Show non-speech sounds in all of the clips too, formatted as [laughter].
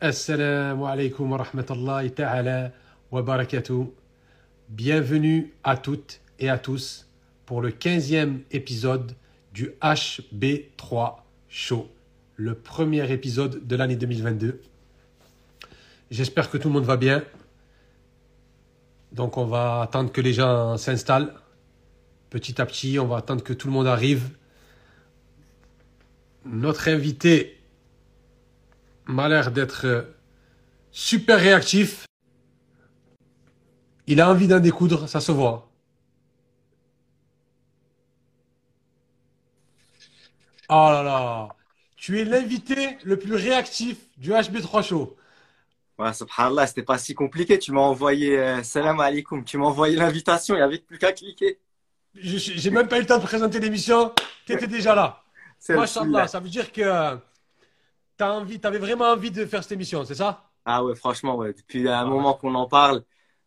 Assalamu alaikum wa rahmatullahi ta'ala wa barakatuh. Bienvenue à toutes et à tous pour le 15e épisode du HB3 Show, le premier épisode de l'année 2022. J'espère que tout le monde va bien. Donc on va attendre que les gens s'installent. Petit à petit, on va attendre que tout le monde arrive. Notre invité m'a l'air d'être euh, super réactif. Il a envie d'en découdre, ça se voit. Oh là là, tu es l'invité le plus réactif du HB3 Show. Ouais, subhanallah, c'était pas si compliqué. Tu m'as envoyé euh, salam alaikum. Tu m'as envoyé l'invitation, il n'y avait plus qu'à cliquer. J'ai même pas eu le temps de présenter l'émission, tu étais déjà là. Machallah, ça veut dire que tu envie, avais vraiment envie de faire cette émission, c'est ça? Ah ouais, franchement, ouais. depuis un moment qu'on en parle,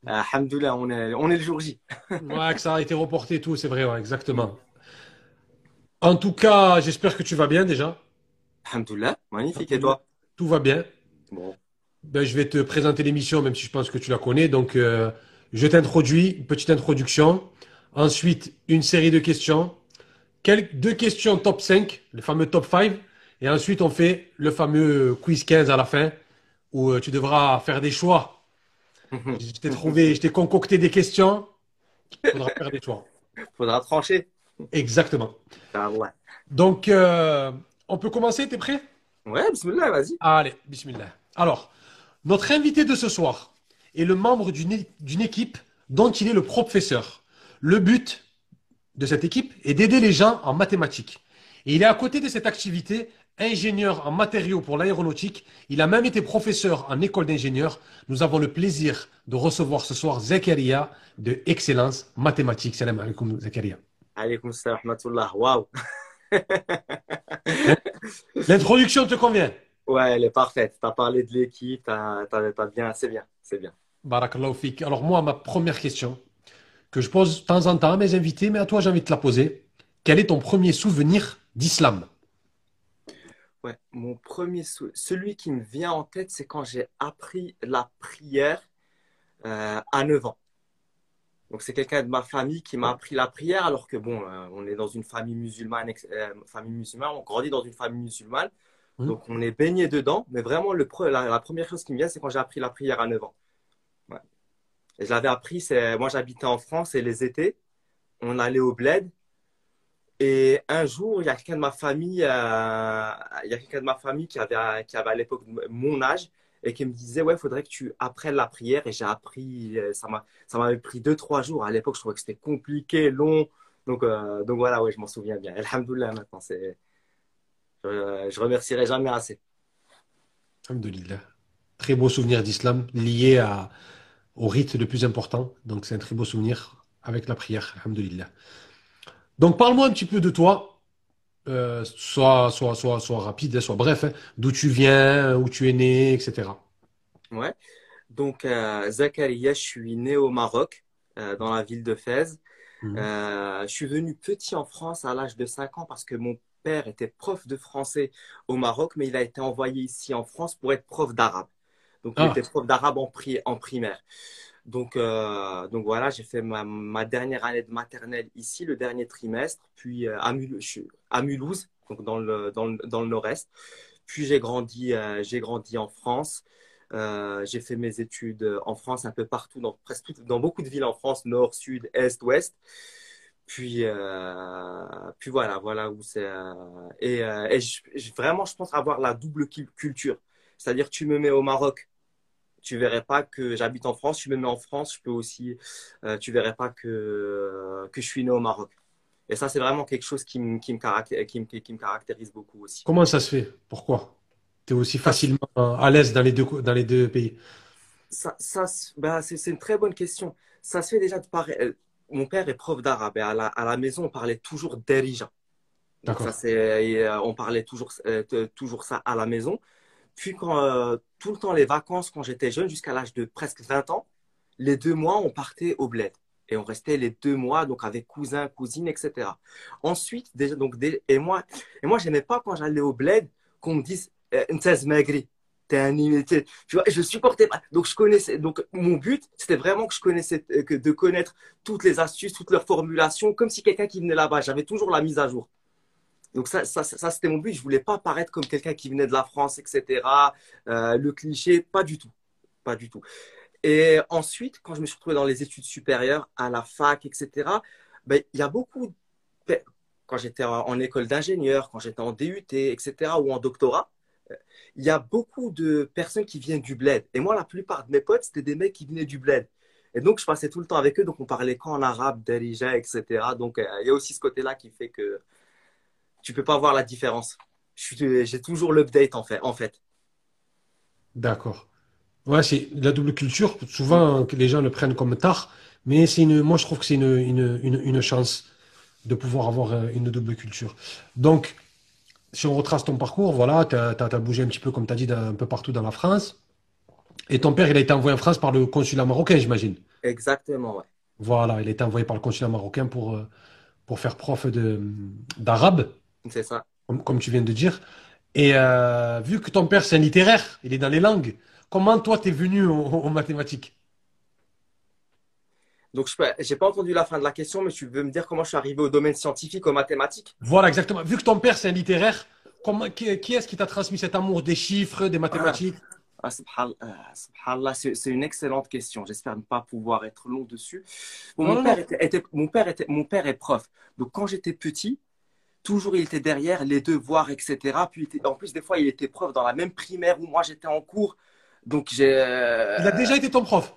euh, on est, on est le jour J. [laughs] ouais, que ça a été reporté et tout, c'est vrai, exactement. En tout cas, j'espère que tu vas bien déjà. Alhamdoulilah, magnifique. Et toi? Tout va bien. Bon. Ben, je vais te présenter l'émission, même si je pense que tu la connais. Donc, euh, je t'introduis, une petite introduction. Ensuite, une série de questions. Deux questions top 5, le fameux top 5. Et ensuite, on fait le fameux quiz 15 à la fin, où euh, tu devras faire des choix. [laughs] je t'ai trouvé, je t'ai concocté des questions. Il faudra faire des choix. Il faudra trancher. Exactement. Ah ouais. Donc, euh, on peut commencer, t'es prêt? Ouais, bismillah, vas-y. Allez, bismillah. Alors, notre invité de ce soir est le membre d'une équipe dont il est le professeur. Le but de cette équipe est d'aider les gens en mathématiques. Et il est à côté de cette activité ingénieur en matériaux pour l'aéronautique. Il a même été professeur en école d'ingénieur. Nous avons le plaisir de recevoir ce soir Zakaria de Excellence Mathématiques. Salam alaikum Zakaria. Alaikum salam Waouh. [laughs] L'introduction te convient? Ouais, elle est parfaite. Tu as parlé de l'équipe, tu bien, c'est bien, c'est bien. Barakallahu fik. Alors moi, ma première question que je pose de temps en temps à mes invités, mais à toi j'ai envie de te la poser. Quel est ton premier souvenir d'islam? Ouais, mon premier celui qui me vient en tête, c'est quand j'ai appris la prière euh, à 9 ans. Donc c'est quelqu'un de ma famille qui m'a appris la prière, alors que bon, euh, on est dans une famille musulmane, euh, famille musulmane, on grandit dans une famille musulmane, mmh. donc on est baigné dedans. Mais vraiment, le la, première chose qui me vient, c'est quand j'ai appris la prière à 9 ans. Ouais. Et je l'avais appris, c'est moi j'habitais en France et les étés, on allait au bled et un jour, il y a quelqu'un de ma famille, euh, il y a quelqu'un de ma famille qui avait, qui avait à l'époque mon âge et qui me disait ouais, faudrait que tu apprennes la prière. Et j'ai appris, euh, ça m'a, ça m'avait pris deux trois jours. À l'époque, je trouvais que c'était compliqué, long. Donc, euh, donc voilà, ouais, je m'en souviens bien. [laughs] Alhamdoulilah, maintenant, je, je remercierai jamais assez. Alhamdoulilah. Très beau souvenir d'islam lié au rite le plus important. Donc, c'est un très beau souvenir avec la prière. Alhamdoulilah. Donc, parle-moi un petit peu de toi, euh, soit, soit, soit, soit rapide, soit bref, hein. d'où tu viens, où tu es né, etc. Ouais. Donc, euh, Zakaria, je suis né au Maroc, euh, dans la ville de Fès. Mhm. je suis venu petit en France à l'âge de 5 ans parce que mon père était prof de français au Maroc, mais il a été envoyé ici en France pour être prof d'arabe. Donc, il ah. était prof d'arabe en, en primaire. Donc, euh, donc voilà, j'ai fait ma, dernière année de maternelle ici, le dernier trimestre, puis euh, à, Mulhouse, donc dans le, dans le, nord-est. Puis j'ai grandi, euh, j'ai grandi en France. j'ai fait mes études en France, un peu partout, dans, presque dans beaucoup de villes en France, nord, sud, est, ouest. Puis, puis voilà, voilà où c'est. et, et vraiment, je pense avoir la double culture. C'est-à-dire, tu me mets au Maroc, tu verrais pas que j'habite en France. Tu me mets en France, je peux aussi. Euh, tu verrais pas que que je suis né au Maroc. Et ça, c'est vraiment quelque chose qui me, qui, me caractérise, qui, me, qui me caractérise beaucoup aussi. Comment ça se fait? Pourquoi? Tu es aussi facilement à l'aise dans les deux, dans les deux pays? Ça, ça ben, c'est, une très bonne question. Ça se fait déjà de pareil. Euh, mon père est prof d'arabe et à la, à la maison, on parlait toujours d'Erija. D'accord. Euh, on parlait toujours, toujours ça à la maison. Puis quand, euh, tout le temps, les vacances, quand j'étais jeune, jusqu'à l'âge de presque 20 ans, les deux mois, on partait au bled. Et on restait les deux mois, donc avec cousins, cousines, etc. Ensuite, déjà, donc, et moi, et moi, j'aimais pas quand j'allais au bled qu'on me dise, euh, Ntez Magri, t'es un tu vois, je supportais pas. Donc je connaissais. Donc mon but, c'était vraiment que je connaissais, euh, que de connaître toutes les astuces, toutes leurs formulations, comme si quelqu'un qui venait là-bas. J'avais toujours la mise à jour. Donc ça, ça, ça c'était mon but. Je voulais pas paraître comme quelqu'un qui venait de la France, etc. Euh, le cliché, pas du tout, pas du tout. Et ensuite, quand je me suis retrouvé dans les études supérieures, à la fac, etc. Ben, il y a beaucoup, quand j'étais en école d'ingénieur, quand j'étais en DUT, etc. ou en doctorat, il y a beaucoup de personnes qui viennent du bled. Et moi, la plupart de mes potes, c'était des mecs qui venaient du bled. Et donc, je passais tout le temps avec eux. Donc, on parlait qu'en arabe, darija, etc. Donc, euh, il y a aussi ce côté-là qui fait que tu peux pas voir la différence. J'ai toujours l'update, en fait. En fait. D'accord. Ouais, c'est la double culture. Souvent, les gens le prennent comme tard. Mais c'est une, moi, je trouve que c'est une, une, une, chance de pouvoir avoir euh, une double culture. Donc, si on retrace ton parcours, voilà, tu as, bougé un petit peu, comme tu as dit, un peu partout dans la France. Et ton père, il a été envoyé en France par le consulat marocain, j'imagine. Exactement, ouais. Voilà, il a été envoyé par le consulat marocain pour, euh, pour faire prof d'arabe. C'est ça. Comme, tu viens de dire. Et euh, vu que ton père, c'est un littéraire, il est dans les langues, comment toi, tu es venu aux mathématiques? Donc, je n'ai pas entendu la fin de la question, mais tu veux me dire comment je suis arrivé au domaine scientifique, aux mathématiques? Voilà, exactement. Vu que ton père, c'est un littéraire, comment, qui, est-ce qui t'a transmis cet amour des chiffres, des mathématiques? Ah, ah c'est une excellente question. J'espère ne pas pouvoir être long dessus. mon, père était, mon, père était, mon père est prof. Donc, quand j'étais petit, toujours il était derrière les devoirs, etc. Puis, en plus, des fois, il était prof dans la même primaire où moi j'étais en cours. Donc, j'ai. Euh, il a déjà été ton prof?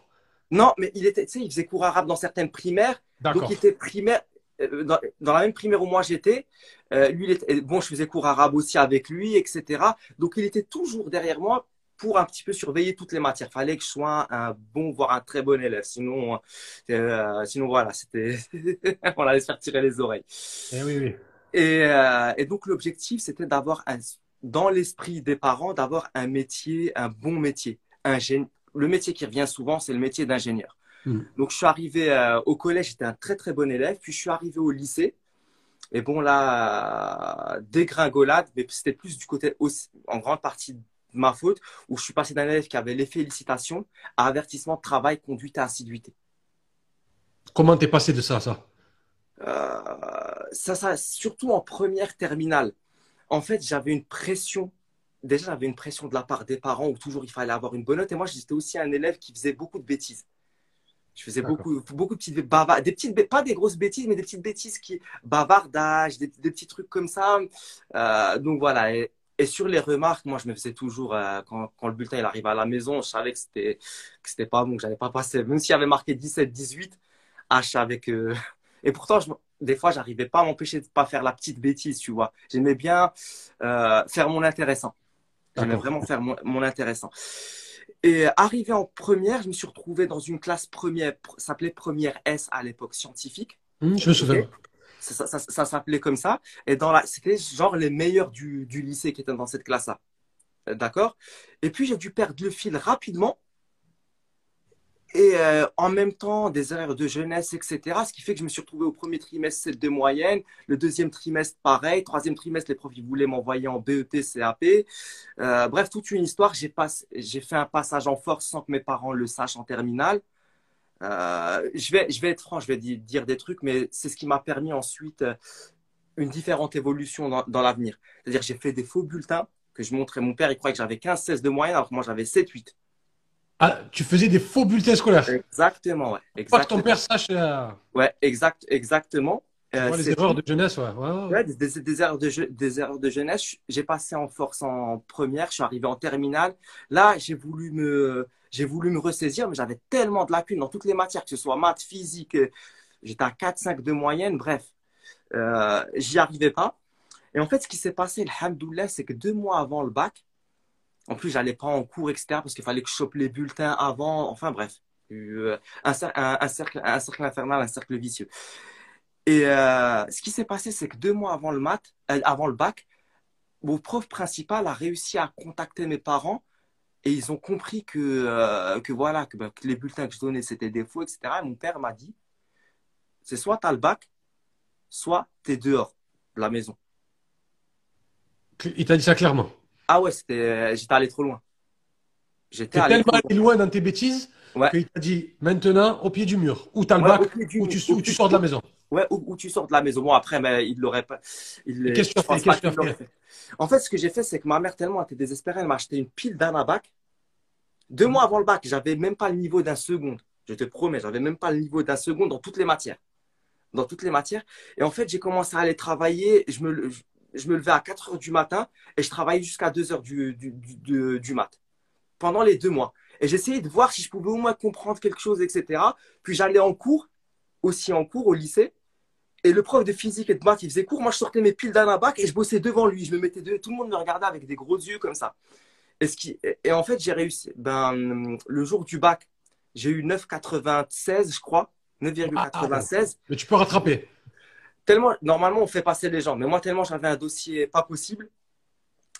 Non, mais il était, tu sais, il faisait cours arabe dans certaines primaires. Donc, il était primaire, euh, dans, la même primaire où moi j'étais. Euh, lui, il était, bon, je faisais cours arabe aussi avec lui, etc. Donc, il était toujours derrière moi pour un petit peu surveiller toutes les matières. Il fallait que je sois un bon, voire un très bon élève. Sinon, euh, sinon voilà, c'était, [laughs] on allait se faire tirer les oreilles. Eh oui, oui. Et, et donc, l'objectif, c'était d'avoir dans l'esprit des parents, d'avoir un métier, un bon métier, un, le métier qui revient souvent, c'est le métier d'ingénieur. Hmm. Donc, je suis arrivé euh, au collège, j'étais un très très bon élève. Puis, je suis arrivé au lycée. Et bon, là, dégringolade, mais c'était plus du côté, en grande partie de ma faute, où je suis passé d'un élève qui avait les félicitations à avertissement de travail, conduite à assiduité. Comment t'es passé de ça à ça? Euh, Ça, ça, surtout en première terminale. En fait, j'avais une pression déjà, j'avais une pression de la part des parents où toujours il fallait avoir une bonne note. Et moi, j'étais aussi un élève qui faisait beaucoup de bêtises. Je faisais beaucoup, beaucoup de petites bavardages, des petites, pas des grosses bêtises, mais des petites bêtises qui, bavardage, des, petits trucs comme ça. Euh, donc voilà. Et, sur les remarques, moi, je me faisais toujours, euh, quand, le bulletin il arrivait à la maison, je savais que c'était, que c'était pas bon, que j'avais pas passé. Même s'il y avait marqué 17, 18, H avec, et pourtant, je, des fois, j'arrivais pas à m'empêcher de pas faire la petite bêtise, tu vois. J'aimais bien euh, faire mon intéressant. J'aimais vraiment faire mon, intéressant. Et arrivé en première, je me suis retrouvé dans une classe première, ça s'appelait première S à l'époque scientifique. Mmh, je me souviens. Ça, ça, s'appelait comme ça. Et dans la, c'était genre les meilleurs du, du lycée qui étaient dans cette classe-là. D'accord? Et puis j'ai dû perdre le fil rapidement et euh, en même temps, des erreurs de jeunesse, etc. Ce qui fait que je me suis retrouvé au premier trimestre 7 de moyenne, le deuxième trimestre pareil, troisième trimestre les profs ils voulaient m'envoyer en BET, CAP. Euh, bref, toute une histoire. J'ai fait un passage en force sans que mes parents le sachent en terminale. Euh, je vais, être franc, je vais dire des trucs, mais c'est ce qui m'a permis ensuite une différente évolution dans, dans l'avenir. C'est-à-dire, j'ai fait des faux bulletins que je montrais. Mon père, il croyait que j'avais 15-16 de moyenne, alors que moi j'avais 7-8. Ah, tu faisais des faux bulletins scolaires. Exactement, ouais. Exactement. Pas que ton père sache. Euh, ouais, exact, exactement. Euh, des erreurs de jeunesse, ouais. ouais, des, erreurs de, des erreurs de jeunesse. J'ai passé en force en première, je suis arrivé en terminale. Là, j'ai voulu me, j'ai voulu me ressaisir, mais j'avais tellement de lacunes dans toutes les matières, que ce soit maths, physique. J'étais à 4-5 de moyenne, bref. Euh, J'y arrivais pas. Et en fait, ce qui s'est passé, alhamdoulilah, c'est que deux mois avant le bac, en plus, j'allais pas en cours, etc. parce qu'il fallait que je chope les bulletins avant. Enfin, bref. Euh, un, cercle, infernal, un cercle vicieux. Et euh, ce qui s'est passé, c'est que deux mois avant le maths, euh, avant le bac, mon prof principal a réussi à contacter mes parents et ils ont compris que, que voilà, bah, que, les bulletins que je donnais, c'était des faux, etc. Et mon père m'a dit, c'est soit tu as le bac, soit tu es dehors de la maison. Il t'a dit ça clairement ah ouais, c'était, j'étais allé trop loin. J'étais tellement allé loin dans tes bêtises qu'il t'a dit maintenant au pied du mur, ou t'as le bac, ou tu, sors de la maison. Ouais, ou, tu sors de la maison. Bon, après, mais il l'aurait pas. Qu'est-ce que tu as fait, fait, En fait, ce que j'ai fait, c'est que ma mère, tellement était désespérée, elle m'a acheté une pile d'un bac. Deux mois avant le bac, j'avais même pas le niveau d'un seconde. Je te promets, j'avais même pas le niveau d'un seconde dans toutes les matières. Dans toutes les matières. Et en fait, j'ai commencé à aller travailler. Je me, je, me levais à 4 heures du matin et je travaillais jusqu'à 2 heures du, mat. Pendant les deux mois. Et j'essayais de voir si je pouvais au moins comprendre quelque chose, etc. Puis j'allais en cours, aussi en cours au lycée. Et le prof de physique et de maths, il faisait cours. Moi, je sortais mes piles d'un bac et je bossais devant lui. Je me mettais devant. Tout le monde me regardait avec des gros yeux comme ça. Et, ce qui, et en fait, j'ai réussi. Ben, le jour du bac, j'ai eu 9,96, je crois. 9,96. Ah, mais tu peux rattraper. Tellement, normalement, on fait passer les gens. Mais moi, tellement j'avais un dossier pas possible,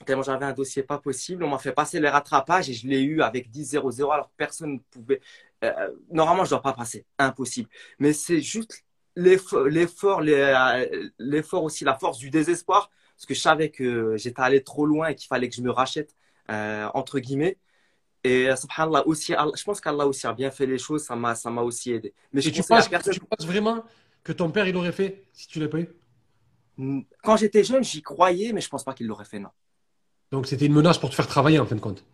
tellement j'avais un dossier pas possible, on m'a fait passer les rattrapages et je l'ai eu avec 10-0-0 alors personne ne pouvait. Euh, normalement, je ne dois pas passer. Impossible. Mais c'est juste l'effort, euh, l'effort aussi, la force du désespoir, parce que je savais que j'étais allé trop loin et qu'il fallait que je me rachète, euh, entre guillemets. Et subhanallah, aussi, je pense qu'Allah aussi a bien fait les choses, ça m'a, ça m'a aussi aidé. Mais je tu, penses, tu penses vraiment que ton père, il l'aurait fait si tu l'as pas eu? Quand j'étais jeune, j'y croyais, mais je pense pas qu'il l'aurait fait, non. Donc c'était une menace pour te faire travailler en fin de compte?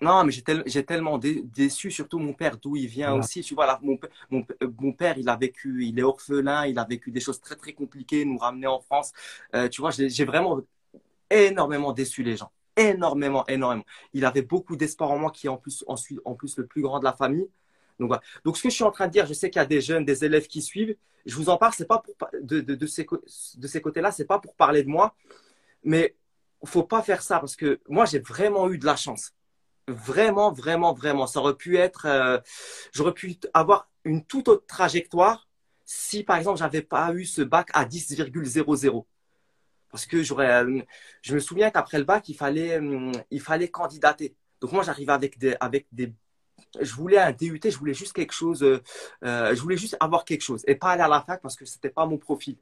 Non, mais j'ai tellement déçu, surtout mon père, d'où il vient aussi. Tu vois, là, mon, mon, mon, père, il a vécu, il est orphelin, il a vécu des choses très, très compliquées, nous ramener en France. Euh, tu vois, j'ai vraiment énormément déçu les gens. Énormément, énormément. Il avait beaucoup d'espoir en moi, qui est en plus, ensuite, en plus le plus grand de la famille. Donc, ce que je suis en train de dire, je sais qu'il y a des jeunes, des élèves qui suivent. Je vous en parle, c'est pas de, ces, côtés-là, c'est pas pour parler de moi, mais faut pas faire ça parce que moi, j'ai vraiment eu de la chance. Vraiment, vraiment, vraiment. Ça aurait pu être, euh, j'aurais pu avoir une toute autre trajectoire si, par exemple, j'avais pas eu ce bac à 10,00. Parce que j'aurais, euh, je me souviens qu'après le bac, il fallait, euh, il fallait candidater. Donc moi, j'arrivais avec des, avec des, je voulais un DUT, je voulais juste quelque chose, je voulais juste avoir quelque chose et pas aller à la fac parce que c'était pas mon profil.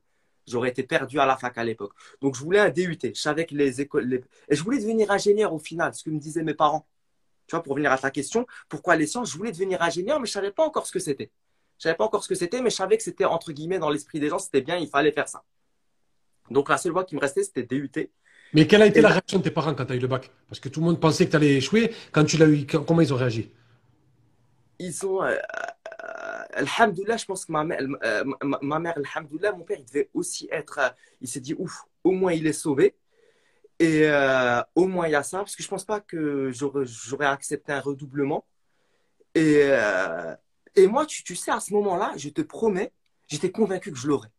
J'aurais été perdu à la fac à l'époque. Donc, je voulais un DUT. Je savais que les écoles. Et je voulais devenir ingénieur au final, ce que me disaient mes parents. Tu vois, pour venir à ta question, pourquoi les sciences Je voulais devenir ingénieur, mais je ne savais pas encore ce que c'était. Je ne savais pas encore ce que c'était, mais je savais que c'était, entre guillemets, dans l'esprit des gens, c'était bien, il fallait faire ça. Donc, la seule voie qui me restait, c'était DUT. Mais quelle a été la réaction de tes parents quand tu as eu le bac? Parce que tout le monde pensait que tu allais échouer. Quand tu l'as eu, comment ils ont réagi? Ils ont. Euh, Alhamdoulilah, je pense que ma mère, euh, ma, Alhamdoulilah, mon père, il devait aussi être. Euh, il s'est dit, ouf, au moins il est sauvé. Et euh, au moins il y a ça, parce que je ne pense pas que j'aurais accepté un redoublement. Et, et moi, tu, tu, sais, à ce moment-là, je te promets, j'étais convaincu que je l'aurais.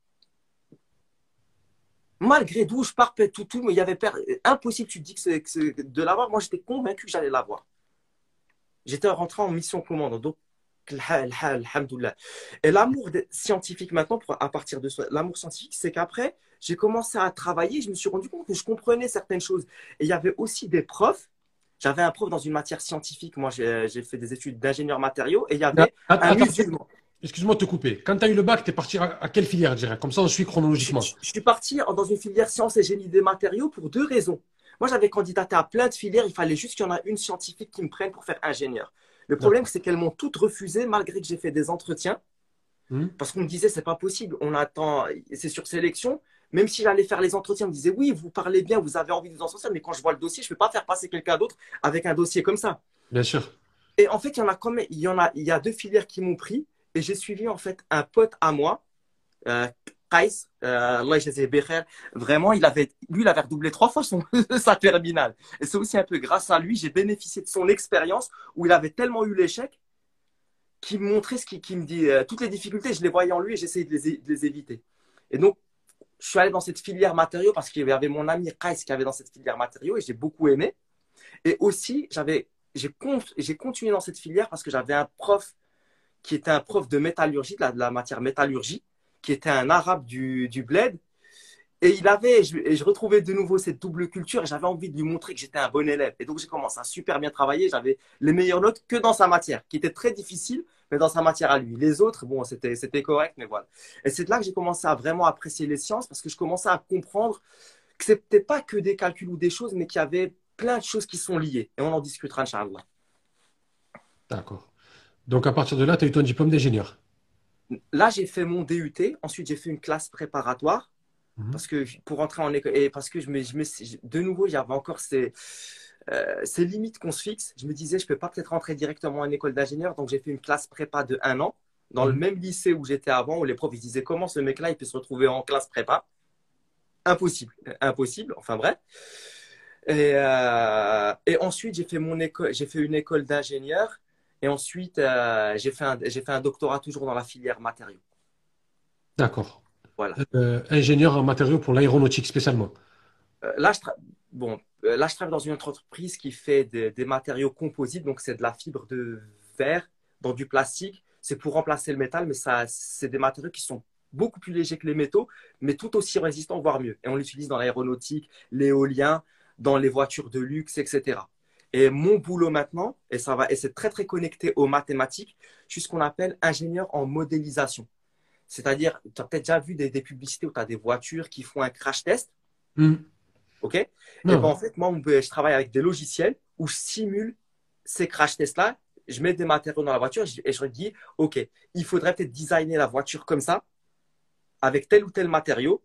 Malgré d'où je pars, tout, tout, mais il y avait impossible, tu te dis que c'est de l'avoir. Moi, j'étais convaincu que j'allais l'avoir. J'étais rentré en mission commande. Donc, et l'amour scientifique maintenant, à partir de l'amour scientifique, c'est qu'après, j'ai commencé à travailler, je me suis rendu compte que je comprenais certaines choses. Et il y avait aussi des profs. J'avais un prof dans une matière scientifique. Moi, j'ai fait des études d'ingénieur matériaux et il y avait un musulman. Excuse-moi de te couper. Quand tu as eu le bac, tu es parti à, quelle filière, je dirais? Comme ça, on suit chronologiquement. Je, je, suis parti dans une filière sciences et génie des matériaux pour deux raisons. Moi, j'avais candidaté à plein de filières. Il fallait juste qu'il y en a une scientifique qui me prenne pour faire ingénieur. Le problème, c'est qu'elles m'ont toutes refusé malgré que j'ai fait des entretiens. Hmm. Parce qu'on me disait, c'est pas possible, on attend, c'est sur sélection. Même si j'allais faire les entretiens, on me disait, oui, vous parlez bien, vous avez envie de vous en sortir, mais quand je vois le dossier, je ne peux pas faire passer quelqu'un d'autre avec un dossier comme ça. Bien sûr. Et en fait, il y en a même, il y en a, il y a deux filières qui m'ont pris, et j'ai suivi en fait un pote à moi, euh, Kais, euh, vraiment, il avait, lui, il avait redoublé trois fois son, [laughs] sa terminale. Et c'est aussi un peu grâce à lui, j'ai bénéficié de son expérience où il avait tellement eu l'échec qu'il me montrait ce qui, me dit, euh, toutes les difficultés, je les voyais en lui et j'essayais de les, éviter. Et donc, je suis allé dans cette filière matériaux parce qu'il y avait mon ami Kais qui avait dans cette filière matériaux et j'ai beaucoup aimé. Et aussi, j'avais, j'ai, j'ai continué dans cette filière parce que j'avais un prof qui était un prof de métallurgie, de la matière métallurgie, qui était un arabe du, du bled. Et il avait, je, et je retrouvais de nouveau cette double culture et j'avais envie de lui montrer que j'étais un bon élève. Et donc j'ai commencé à super bien travailler. J'avais les meilleures notes que dans sa matière, qui était très difficile, mais dans sa matière à lui. Les autres, bon, c'était, c'était correct, mais voilà. Et c'est là que j'ai commencé à vraiment apprécier les sciences parce que je commençais à comprendre que c'était pas que des calculs ou des choses, mais qu'il y avait plein de choses qui sont liées. Et on en discutera, Inch'Allah. D'accord. Donc à partir de là, tu as eu ton diplôme d'ingénieur. Là, j'ai fait mon DUT. Ensuite, j'ai fait une classe préparatoire. Mhm. Parce que pour rentrer en école, et parce que je me, je me de nouveau, j'avais encore ces, euh, ces limites qu'on se fixe. Je me disais, je peux pas peut-être rentrer directement en école d'ingénieur. Donc, j'ai fait une classe prépa de un an dans le mhm. même lycée où j'étais avant, où les profs ils disaient comment ce mec-là il peut se retrouver en classe prépa? Impossible, impossible. Enfin bref. Et, euh, et ensuite, j'ai fait mon école, j'ai fait une école d'ingénieur. Et ensuite, euh, j'ai fait, un, fait un doctorat toujours dans la filière matériaux. D'accord. Voilà. Euh, ingénieur en matériaux pour l'aéronautique spécialement. Euh, là, je bon, là, je travaille dans une entreprise qui fait des, matériaux composites. Donc, c'est de la fibre de verre dans du plastique. C'est pour remplacer le métal, mais ça, c'est des matériaux qui sont beaucoup plus légers que les métaux, mais tout aussi résistants, voire mieux. Et on l'utilise dans l'aéronautique, l'éolien, dans les voitures de luxe, etc. Et mon boulot maintenant, et ça va, et c'est très très connecté aux mathématiques, je suis ce qu'on appelle ingénieur en modélisation. C'est-à-dire, tu as peut-être déjà vu des, publicités où tu as des voitures qui font un crash test. Hmm. OK? Et ben, en fait, moi, je travaille avec des logiciels où je simule ces crash tests-là. Je mets des matériaux dans la voiture et je dis, OK, il faudrait peut-être designer la voiture comme ça, avec tel ou tel matériau,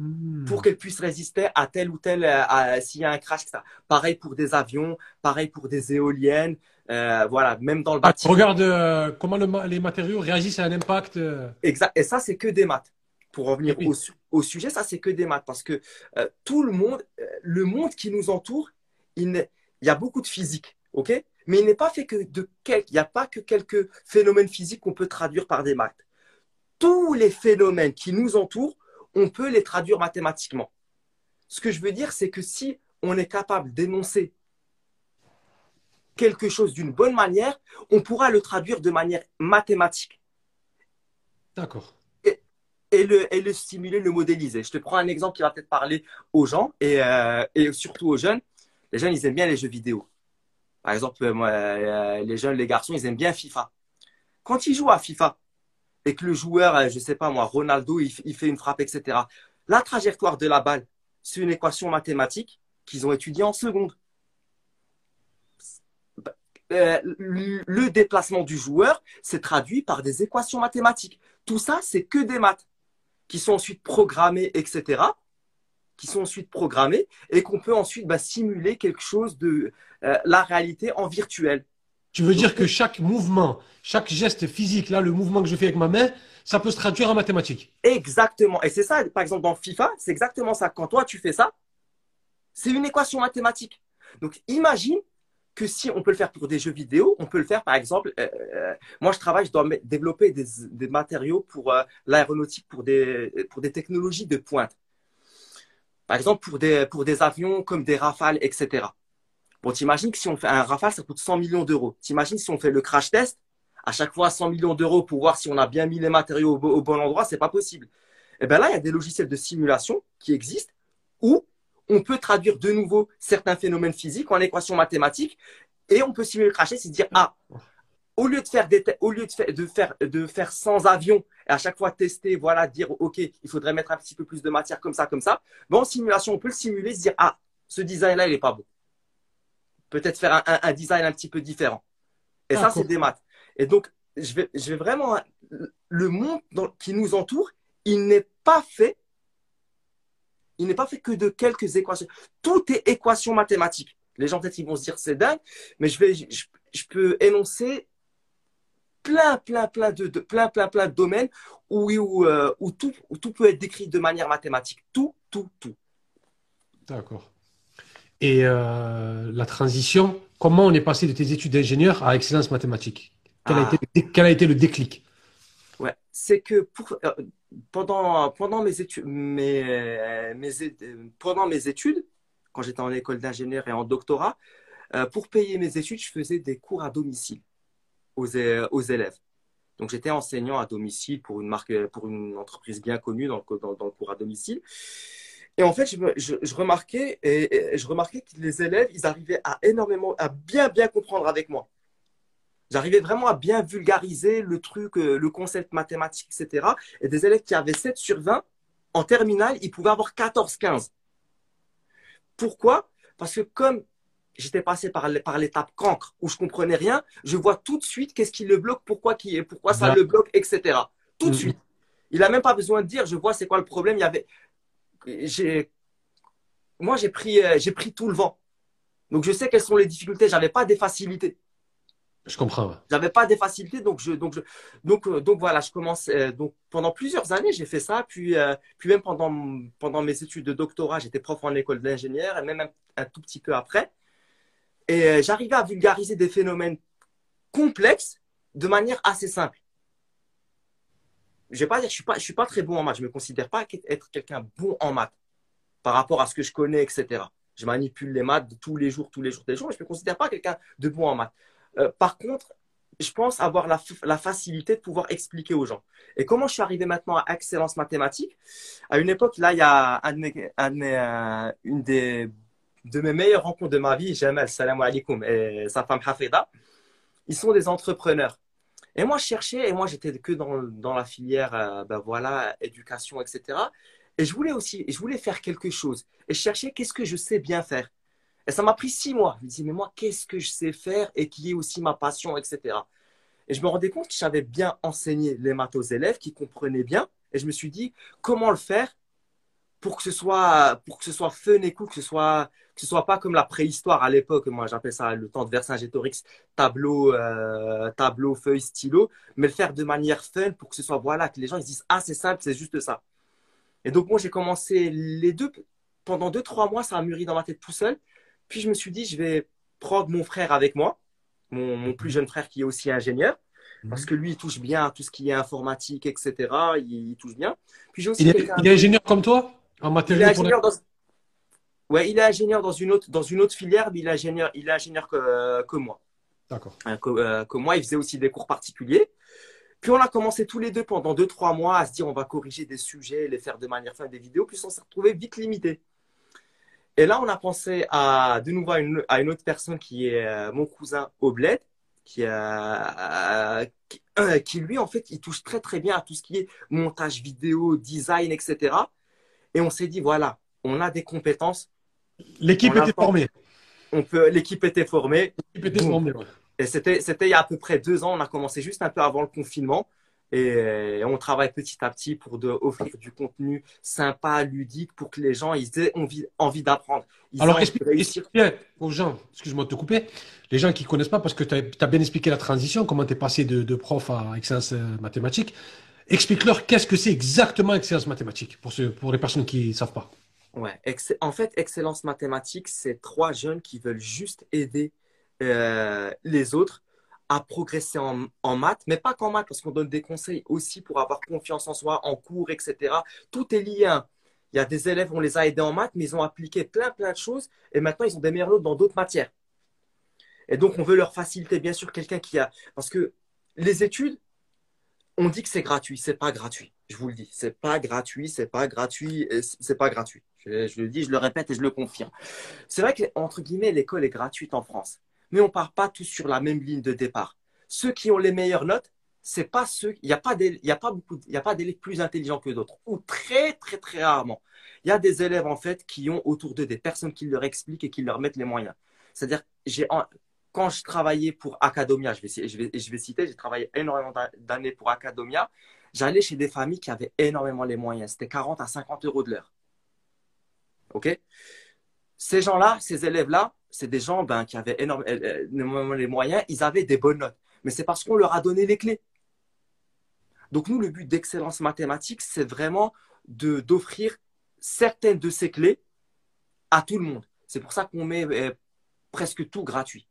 Hmm. pour qu'elle puisse résister à tel ou tel, euh, s'il y a un crash. Ça. Pareil pour des avions, pareil pour des éoliennes, euh, voilà, même dans le ah, bâtiment. regarde euh, comment les matériaux réagissent à un impact. Exact. Et ça, c'est que des maths. Pour revenir au, sujet, ça, c'est que des maths. Parce que tout le monde, le monde qui nous entoure, il, il y a beaucoup de physique, ok? Mais il n'est pas fait que de quelques, il n'y a pas que quelques phénomènes physiques qu'on peut traduire par des maths. Tous les phénomènes qui nous entourent on peut les traduire mathématiquement. Ce que je veux dire, c'est que si on est capable d'énoncer quelque chose d'une bonne manière, on pourra le traduire de manière mathématique. D'accord. Et, le, et le stimuler, le modéliser. Je te prends un exemple qui va peut-être parler aux gens et, euh, et, surtout aux jeunes. Les jeunes, ils aiment bien les jeux vidéo. Par exemple, moi, euh, les jeunes, les garçons, ils aiment bien FIFA. Quand ils jouent à FIFA, et que le joueur, euh, je sais pas moi, Ronaldo, il, fait une frappe, etc. La trajectoire de la balle, c'est une équation mathématique qu'ils ont étudiée en seconde. Euh, le déplacement du joueur, c'est traduit par des équations mathématiques. Tout ça, c'est que des maths qui sont ensuite programmées, etc. Qui sont ensuite programmées et qu'on peut ensuite bah, simuler quelque chose de euh, la réalité en virtuel. Tu veux dire que chaque mouvement, chaque geste physique, là, le mouvement que je fais avec ma main, ça peut se traduire en mathématiques. Exactement. Et c'est ça, par exemple, dans FIFA, c'est exactement ça. Quand toi, tu fais ça, c'est une équation mathématique. Donc, imagine que si on peut le faire pour des jeux vidéo, on peut le faire, par exemple, euh, euh, moi, je travaille, je dois développer des, matériaux pour euh, l'aéronautique, pour des, pour des technologies de pointe. Par exemple, pour des, pour des avions comme des rafales, etc. Bon, t'imagines que si on fait un Rafale, ça coûte 100 millions d'euros. T'imagines si on fait le crash test, à chaque fois 100 millions d'euros pour voir si on a bien mis les matériaux au, bon endroit, c'est pas possible. Et eh bien là, il y a des logiciels de simulation qui existent où on peut traduire de nouveau certains phénomènes physiques en équations mathématiques et on peut simuler le crash test et dire, ah, au lieu de faire des au lieu de faire, de faire sans avion et à chaque fois tester voilà dire ok il faudrait mettre un petit peu plus de matière comme ça comme ça en simulation on peut le simuler se dire ah ce design là il est pas bon peut-être faire un, design un petit peu différent. Et ça, c'est des maths. Et donc, je vais, je vais vraiment. Le monde qui nous entoure, il n'est pas fait. Il n'est pas fait que de quelques équations. Tout est équation mathématique. Les gens, peut-être, ils vont se dire c'est dingue, mais je, vais, je, peux énoncer plein, plein, plein de, plein, plein, plein de domaines où, où, euh, où, tout, où tout peut être décrit de manière mathématique. Tout, tout, tout. D'accord. Et euh, la transition, comment on est passé de tes études d'ingénieur à excellence mathématique? Quel, a ah. été, le déclic? Ouais, c'est que pour, euh, pendant, pendant, mes études, mes, mes, pendant mes études, quand j'étais en école d'ingénieur et en doctorat, euh, pour payer mes études, je faisais des cours à domicile aux, aux élèves. Donc j'étais enseignant à domicile pour une marque, pour une entreprise bien connue dans dans, dans le cours à domicile. Et en fait, je, remarquais, et, je remarquais que les élèves, ils arrivaient à énormément, à bien, bien comprendre avec moi. J'arrivais vraiment à bien vulgariser le truc, euh, le concept mathématique, etc. Et des élèves qui avaient 7 sur 20, en terminale, ils pouvaient avoir 14, 15. Pourquoi? Parce que comme j'étais passé par, par l'étape cancre où je comprenais rien, je vois tout de suite qu'est-ce qui le bloque, pourquoi, qui, pourquoi ça le bloque, etc. Tout de mm-hmm. suite. Il a même pas besoin de dire, je vois c'est quoi le problème. Il y avait, j'ai, moi j'ai pris, euh, j'ai pris tout le vent. Donc je sais quelles sont les difficultés. J'avais pas des facilités. Je comprends. J'avais pas des facilités, donc je, donc je, donc, euh, donc voilà, je commence. Euh, donc pendant plusieurs années, j'ai fait ça, puis, puis même pendant, pendant mes études de doctorat, j'étais prof en école d'ingénieur, et même un, tout petit peu après. Et j'arrivais à vulgariser des phénomènes complexes de manière assez simple je vais pas dire, je suis suis pas très bon en maths. Je me considère pas être quelqu'un bon en maths par rapport à ce que je connais, etc. Je manipule les maths tous les jours, tous les jours, tous les jours, mais je me considère pas quelqu'un de bon en maths. Euh, par contre, je pense avoir la, facilité de pouvoir expliquer aux gens. Et comment je suis arrivé maintenant à excellence mathématique À une époque, là, il y a euh, une des de mes meilleures rencontres de ma vie, Jamal, salam alaikum, et sa femme Hafida. Ils sont des entrepreneurs. Et moi, je cherchais, et moi, j'étais que dans, dans, la filière, euh, ben voilà, éducation, etc. Et je voulais aussi, je voulais faire quelque chose. Et je cherchais qu'est-ce que je sais bien faire? Et ça m'a pris six mois. Je me disais, mais moi, qu'est-ce que je sais faire et qui est aussi ma passion, etc. Et je me rendais compte que j'avais bien enseigné les maths aux élèves, qui comprenaient bien. Et je me suis dit, comment le faire pour que ce soit pour que ce soit fun et cool, que ce soit que ce soit pas comme la préhistoire à l'époque. Moi, j'appelle ça le temps de Vercingétorix, tableau, euh, tableau, feuille, stylo, mais le faire de manière fun pour que ce soit voilà que les gens ils disent ah c'est simple, c'est juste ça. Et donc moi j'ai commencé les deux pendant deux trois mois, ça a mûri dans ma tête tout seul. Puis je me suis dit je vais prendre mon frère avec moi, mon, mon plus jeune frère qui est aussi ingénieur parce mhm. que lui, il touche bien à tout ce qui est informatique, etc. Il, touche bien. Puis aussi il, est, il est ingénieur comme toi il est ingénieur dans... Ouais, il est ingénieur dans une autre, dans une autre filière, mais il est ingénieur, il est ingénieur que, que moi. D'accord. Euh, euh, que, moi, il faisait aussi des cours particuliers. Puis on a commencé tous les deux pendant deux, trois mois à se dire on va corriger des sujets, les faire de manière fin des vidéos. Puis on s'est retrouvé vite limité. Et là, on a pensé à de nouveau à une, à une autre personne qui est euh, mon cousin Oblet, qui, qui, qui, lui, en fait, il touche très très bien à tout ce qui est montage vidéo, design, etc. Et on s'est dit, voilà, on a des compétences. L'équipe était formée. On peut, l'équipe était formée. L'équipe était formée, Et c'était, c'était il y a à peu près deux ans. On a commencé juste un peu avant le confinement. Et on travaille petit à petit pour de, offrir du contenu sympa, ludique, pour que les gens ils aient envie, envie d'apprendre. Alors, explique, bien aux gens, excuse-moi de te couper, les gens qui ne connaissent pas, parce que tu as, bien expliqué la transition, comment tu es passé de, de, prof à excellence euh, mathématique. Explique-leur qu'est-ce que c'est exactement excellence mathématique pour, pour les personnes qui ne savent pas. Ouais, en fait, excellence mathématique, c'est trois jeunes qui veulent juste aider euh, les autres à progresser en, maths, mais pas qu'en maths, parce qu'on donne des conseils aussi pour avoir confiance en soi, en cours, etc. Tout est lié. Hein. Il y a des élèves, on les a aidés en maths, mais ils ont appliqué plein, plein de choses, et maintenant ils ont des meilleures notes dans d'autres matières. Et donc, on veut leur faciliter, bien sûr, quelqu'un qui a. Parce que les études, on dit que c'est gratuit, c'est pas gratuit. Je vous le dis, c'est pas gratuit, c'est pas gratuit, c'est pas gratuit. Je, le dis, je le répète et je le confirme. C'est vrai que entre guillemets, l'école est gratuite en France, mais on part pas tous sur la même ligne de départ. Ceux qui ont les meilleures notes, c'est pas ceux. Il n'y a pas pas beaucoup, il y a pas d'élèves plus intelligents que d'autres, ou très très très rarement. Il y a des élèves en fait qui ont autour d'eux des personnes qui leur expliquent et qui leur mettent les moyens. C'est-à-dire, quand je travaillais pour Academia, je vais, je vais, je vais citer, j'ai travaillé énormément d'années pour Academia, j'allais chez des familles qui avaient énormément les moyens. C'était 40 à 50 euros de l'heure. OK? Ces gens-là, ces élèves-là, c'est des gens ben, qui avaient énormément les moyens, ils avaient des bonnes notes. Mais c'est parce qu'on leur a donné les clés. Donc nous, le but d'excellence mathématique, c'est vraiment d'offrir certaines de ces clés à tout le monde. C'est pour ça qu'on met euh, presque tout gratuit.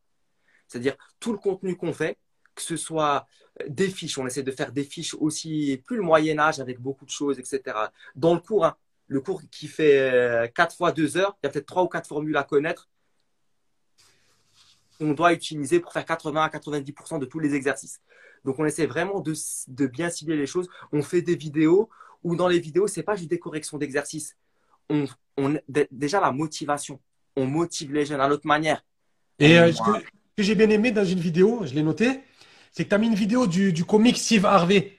C'est-à-dire tout le contenu qu'on fait, que ce soit des fiches, on essaie de faire des fiches aussi, plus le Moyen Âge avec beaucoup de choses, etc. Dans le cours, hein, le cours qui fait 4 euh, fois 2 heures, il y a peut-être 3 ou 4 formules à connaître. On doit utiliser pour faire 80 à 90% de tous les exercices. Donc on essaie vraiment de, bien cibler les choses. On fait des vidéos où dans les vidéos, c'est pas juste des corrections d'exercices. On, déjà la motivation. On motive les jeunes à notre manière. Et euh, que j'ai bien aimé dans une vidéo, je l'ai noté, c'est que tu as mis une vidéo du, du comique Steve Harvey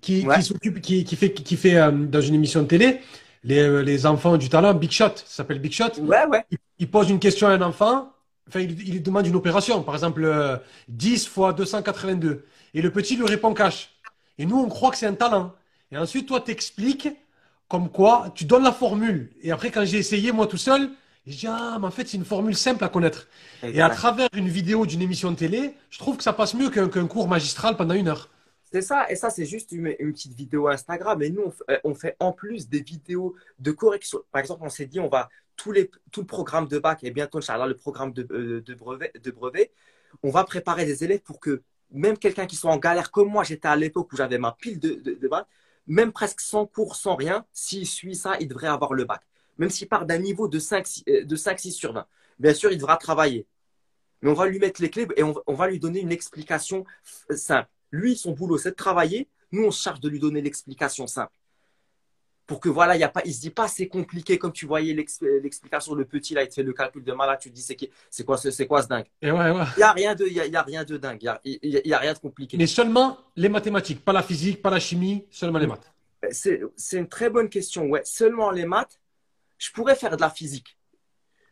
qui, qui s'occupe, qui, qui, fait, qui fait euh, dans une émission de télé les, euh, les, enfants du talent, Big Shot, ça s'appelle Big Shot. Ouais, ouais. il pose une question à un enfant, enfin, il, il lui demande une opération, par exemple euh, 10 fois 282. Et le petit lui répond cash. Et nous, on croit que c'est un talent. Et ensuite, toi, t'expliques comme quoi tu donnes la formule. Et après, quand j'ai essayé moi tout seul, je dis ah, mais en fait, c'est une formule simple à connaître. Et à travers une vidéo d'une émission de télé, je trouve que ça passe mieux qu'un qu'un cours magistral pendant une heure. C'est ça, et ça, c'est juste une, petite vidéo Instagram. Et nous, euh, on fait en plus des vidéos de correction. Par exemple, on s'est dit, on va tous les, tout le programme de bac et bientôt, Inch'Allah, le programme de, euh, de, brevet, de brevet, on va préparer des élèves pour que même quelqu'un qui soit en galère comme moi, j'étais à l'époque où j'avais ma pile de, de, bac, même presque sans cours, sans rien, s'il suit ça, il devrait avoir le bac. Même s'il part d'un niveau de 5, 6, euh, de 5, 6 sur 20. Bien sûr, il devra travailler. Mais on va lui mettre les clés et on, on va lui donner une explication simple. Lui, son boulot, c'est de travailler. Nous, on se charge de lui donner l'explication simple. Pour que voilà, il pas, il se dit pas c'est compliqué comme tu voyais l'ex- l'explication le petit là, il te fait le calcul de malade, tu te dis c'est quoi ce- c'est quoi ce dingue? Et ouais, ouais. Il y a rien de il y a, il y a rien de dingue, il y a, y a- il y a rien de compliqué. Mais seulement les mathématiques, pas la physique, pas la chimie, seulement les maths. C'est c'est une très bonne question. Ouais, seulement les maths, je pourrais faire de la physique.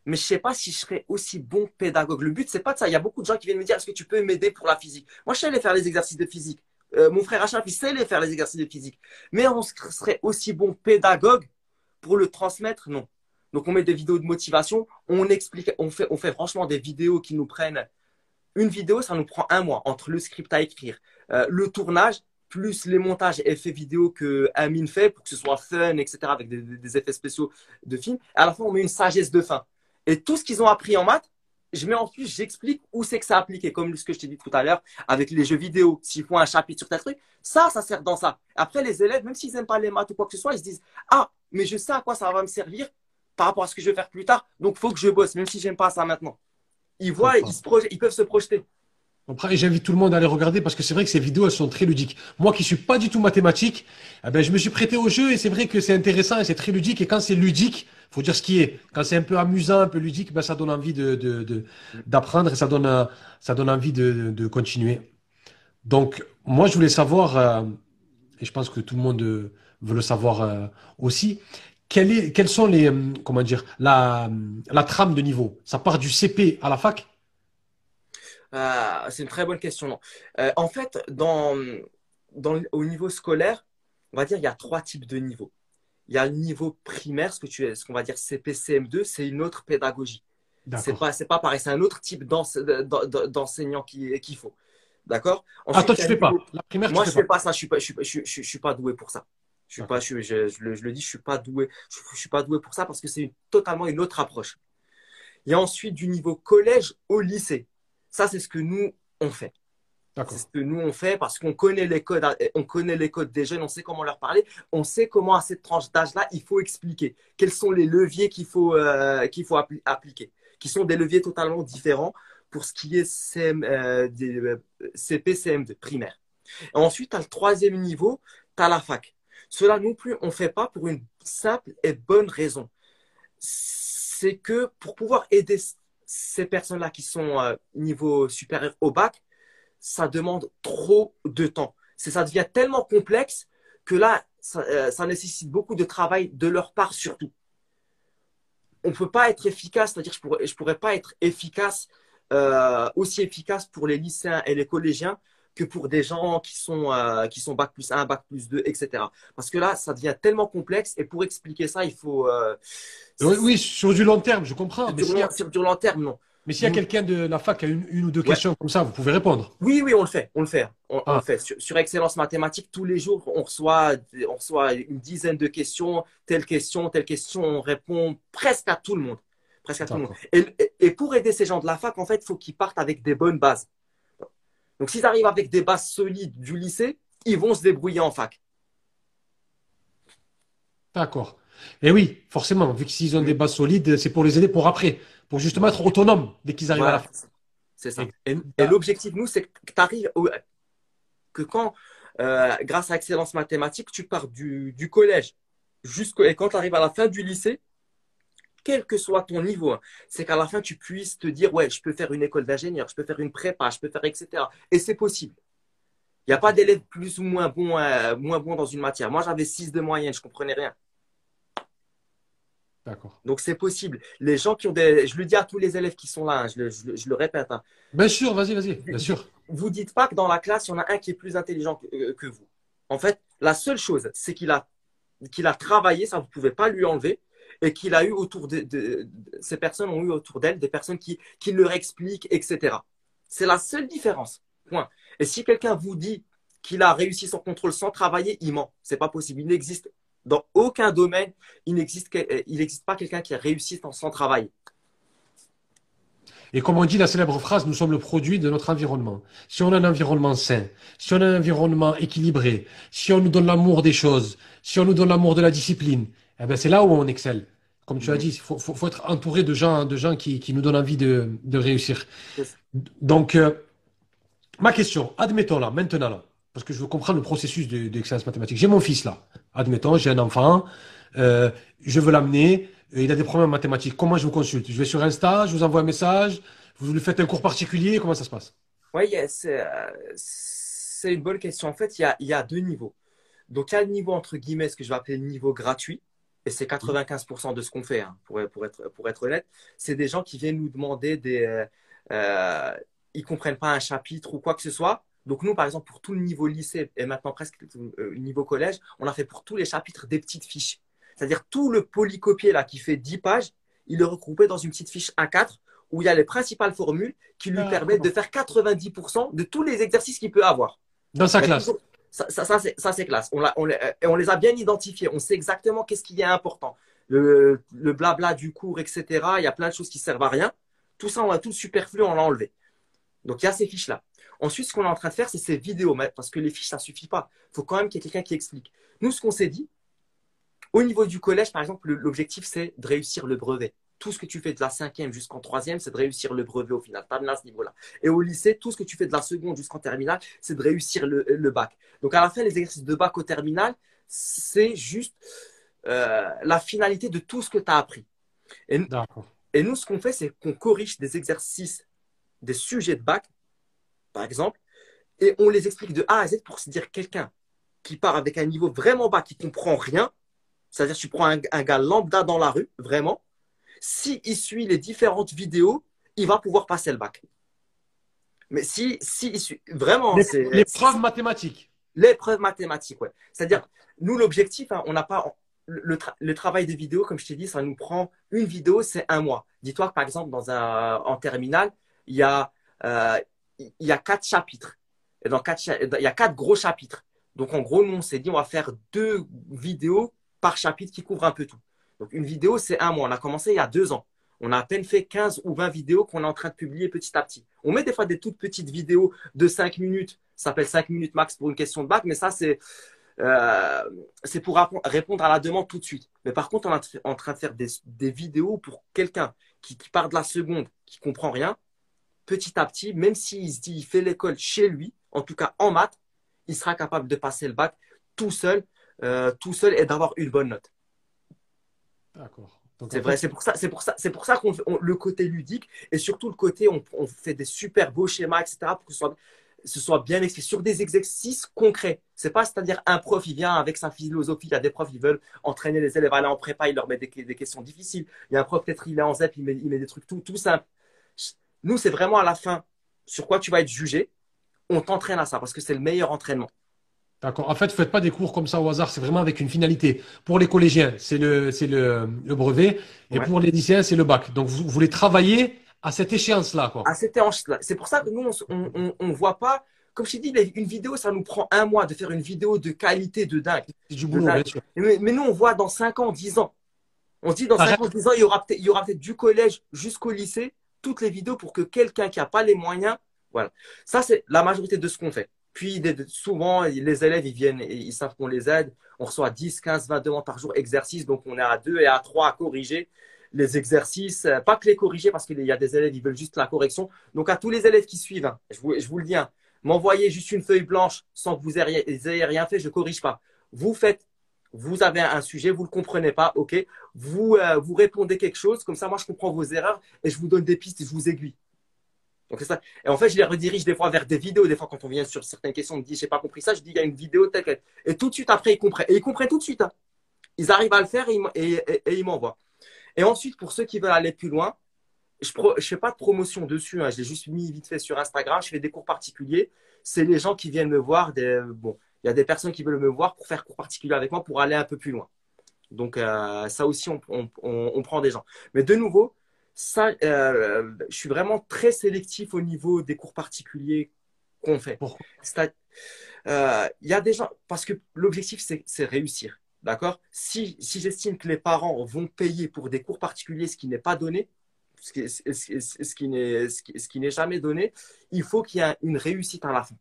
Mais je sais pas si je serais aussi bon pédagogue. Le but, c'est pas de ça. Il y a beaucoup de gens qui viennent me dire, est-ce que tu peux m'aider pour la physique? Moi, je sais aller faire les exercices de physique. Euh, mon frère Achraf, il sait aller faire les exercices de physique. Mais on serait aussi bon pédagogue pour le transmettre? Non. Donc, on met des vidéos de motivation. On explique, on fait, on fait franchement des vidéos qui nous prennent. Une vidéo, ça nous prend un mois entre le script à écrire, euh, le tournage, plus les montages et effets vidéo que Amine fait pour que ce soit fun, etc., avec des, des effets spéciaux de film. À la fin, on met une sagesse de fin. Et tout ce qu'ils ont appris en maths, je mets en plus, j'explique où c'est que ça a appliqué, comme ce que je t'ai dit tout à l'heure, avec les jeux vidéo, s'ils font un chapitre sur tel truc, ça, ça sert dans ça. Après, les élèves, même s'ils n'aiment pas les maths ou quoi que ce soit, ils se disent, ah, mais je sais à quoi ça va me servir par rapport à ce que je vais faire plus tard, donc faut que je bosse, même si j'aime pas ça maintenant. Ils voient, ils, se ils peuvent se projeter. J'invite tout le monde à les regarder parce que c'est vrai que ces vidéos, elles sont très ludiques. Moi qui suis pas du tout mathématique, eh ben, je me suis prêté au jeu et c'est vrai que c'est intéressant et c'est très ludique. Et quand c'est ludique, faut dire ce qui est. Quand c'est un peu amusant, un peu ludique, ben, ça donne envie de, d'apprendre et ça donne, ça donne envie de, de continuer. Donc, moi, je voulais savoir, euh, et je pense que tout le monde euh, veut le savoir euh, aussi, quel est, quels sont les, comment dire, la, la trame de niveau? Ça part du CP à la fac? Euh, c'est une très bonne question. en fait, dans, au niveau scolaire, on va dire il y a trois types de niveaux. Il y a le niveau primaire, ce que tu ce qu'on va dire CP, CM2, c'est une autre pédagogie. C'est pas, c'est pas pareil, c'est un autre type d'ense- d'en- d'en- d'enseignant qui- qu'il faut. D'accord? Ah, toi, tu fais pas. La primaire, Moi, je fais pas. pas ça. Je suis pas, je suis pas, je, suis- je, suis pas doué pour ça. Je suis pas, je, je- je le, je le dis, je suis pas doué. Je, suis pas doué pour ça parce que c'est totalement une autre approche. Il y a ensuite du niveau collège au lycée. Ça, c'est ce que nous on fait. C'est ce que nous on fait parce qu'on connaît les codes, on connaît les codes des jeunes, on sait comment leur parler, on sait comment à cette tranche d'âge-là il faut expliquer. Quels sont les leviers qu'il faut euh, qu'il faut appli- appliquer, qui sont des leviers totalement différents pour ce qui est CM, euh, des, euh, CP, CM2 primaire. Et ensuite, à le troisième niveau, tu as la fac. Cela non plus, on ne fait pas pour une simple et bonne raison. C'est que pour pouvoir aider ces personnes-là qui sont euh, niveau supérieur au bac, ça demande trop de temps. C'est, ça devient tellement complexe que là, ça, euh, ça nécessite beaucoup de travail de leur part surtout. On ne peut pas être efficace, c'est-à-dire je pourrais, je pourrais pas être efficace, euh, aussi efficace pour les lycéens et les collégiens que pour des gens qui sont, euh, qui sont bac plus 1, bac plus 2, etc. Parce que là, ça devient tellement complexe et pour expliquer ça, il faut... euh, Oui, oui, sur du long terme, je comprends. Mais sur, sur du long terme, non. Mais s'il y a quelqu'un de la fac qui a une, une ou deux Ouais. questions comme ça, vous pouvez répondre. Oui, oui, on le fait, on le fait, on, on Ah. le fait. Sur, sur Excellence Mathématique, tous les jours, on reçoit, on reçoit une dizaine de questions, telle question, telle question, on répond presque à tout le monde, presque à tout le monde. Et- et pour aider ces gens de la fac, en fait, il faut qu'ils partent avec des bonnes bases. Donc, s'ils arrivent avec des bases solides du lycée, ils vont se débrouiller en fac. D'accord. Et oui, forcément, vu que s'ils ont des bases solides, c'est pour les aider pour après, pour justement être autonomes dès qu'ils arrivent à la fac. c'est ça. Et- l'objectif, nous, c'est que tu arrives, que quand, euh, grâce à Excellence Mathématique, tu pars du, du collège jusqu'au, et quand tu arrives à la fin du lycée, quel que soit ton niveau, hein, c'est qu'à la fin, tu puisses te dire, ouais, je peux faire une école d'ingénieur, je peux faire une prépa, je peux faire, etc. Et c'est possible. Il n'y a pas d'élèves plus ou moins bons, euh, moins bons dans une matière. Moi, j'avais 6 de moyenne, je comprenais rien. Donc c'est possible. Les gens qui ont des, je le dis à tous les élèves qui sont là, hein, je, le, je, je, le, répète. Hein. Bien sûr, vas-y, vas-y, bien sûr. Vous dites pas que dans la classe il y en a un qui est plus intelligent que, euh, que vous. En fait, la seule chose, c'est qu'il a qu'il a travaillé, ça vous pouvez pas lui enlever, et qu'il a eu autour de, de, de, ces personnes ont eu autour d'elle des personnes qui qui leur expliquent, etc. C'est la seule différence. Point. Et si quelqu'un vous dit qu'il a réussi son contrôle sans travailler, il ment. C'est pas possible. Il n'existe dans aucun domaine, il n'existe pas quelqu'un qui a réussi sans travail. Et comme on dit la célèbre phrase, nous sommes le produit de notre environnement. Si on a un environnement sain, si on a un environnement équilibré, si on nous donne l'amour des choses, si on nous donne l'amour de la discipline, eh ben c'est là où on excelle. Comme tu as dit, il faut, faut, faut, être entouré de gens, de gens qui, qui nous donnent envie de, de réussir. Donc, euh, ma question, admettons là, maintenant là, parce que je veux comprendre le processus d'excellence de, mathématique. J'ai mon fils là, admettons, j'ai un enfant, euh, je veux l'amener, euh, il a des problèmes mathématiques. Comment je vous consulte? Je vais sur Insta, je vous envoie un message, vous lui faites un cours particulier, comment ça se passe? Oui, c'est une bonne question. En fait, il y, a, deux niveaux. Donc, il y a le niveau entre guillemets, ce que je vais appeler le niveau gratuit, et c'est 95% de ce qu'on fait, hein, pour, être, pour être honnête. C'est des gens qui viennent nous demander des. Euh, euh, ils comprennent pas un chapitre ou quoi que ce soit. Donc nous, par exemple, pour tout le niveau lycée et maintenant presque le niveau collège, on a fait pour tous les chapitres des petites fiches. C'est-à-dire tout le polycopier là qui fait 10 pages, il est regroupé dans une petite fiche A4 où il y a les principales formules qui lui ah, permettent de faire 90% de tous les exercices qu'il peut avoir. Dans sa classe. Ça, ça, ça, ça c'est classe. On, on, on, les a bien identifiés. On sait exactement qu'est-ce qui est important. Le, le blabla du cours, etc. Il y a plein de choses qui servent à rien. Tout ça, on a tout le superflu, on l'a enlevé. Donc, il y a ces fiches-là. Ensuite, ce qu'on est en train de faire, c'est ces vidéos, parce que les fiches, ça suffit pas. Il faut quand même qu'il y ait quelqu'un qui explique. Nous, ce qu'on s'est dit, au niveau du collège, par exemple, l'objectif, c'est de réussir le brevet. Tout ce que tu fais de la cinquième jusqu'en troisième, c'est de réussir le brevet au final. Pas de à ce niveau-là. Et au lycée, tout ce que tu fais de la seconde jusqu'en terminale, c'est de réussir le, le, bac. Donc, à la fin, les exercices de bac au terminal, c'est juste euh, la finalité de tout ce que tu as appris. Et, et nous, ce qu'on fait, c'est qu'on corrige des exercices, des sujets de bac par exemple, et on les explique de A à Z pour se dire quelqu'un qui part avec un niveau vraiment bas, qui comprend rien, c'est-à-dire tu prends un, un, gars lambda dans la rue, vraiment, s'il il suit les différentes vidéos, il va pouvoir passer le bac. Mais si, si il suit vraiment. L'épreuve mathématique. L'épreuve mathématique, ouais. C'est-à-dire, nous, l'objectif, hein, on n'a pas. Le, tra le, travail des vidéos, comme je t'ai dit, ça nous prend une vidéo, c'est un mois. Dis-toi que par exemple, dans un, en terminale, il y a, euh, il y a quatre chapitres. Et dans quatre, il y a quatre gros chapitres. Donc, en gros, nous, on s'est dit, on va faire deux vidéos par chapitre qui couvrent un peu tout. Donc, une vidéo, c'est un mois. On a commencé il y a deux ans. On a à peine fait 15 ou 20 vidéos qu'on est en train de publier petit à petit. On met des fois des toutes petites vidéos de 5 minutes. Ça s'appelle 5 minutes max pour une question de bac, mais ça, c'est euh, pour répondre à la demande tout de suite. Mais par contre, on est en train de faire des, des vidéos pour quelqu'un qui, qui part de la seconde, qui comprend rien, petit à petit, même s'il se dit il fait l'école chez lui, en tout cas en maths, il sera capable de passer le bac tout seul, euh, tout seul et d'avoir une bonne note. D'accord. C'est vrai, c'est pour ça, c'est pour ça, c'est pour ça qu'on le côté ludique et surtout le côté on, on, fait des super beaux schémas, etc. pour que ce soit, ce soit bien expliqué sur des exercices concrets. C'est pas, c'est-à-dire un prof il vient avec sa philosophie. Il y a des profs ils veulent entraîner les élèves à aller en prépa, il leur met des, des questions difficiles. Il y a un prof peut-être il est en ZEP, il met, il met des trucs tout, tout simples. Nous, c'est vraiment à la fin sur quoi tu vas être jugé. On t'entraîne à ça parce que c'est le meilleur entraînement. D'accord. En fait, vous ne faites pas des cours comme ça au hasard, c'est vraiment avec une finalité. Pour les collégiens, c'est le, c'est le, le, brevet. Et ouais. pour les lycéens, c'est le bac. Donc, vous, voulez travailler à cette échéance-là. À cette échéance-là. C'est pour ça que nous, on ne voit pas. Comme je t'ai dit, une vidéo, ça nous prend un mois de faire une vidéo de qualité de dingue. C'est du boulot, bien sûr. Mais, mais, nous, on voit dans 5 ans, 10 ans. On se dit dans 5 ans, 10 ans, il y aura peut-être, il y aura peut-être du collège jusqu'au lycée toutes les vidéos pour que quelqu'un qui n'a pas les moyens, voilà. Ça, c'est la majorité de ce qu'on fait. Puis, souvent, les élèves, ils viennent et ils savent qu'on les aide. On reçoit 10, 15, 20 demandes par jour exercices. Donc, on est à 2 et à 3 à corriger les exercices. Pas que les corriger parce qu'il y a des élèves, ils veulent juste la correction. Donc, à tous les élèves qui suivent, hein, je, vous, vous le dis, hein, m'envoyer juste une feuille blanche sans que vous ayez, ayez rien fait, je corrige pas. Vous faites vous avez un sujet, vous le comprenez pas, ok. Vous euh, vous répondez quelque chose, comme ça, moi je comprends vos erreurs et je vous donne des pistes, je vous aiguille. Donc ça. Et en fait, je les redirige des fois vers des vidéos. Des fois, quand on vient sur certaines questions, on me dit j'ai pas compris ça, je dis il y a une vidéo telle Et tout de suite après, ils comprennent. Et ils comprennent tout de suite. Hein. Ils arrivent à le faire et, et ils m'envoient. Et ensuite, pour ceux qui veulent aller plus loin, je ne fais pas de promotion dessus. Hein. Je l'ai juste mis vite fait sur Instagram. Je fais des cours particuliers. C'est les gens qui viennent me voir. Des, bon, il y a des personnes qui veulent me voir pour faire cours particuliers avec moi pour aller un peu plus loin. Donc, euh, ça aussi, on, on, on, prend des gens. Mais de nouveau, ça, euh, je suis vraiment très sélectif au niveau des cours particuliers qu'on fait. Euh, Il y a des gens, parce que l'objectif, c'est réussir. D'accord? Si, si j'estime que les parents vont payer pour des cours particuliers, ce qui n'est pas donné, ce qui, ce, ce qui n'est ce qui, n'est jamais donné, il faut qu'il y ait une réussite à la fin.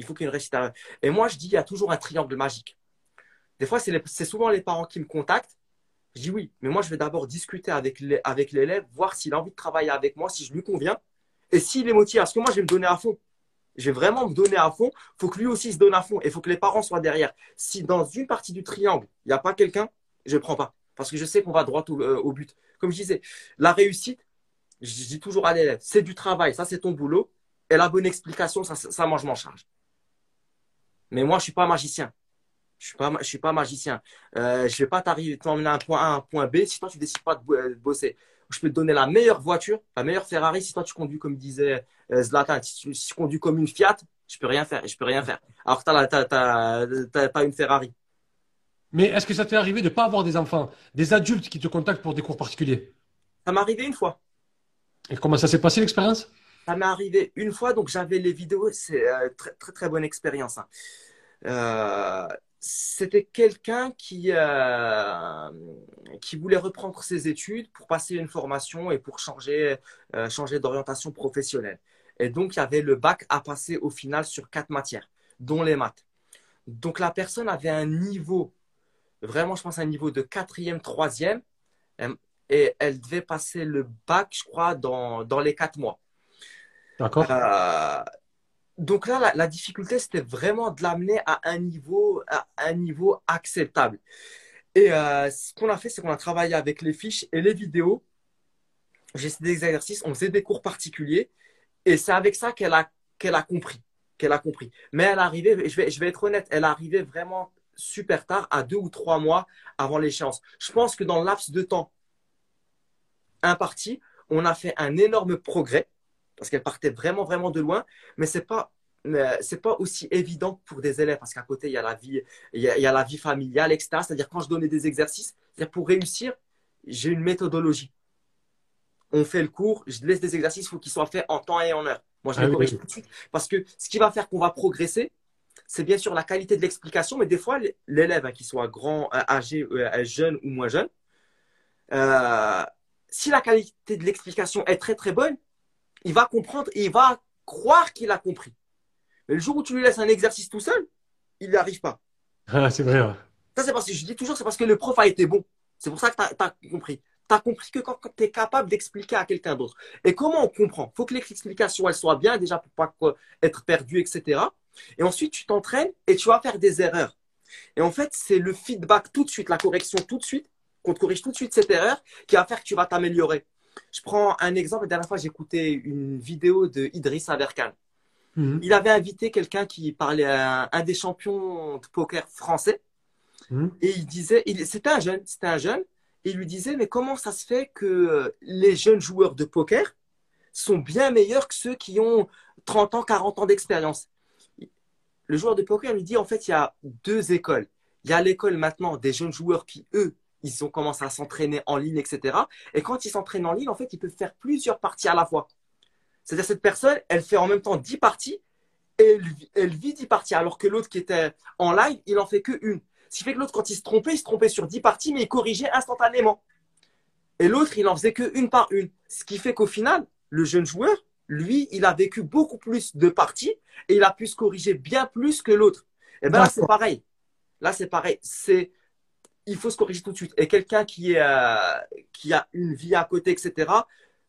Il faut qu'il y ait une réussite à. Et moi, je dis, il y a toujours un triangle magique. Des fois, c'est souvent les parents qui me contactent. Je dis oui, mais moi, je vais d'abord discuter avec l'élève, voir s'il a envie de travailler avec moi, si je lui conviens, et s'il est motivé. Parce que moi, je vais me donner à fond. Je vais vraiment me donner à fond. Il faut que lui aussi se donne à fond. Et il faut que les parents soient derrière. Si dans une partie du triangle, il n'y a pas quelqu'un, je ne prends pas. Parce que je sais qu'on va droit au, euh, but. Comme je disais, la réussite, je dis toujours à l'élève, c'est du travail, ça c'est ton boulot. Et la bonne explication, ça, ça moi je m'en charge. Mais moi, je ne suis pas magicien. Je suis pas, je suis pas magicien. Euh, je vais pas t'arriver, t'emmener à un point A, à un point B si toi tu décides pas de bosser. Je peux te donner la meilleure voiture, la meilleure Ferrari si toi tu conduis comme disait euh, Zlatan. Si tu, conduis comme une Fiat, je peux rien faire. Je peux rien faire. Alors que tu as, une Ferrari. Mais est-ce que ça t'est arrivé de pas avoir des enfants, des adultes qui te contactent pour des cours particuliers? Ça m'est arrivé une fois. Et comment ça s'est passé l'expérience? Ça m'est arrivé une fois, donc j'avais les vidéos. C'est euh, très, très très bonne expérience. Hein. Euh, c'était quelqu'un qui, euh, qui voulait reprendre ses études pour passer une formation et pour changer, euh, changer d'orientation professionnelle. Et donc, il y avait le bac à passer au final sur quatre matières, dont les maths. Donc, la personne avait un niveau, vraiment, je pense, un niveau de quatrième, troisième, et elle devait passer le bac, je crois, dans, dans les quatre mois. D'accord. Euh, donc là, la, difficulté, c'était vraiment de l'amener à un niveau, à un niveau acceptable. Et euh, ce qu'on a fait, c'est qu'on a travaillé avec les fiches et les vidéos. J'ai des exercices, on faisait des cours particuliers. Et c'est avec ça qu'elle a, qu'elle a compris. Qu'elle a compris. Mais elle arrivait, je vais, je vais être honnête, elle arrivait vraiment super tard, à deux ou trois mois avant l'échéance. Je pense que dans le laps de temps imparti, on a fait un énorme progrès parce qu'elle partait vraiment, vraiment de loin. Mais c'est pas c'est pas aussi évident pour des élèves parce qu'à côté il y a la vie il y a, la vie familiale etc c'est-à-dire quand je donnais des exercices pour réussir j'ai une méthodologie. On fait le cours je laisse des exercices il faut qu'ils soient faits en temps et en heure. Moi je les ah corrige tout de suite parce que ce qui va faire qu'on va progresser c'est bien sûr la qualité de l'explication mais des fois l'élève hein, qu'il soit grand euh, âgé euh, jeune ou moins jeune euh, si la qualité de l'explication est très très bonne il va comprendre et il va croire qu'il a compris. Mais le jour où tu lui laisses un exercice tout seul, il n'y arrive pas. Ah, c'est vrai. Ça, c'est parce que je dis toujours, c'est parce que le prof a été bon. C'est pour ça que tu as, compris. Tu as compris que quand, tu es capable d'expliquer à quelqu'un d'autre. Et comment on comprend? Il faut que l'explication, elle soit bien, déjà pour pas être perdu, etc. Et ensuite, tu t'entraînes et tu vas faire des erreurs. Et en fait, c'est le feedback tout de suite, la correction tout de suite, qu'on te corrige tout de suite cette erreur, qui va faire que tu vas t'améliorer. Je prends un exemple. La dernière fois, j'écoutais une vidéo de Idriss Aberkan. Mhm. Il avait invité quelqu'un qui parlait à un, des champions de poker français. Mhm. Et il disait, c'était un jeune, c'était un jeune. Et il lui disait, mais comment ça se fait que les jeunes joueurs de poker sont bien meilleurs que ceux qui ont 30 ans, 40 ans d'expérience? Le joueur de poker lui dit, en fait, il y a deux écoles. Il y a l'école maintenant des jeunes joueurs qui, eux, ils ont commencé à s'entraîner en ligne, etc. Et quand ils s'entraînent en ligne, en fait, ils peuvent faire plusieurs parties à la fois. C'est-à-dire cette personne, elle fait en même temps 10 parties et elle, vit 10 parties, alors que l'autre qui était en live, il en fait que une. Ce qui fait que l'autre, quand il se trompait, il se trompait sur 10 parties, mais il corrigeait instantanément. Et l'autre, il en faisait que une par une. Ce qui fait qu'au final, le jeune joueur, lui, il a vécu beaucoup plus de parties et il a pu se corriger bien plus que l'autre. Et bien là, c'est pareil. Là, c'est pareil. C'est il faut se corriger tout de suite. Et quelqu'un qui, euh, qui a une vie à côté, etc.,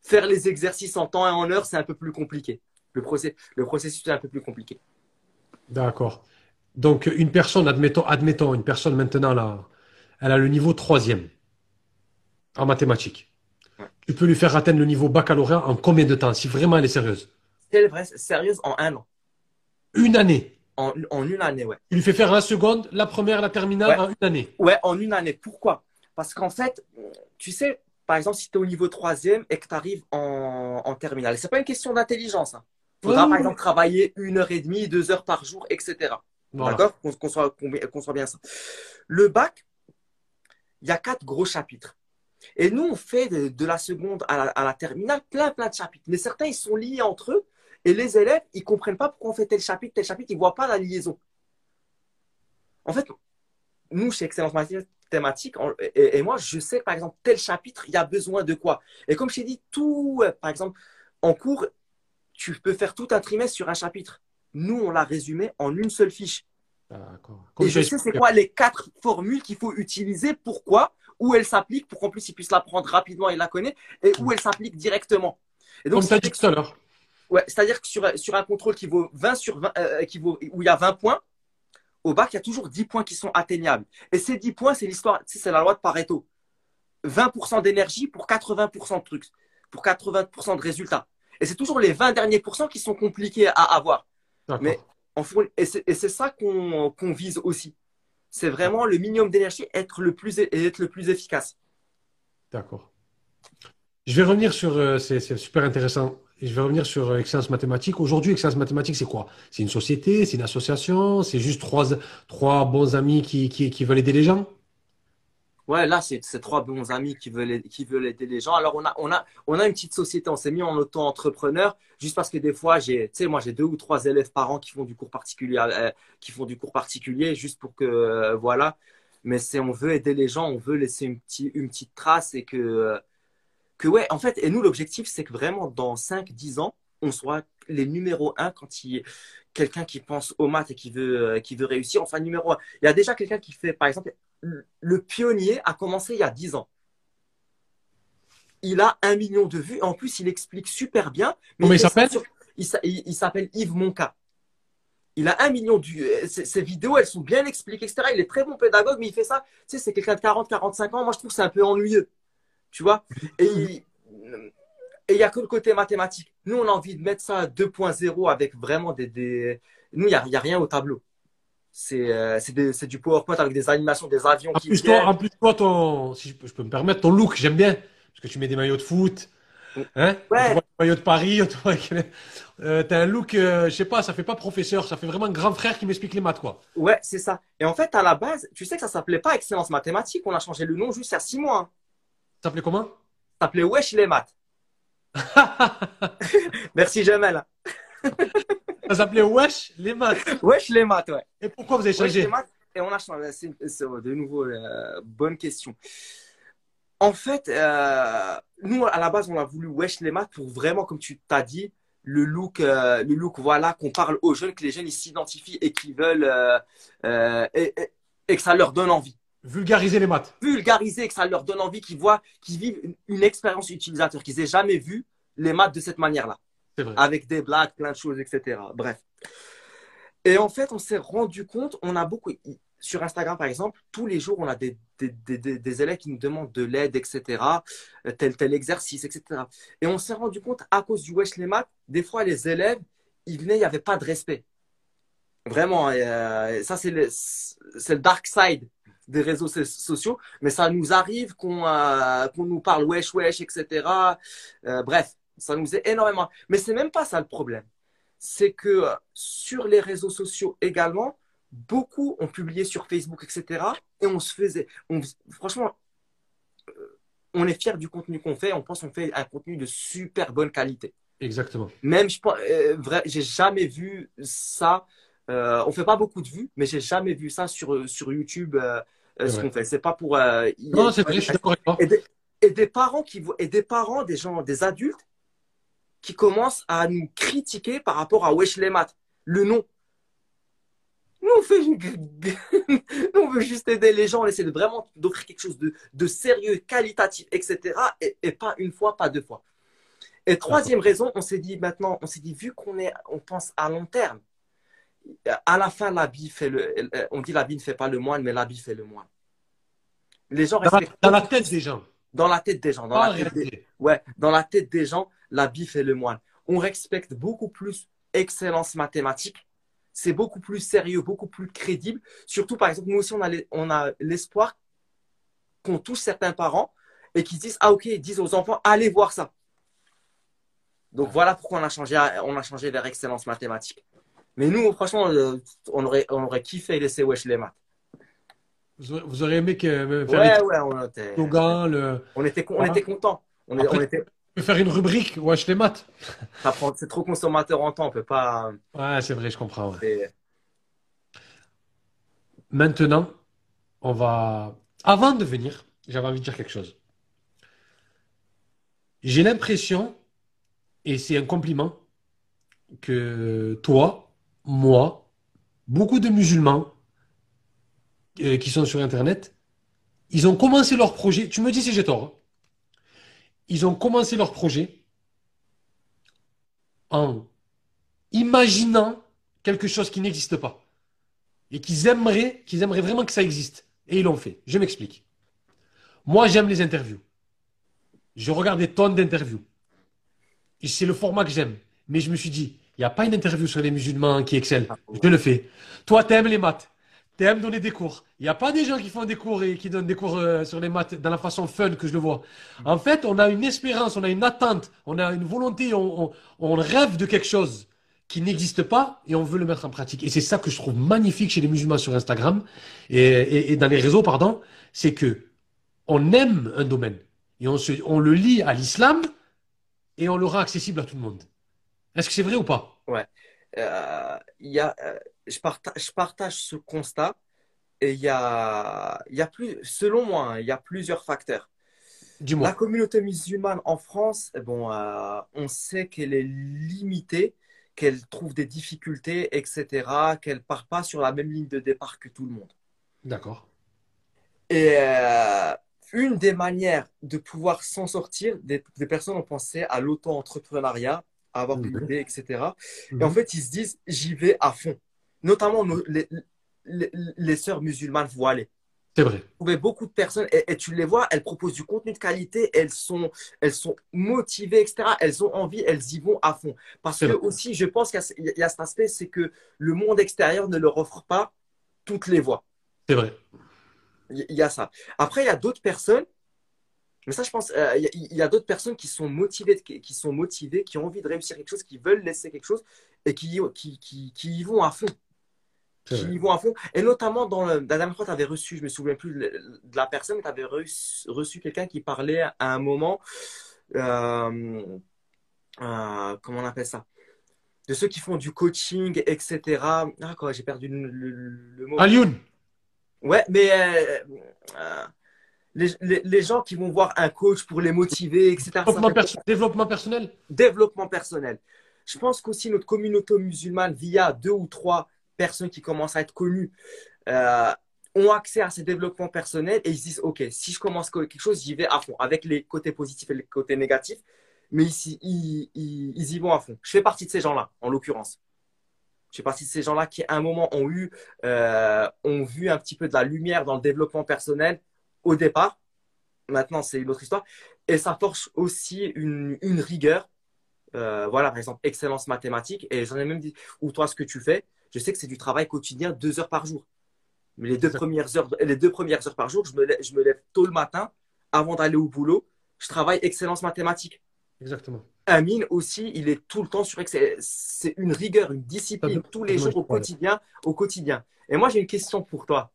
faire les exercices en temps et en heure, c'est un peu plus compliqué. Le, process, le processus est un peu plus compliqué. D'accord. Donc, une personne, admettons, admettons, une personne maintenant, là, elle a le niveau troisième en mathématiques. Tu peux lui faire atteindre le niveau baccalauréat en combien de temps, si vraiment elle est sérieuse? Elle est sérieuse en un an. Une année en, une année, ouais. Il lui fait faire la seconde, la première, la terminale en une année. Ouais, en une année. Pourquoi? Parce qu'en fait, tu sais, par exemple, si tu es au niveau troisième et que tu arrives en, en terminale, c'est pas une question d'intelligence. Hein. Il faudra, par exemple, travailler une heure et demie, deux heures par jour, etc. D'accord? Qu'on soit, soit bien ça. Le bac, il y a quatre gros chapitres. Et nous, on fait de, la seconde à la, terminale plein, plein de chapitres. Mais certains, ils sont liés entre eux. Et les élèves, ils comprennent pas pourquoi on fait tel chapitre, tel chapitre. Ils voient pas la liaison. En fait, nous, chez Excellence Mathématique, et, et, moi, je sais par exemple, tel chapitre, il y a besoin de quoi. Et comme je t'ai dit, tout, euh, par exemple, en cours, tu peux faire tout un trimestre sur un chapitre. Nous, on l'a résumé en une seule fiche. Et je sais c'est quoi les quatre formules qu'il faut utiliser, pourquoi, où elles s'appliquent, pour qu'en plus ils puissent l'apprendre rapidement et la connaître, et où elles s'appliquent directement. Et donc, Comme tu as dit tout à l'heure. Ouais, c'est-à-dire que sur, sur, un contrôle qui vaut 20 sur 20, euh, qui vaut, où il y a 20 points, au bac, il y a toujours 10 points qui sont atteignables. Et ces 10 points, c'est l'histoire, c'est la loi de Pareto. 20% d'énergie pour 80% de trucs, pour 80% de résultats. Et c'est toujours les 20 derniers pourcents qui sont compliqués à avoir. Mais en et c'est ça qu'on vise aussi. C'est vraiment le minimum d'énergie, être le plus être le plus efficace. D'accord. Je vais revenir sur, euh, c'est super intéressant. Je vais revenir sur euh, Excellence Mathématique. Aujourd'hui, Excellence Mathématique, c'est quoi? C'est une société, c'est une association, c'est juste trois, trois bons amis qui, qui, veulent aider les gens? Ouais, là, c'est trois bons amis qui veulent, qui veulent aider les gens. Alors, on a, on a, on a une petite société, on s'est mis en auto-entrepreneur, juste parce que des fois, tu sais, moi, j'ai deux ou trois élèves par an qui font du cours particulier, euh, qui font du cours particulier, juste pour que, euh, voilà. Mais c'est, on veut aider les gens, on veut laisser une, petite, une petite trace et que, que, ouais, en fait, et nous, l'objectif, c'est que vraiment, dans 5, 10 ans, on soit les numéros un quand il y a quelqu'un qui pense aux maths et qui veut, qui veut réussir. Enfin, numéro un. Il y a déjà quelqu'un qui fait, par exemple, le pionnier a commencé il y a 10 ans. Il a un million de vues. En plus, il explique super bien. Comment il s'appelle? il, s'appelle Yves Monca. Il a un million de vues. Ses, vidéos, elles sont bien expliquées, etc. Il est très bon pédagogue, mais il fait ça. Tu sais, c'est quelqu'un de 40, 45 ans. Moi, je trouve que c'est un peu ennuyeux. Tu vois Et il et n'y a que le côté mathématique. Nous, on a envie de mettre ça à 2.0 avec vraiment des, Nous, il n'y a, a rien au tableau. Euh, c'est du PowerPoint avec des animations, des avions en qui plus, toi, En plus, toi, ton, si je peux, me permettre, ton look, j'aime bien. Parce que tu mets des maillots de foot. Hein ouais. maillot de Paris. [laughs] Euh, tu as un look, euh, je sais pas, ça fait pas professeur, ça fait vraiment grand frère qui m'explique les maths, quoi. Ouais, c'est ça. Et en fait, à la base, tu sais que ça s'appelait pas Excellence Mathématique, on a changé le nom juste il y a six mois. Hein. Ça s'appelait comment? Ça s'appelait Wesh les maths. [laughs] Merci Jamel. Ça s'appelait Wesh les maths. Wesh les maths, ouais. Et pourquoi vous avez changé? Et on a changé. C'est de nouveau euh, bonne question. En fait, euh, nous à la base, on a voulu Wesh les maths pour vraiment, comme tu t'as dit, le look, euh, le look, voilà, qu'on parle aux jeunes, que les jeunes ils s'identifient et qu'ils veulent et, et, que ça leur donne envie. Vulgariser les maths. Vulgariser, que ça leur donne envie, qu'ils voient, qu'ils vivent une, une expérience utilisateur, qu'ils aient jamais vu les maths de cette manière-là. Avec des blagues, plein de choses, etc. Bref. Et en fait, on s'est rendu compte, on a beaucoup, sur Instagram par exemple, tous les jours, on a des, des, des, des élèves qui nous demandent de l'aide, etc., euh, tel, tel exercice, etc. Et on s'est rendu compte, à cause du Wesh les maths, des fois, les élèves, ils venaient, il n'y avait pas de respect. Vraiment, euh, ça, c'est le, le dark side des réseaux sociaux, mais ça nous arrive qu'on euh, nous parle wesh, wesh, etc. Euh, bref, ça nous est énormément. Mais c'est même pas ça le problème. C'est que euh, sur les réseaux sociaux également, beaucoup ont publié sur Facebook, etc. Et on se faisait, on, franchement, euh, on est fier du contenu qu'on fait. On pense qu'on fait un contenu de super bonne qualité. Exactement. Même, je euh, vrai, j'ai jamais vu ça. Euh, on fait pas beaucoup de vues, mais j'ai jamais vu ça sur sur YouTube. ce qu'on fait, c'est pas pour. non, c'est vrai, je suis d'accord. Et, et des parents qui et des parents, des gens, des adultes qui commence à nous critiquer par rapport à Wesh le nom. Nous, on, fait... [laughs] nous, on veut juste aider les gens, on essaie de vraiment d'offrir quelque chose de, de, sérieux, qualitatif, etc. Et, pas une fois, pas deux fois. Et troisième raison, on s'est dit maintenant, on s'est dit, vu qu'on est, on pense à long terme, à la fin, l'habit fait le, on dit l'habit ne fait pas le moine, mais l'habit fait le moine. Les gens dans, dans la tête des gens. Dans la tête des gens. Dans, la tête des, ouais, dans la tête des gens, et le moine. On respecte beaucoup plus excellence mathématique. C'est beaucoup plus sérieux, beaucoup plus crédible. Surtout, par exemple, nous aussi, on a l'espoir qu'on touche certains parents et qui disent ah ok, ils disent aux enfants allez voir ça. Donc voilà pourquoi on a changé, on a changé vers excellence mathématique. Mais nous, franchement, euh, on aurait, on aurait kiffé laisser wesh les maths. Vous aurez aimé que, faire ouais, ouais, on était, le... on était, on était content. On, était... faire une rubrique wesh les maths. C'est trop consommateur en temps, on peut pas. Ouais, c'est vrai, je comprends. Maintenant, on va. Avant de venir, j'avais envie de dire quelque chose. J'ai l'impression, et c'est un compliment, que toi, moi, beaucoup de musulmans euh, qui sont sur Internet, ils ont commencé leur projet. Tu me dis si j'ai tort. Hein. Ils ont commencé leur projet en imaginant quelque chose qui n'existe pas et qu'ils aimeraient, qu'ils aimeraient vraiment que ça existe. Et ils l'ont fait. Je m'explique. Moi, j'aime les interviews. Je regarde des tonnes d'interviews. C'est le format que j'aime. Mais je me suis dit, il n'y a pas une interview sur les musulmans qui excelle. Ah, je le fais. Toi, tu aimes les maths. Tu aimes donner des cours. Il n'y a pas des gens qui font des cours et qui donnent des cours euh, sur les maths dans la façon fun que je le vois. En fait, on a une espérance, on a une attente, on a une volonté, on, rêve de quelque chose qui n'existe pas et on veut le mettre en pratique. Et c'est ça que je trouve magnifique chez les musulmans sur Instagram et, et dans les réseaux, pardon, c'est que on aime un domaine et on, se, on le lit à l'islam et on le rend accessible à tout le monde. Est-ce que c'est vrai ou pas? Ouais. Euh, y a, euh, je, partage, je partage ce constat et il y a, y a plus, selon moi, hein, il y a plusieurs facteurs. La communauté musulmane en France, eh bon, euh, on sait qu'elle est limitée, qu'elle trouve des difficultés, etc., qu'elle part pas sur la même ligne de départ que tout le monde. D'accord. Et euh, une des manières de pouvoir s'en sortir, des, personnes ont pensé à l'auto-entrepreneuriat, avoir une idée, etc. Et en mhm. fait, ils se disent, j'y vais à fond. Notamment les, les, sœurs musulmanes voilées. C'est vrai. Vous beaucoup de personnes, et, tu les vois, elles proposent du contenu de qualité, elles sont, elles sont motivées, etc. Elles ont envie, elles y vont à fond. Parce que aussi, je pense qu'il y, y, a cet aspect, c'est que le monde extérieur ne leur offre pas toutes les voies. C'est vrai. Il y, a ça. Après, il y a d'autres personnes, mais ça, je pense, euh, il y a, d'autres personnes qui sont motivées, qui, sont motivées, qui ont envie de réussir quelque chose, qui veulent laisser quelque chose et qui, qui, qui, y vont à fond. Qui y vont à fond. Et notamment, dans la dernière fois, tu avais reçu, je me souviens plus de la personne, mais tu avais reçu, quelqu'un qui parlait à un moment, euh, euh, comment on appelle ça? De ceux qui font du coaching, etc. Ah, quoi, j'ai perdu le, le, mot. Alioun Ouais, mais les, gens qui vont voir un coach pour les motiver, etc. Développement, personnel? Développement personnel. Je pense qu'aussi notre communauté musulmane, via deux ou trois personnes qui commencent à être connues, euh, ont accès à ces développements personnels et ils se disent, OK, si je commence quelque chose, j'y vais à fond, avec les côtés positifs et les côtés négatifs, mais ici, ils y vont à fond. Je fais partie de ces gens-là, en l'occurrence. Je fais partie de ces gens-là qui, à un moment, ont eu, euh, ont vu un petit peu de la lumière dans le développement personnel au départ. Maintenant, c'est une autre histoire. Et ça force aussi une, une rigueur. Euh, voilà, par exemple, excellence mathématique. Et j'en ai même dit, ou toi, ce que tu fais, je sais que c'est du travail quotidien, deux heures par jour. Mais les deux premières heures, les deux premières heures par jour, je me lève, je me lève tôt le matin avant d'aller au boulot. Je travaille excellence mathématique. Exactement. Amine aussi, il est tout le temps sur c'est une rigueur, une discipline tous les jours au quotidien, au quotidien. Et moi j'ai une question pour toi.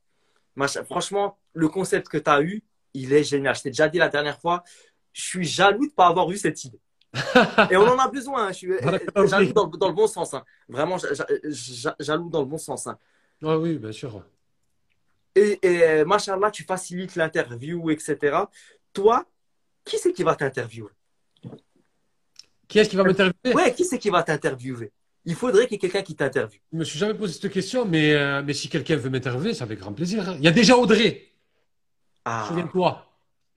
Franchement, le concept que tu as eu, il est génial. Je t'ai déjà dit la dernière fois, je suis jaloux de ne pas avoir eu cette idée. [laughs] Et on en a besoin. Hein. Je suis jaloux dans, le bon sens. Hein. Vraiment jaloux dans le bon sens. Hein. Ah oui, bien sûr. Et, et machallah, tu facilites l'interview, etc. Toi, qui c'est qui va t'interviewer? Qui est-ce qui va m'interviewer? Ouais, qui c'est qui va t'interviewer? Il faudrait qu'il y ait quelqu'un qui t'interviewe. Je me suis jamais posé cette question, mais, euh, mais si quelqu'un veut m'interviewer, c'est avec grand plaisir. Hein. Il y a déjà Audrey. Ah. Souviens-toi.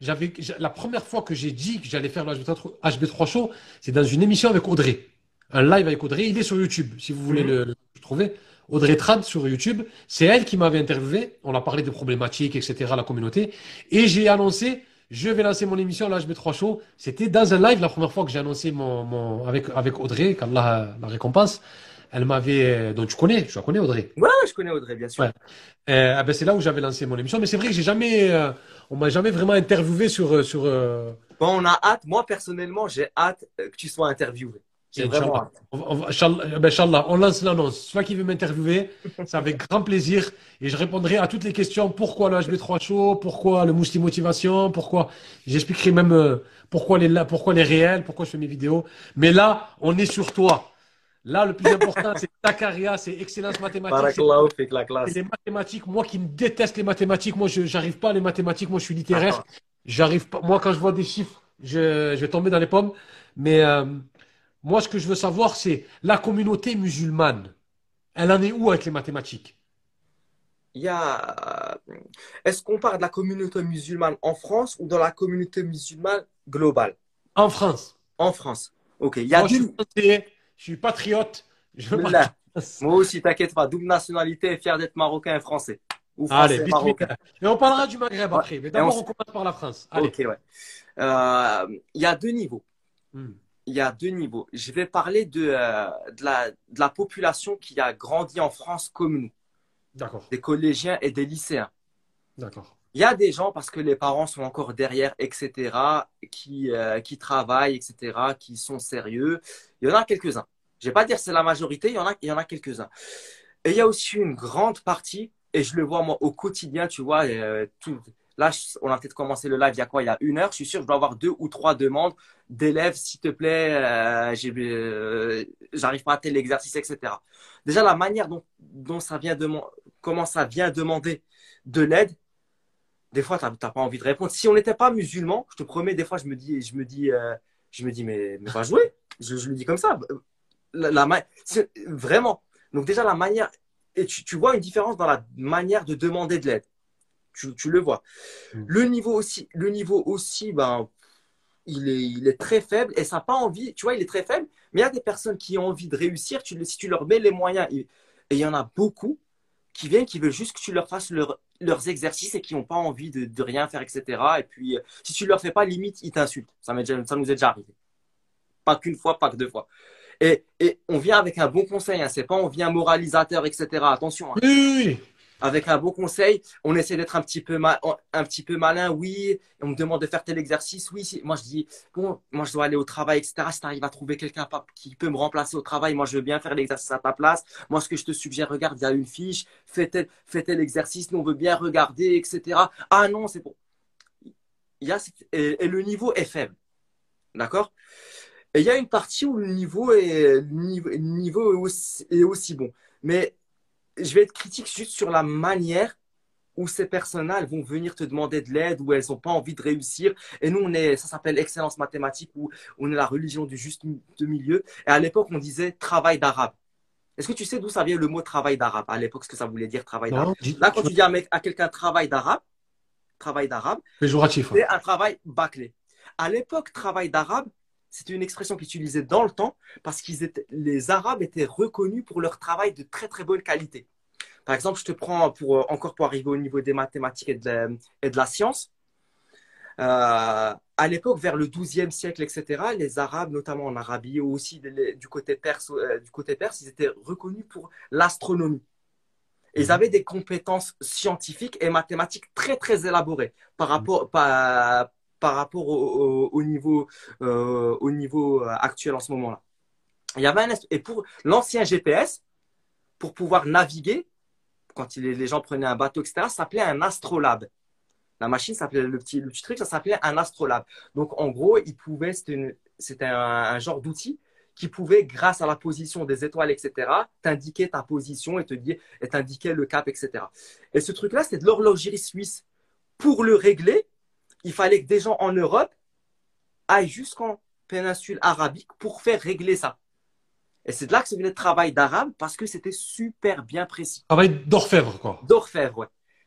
J'avais, la première fois que j'ai dit que j'allais faire le HB3 Show, c'est dans une émission avec Audrey. Un live avec Audrey. Il est sur YouTube, si vous voulez mhm. le, trouver. Audrey Trad sur YouTube. C'est elle qui m'avait interviewé. On a parlé de problématiques, etc., la communauté. Et j'ai annoncé je vais lancer mon émission, mets trois shows. C'était dans un live la première fois que j'ai annoncé mon, mon, avec, avec Audrey, qu'Allah la récompense. Elle m'avait. Donc tu connais, tu la connais Audrey? Ouais, je connais Audrey, bien sûr. Ouais. Euh, ah ben, c'est là où j'avais lancé mon émission. Mais c'est vrai que j'ai jamais, euh, on m'a jamais vraiment interviewé sur euh, sur. euh, Bon, on a hâte. Moi, personnellement, j'ai hâte euh, que tu sois interviewé. J'ai vraiment hâte. Inch'Allah, ben, Inch'Allah, on lance l'annonce. Celui qui veut m'interviewer, c'est avec grand plaisir. Et je répondrai à toutes les questions. Pourquoi le HB3 Show? Pourquoi le Mousli Motivation? Pourquoi? J'expliquerai même euh, pourquoi les, pourquoi les réels, pourquoi je fais mes vidéos? Mais là, on est sur toi. Là, le plus important, c'est ta carrière, c'est excellence mathématique. la classe. les mathématiques. Moi qui me déteste les mathématiques, moi, je n'arrive pas à les mathématiques. Moi, je suis littéraire. J'arrive pas. Moi, quand je vois des chiffres, je, je vais tomber dans les pommes. Mais euh, moi, ce que je veux savoir, c'est la communauté musulmane. Elle en est où avec les mathématiques? Il y a... euh, Est-ce qu'on parle de la communauté musulmane en France ou dans la communauté musulmane globale? En France. En France. Ok. Il y a Moi, je deux... suis français, je suis patriote. Je. Moi aussi, t'inquiète pas. Double nationalité, fier d'être marocain et français. Ou Allez, français vite, marocain. Et on parlera du Maghreb Ouais. après. Mais d'abord, on on commence par la France. Allez. Ok, ouais. Euh, Il y a deux niveaux. Hmm. Il y a deux niveaux. Je vais parler de, euh, de, la, de la population qui a grandi en France comme nous, D'accord. des collégiens et des lycéens. D'accord. Il y a des gens, parce que les parents sont encore derrière, etc., qui, euh, qui travaillent, etc., qui sont sérieux. Il y en a quelques-uns. Je vais pas dire c'est la majorité, il y en a, il y en a quelques-uns. Et il y a aussi une grande partie, et je le vois moi au quotidien, tu vois, euh, tout, là, on a peut-être commencé le live il y a quoi? Il y a une heure. Je suis sûr je dois avoir deux ou trois demandes d'élèves, s'il te plaît, euh, euh, j'arrive pas à tel exercice, etc. Déjà, la manière dont, dont ça vient de, comment ça vient demander de l'aide, des fois, t'as t'as pas envie de répondre. Si on n'était pas musulman, je te promets, des fois, je me dis, je me dis, euh, je me dis, mais, mais va jouer. Je, je le dis comme ça. La, la vraiment. Donc déjà, la manière, et tu, tu vois une différence dans la manière de demander de l'aide. Tu, tu le vois. Mm. Le niveau aussi, le niveau aussi, ben, il est, il est très faible et ça n'a pas envie. Tu vois, il est très faible, mais il y a des personnes qui ont envie de réussir. Tu, si tu leur mets les moyens, et il y en a beaucoup qui viennent, qui veulent juste que tu leur fasses leur- leurs exercices et qui n'ont pas envie de, de rien faire, etc. Et puis, euh, si tu leur fais pas, limite, ils t'insultent. Ça, ça nous est déjà arrivé. Pas qu'une fois, pas que deux fois. Et, et on vient avec un bon conseil, hein. c'est pas on vient moralisateur, etc. Attention, hein. Oui. Avec un bon conseil, on essaie d'être un petit peu mal, un petit peu malin, oui. On me demande de faire tel exercice, oui. Moi je dis bon, moi je dois aller au travail, etc. Si tu arrives à trouver quelqu'un qui peut me remplacer au travail, moi je veux bien faire l'exercice à ta place. Moi ce que je te suggère, regarde, il y a une fiche, fais tel, fais tel exercice, nous on veut bien regarder, etc. Ah non, c'est bon. Il y a et, le niveau est faible, d'accord? Et il y a une partie où le niveau est niveau, niveau est aussi, est aussi bon, mais je vais être critique juste sur la manière où ces personnes-là elles vont venir te demander de l'aide, où elles n'ont pas envie de réussir. Et nous, on est, ça s'appelle excellence mathématique, où on est la religion du juste de milieu. Et à l'époque, on disait travail d'arabe. Est-ce que tu sais d'où ça vient le mot travail d'arabe À l'époque, ce que ça voulait dire travail d'arabe? Là, quand tu dis à, à quelqu'un travail d'arabe, travail d'arabe, hein. c'est un travail bâclé. À l'époque, travail d'arabe, c'était une expression qu'ils utilisaient dans le temps parce qu'ils étaient, les Arabes étaient reconnus pour leur travail de très très bonne qualité. Par exemple, je te prends pour, euh, encore pour arriver au niveau des mathématiques et de la, et de la science. Euh, à l'époque, vers le XIIe siècle, etc., les Arabes, notamment en Arabie, ou aussi du côté perse, euh, du côté perse, ils étaient reconnus pour l'astronomie. Ils avaient des compétences scientifiques et mathématiques très très élaborées par rapport par, par rapport au, au- au niveau euh, niveau euh, actuel en ce moment-là. Il y avait un et pour l'ancien GPS pour pouvoir naviguer quand les gens prenaient un bateau etc. ça s'appelait un astrolabe. La machine s'appelait le petit truc ça s'appelait un astrolabe. Donc en gros il pouvait c'était un, un genre d'outil qui pouvait, grâce à la position des étoiles, etc., t'indiquer ta position et t'indiquer le cap, etc. Et ce truc-là, c'est de l'horlogerie suisse. Pour le régler, il fallait que des gens en Europe aillent jusqu'en péninsule arabique pour faire régler ça. Et c'est de là que ça venait le travail d'arabe parce que c'était super bien précis. Travail d'orfèvre, quoi. D'orfèvre, ouais.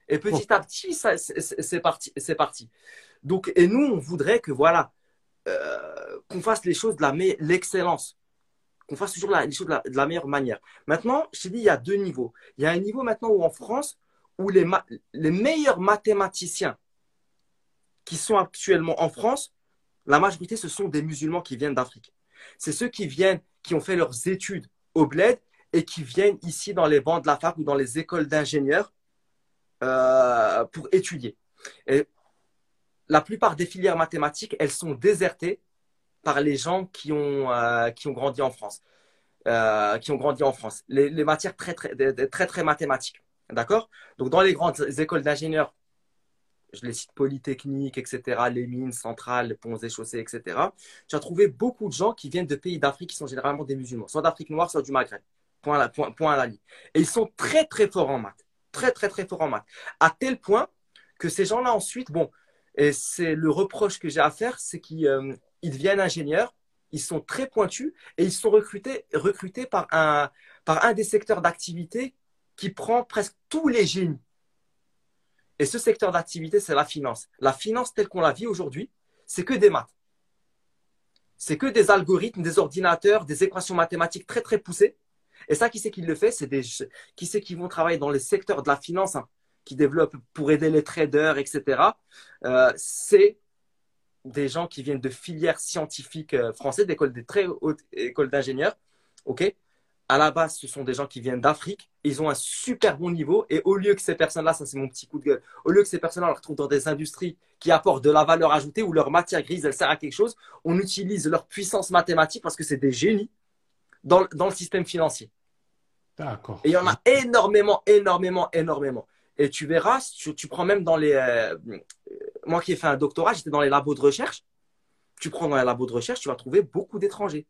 Et petit à petit, ça, c'est- c'est c'est parti, c'est parti. Donc, et nous, on voudrait que, voilà, euh, qu'on fasse les choses de la l'excellence, qu'on fasse toujours la- les choses de la, de la meilleure manière. Maintenant, je t'ai dit, il y a deux niveaux. Il y a un niveau maintenant où en France, où les, ma- les meilleurs mathématiciens qui sont actuellement en France, la majorité, ce sont des musulmans qui viennent d'Afrique. C'est ceux qui viennent, qui ont fait leurs études au bled et qui viennent ici dans les bancs de la fac ou dans les écoles d'ingénieurs euh, pour étudier. Et la plupart des filières mathématiques, elles sont désertées par les gens qui ont, euh, qui ont grandi en France. Euh, qui ont grandi en France. Les, les matières très, très, très, très mathématiques. D'accord? Donc, dans les grandes écoles d'ingénieurs, je les cite Polytechnique, etc., les mines, centrales, les ponts et chaussées, etc., tu as trouvé beaucoup de gens qui viennent de pays d'Afrique qui sont généralement des musulmans, soit d'Afrique noire, soit du Maghreb. Point à, la, ligne. Et ils sont très, très forts en maths. Très, très, très forts en maths. À tel point que ces gens-là, ensuite, bon, et c'est le reproche que j'ai à faire, c'est qu'ils euh, deviennent ingénieurs, ils sont très pointus et ils sont recrutés, recrutés par, un, par un des secteurs d'activité qui prend presque tous les génies. Et ce secteur d'activité, c'est la finance. La finance telle qu'on la vit aujourd'hui, c'est que des maths. C'est que des algorithmes, des ordinateurs, des équations mathématiques très très poussées. Et ça, qui c'est qui le fait? C'est des qui c'est qui vont travailler dans les secteurs de la finance, hein, qui développent pour aider les traders, etc. Euh, c'est des gens qui viennent de filières scientifiques euh, françaises, d'écoles, des très hautes écoles d'ingénieurs, ok? À la base, ce sont des gens qui viennent d'Afrique. Ils ont un super bon niveau. Et au lieu que ces personnes-là, ça c'est mon petit coup de gueule, au lieu que ces personnes-là, on les retrouve dans des industries qui apportent de la valeur ajoutée ou leur matière grise, elle sert à quelque chose, on utilise leur puissance mathématique parce que c'est des génies dans, dans le système financier. D'accord. Et il y en a énormément, énormément, énormément. Et tu verras, tu, tu prends même dans les. Euh, moi qui ai fait un doctorat, j'étais dans les labos de recherche. Tu prends dans les labos de recherche, tu vas trouver beaucoup d'étrangers.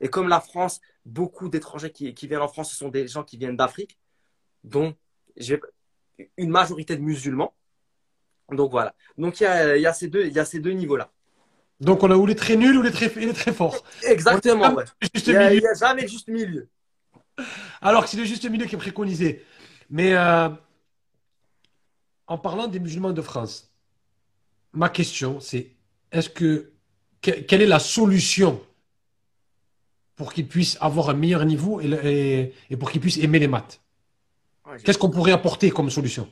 Et comme la France, beaucoup d'étrangers qui, viennent en France, ce sont des gens qui viennent d'Afrique, dont j'ai une majorité de musulmans. Donc voilà. Donc il y a, ces deux, il y a ces deux niveaux-là. Donc on a ou les très nuls ou les très, les très forts. Exactement. Il n'y a, jamais le juste milieu. Alors c'est le juste milieu qui est préconisé. Mais euh, en parlant des musulmans de France, ma question c'est est-ce que quelle est la solution pour qu'ils puissent avoir un meilleur niveau et, pour qu'ils puissent aimer les maths Qu'est-ce qu'on pourrait apporter comme solution?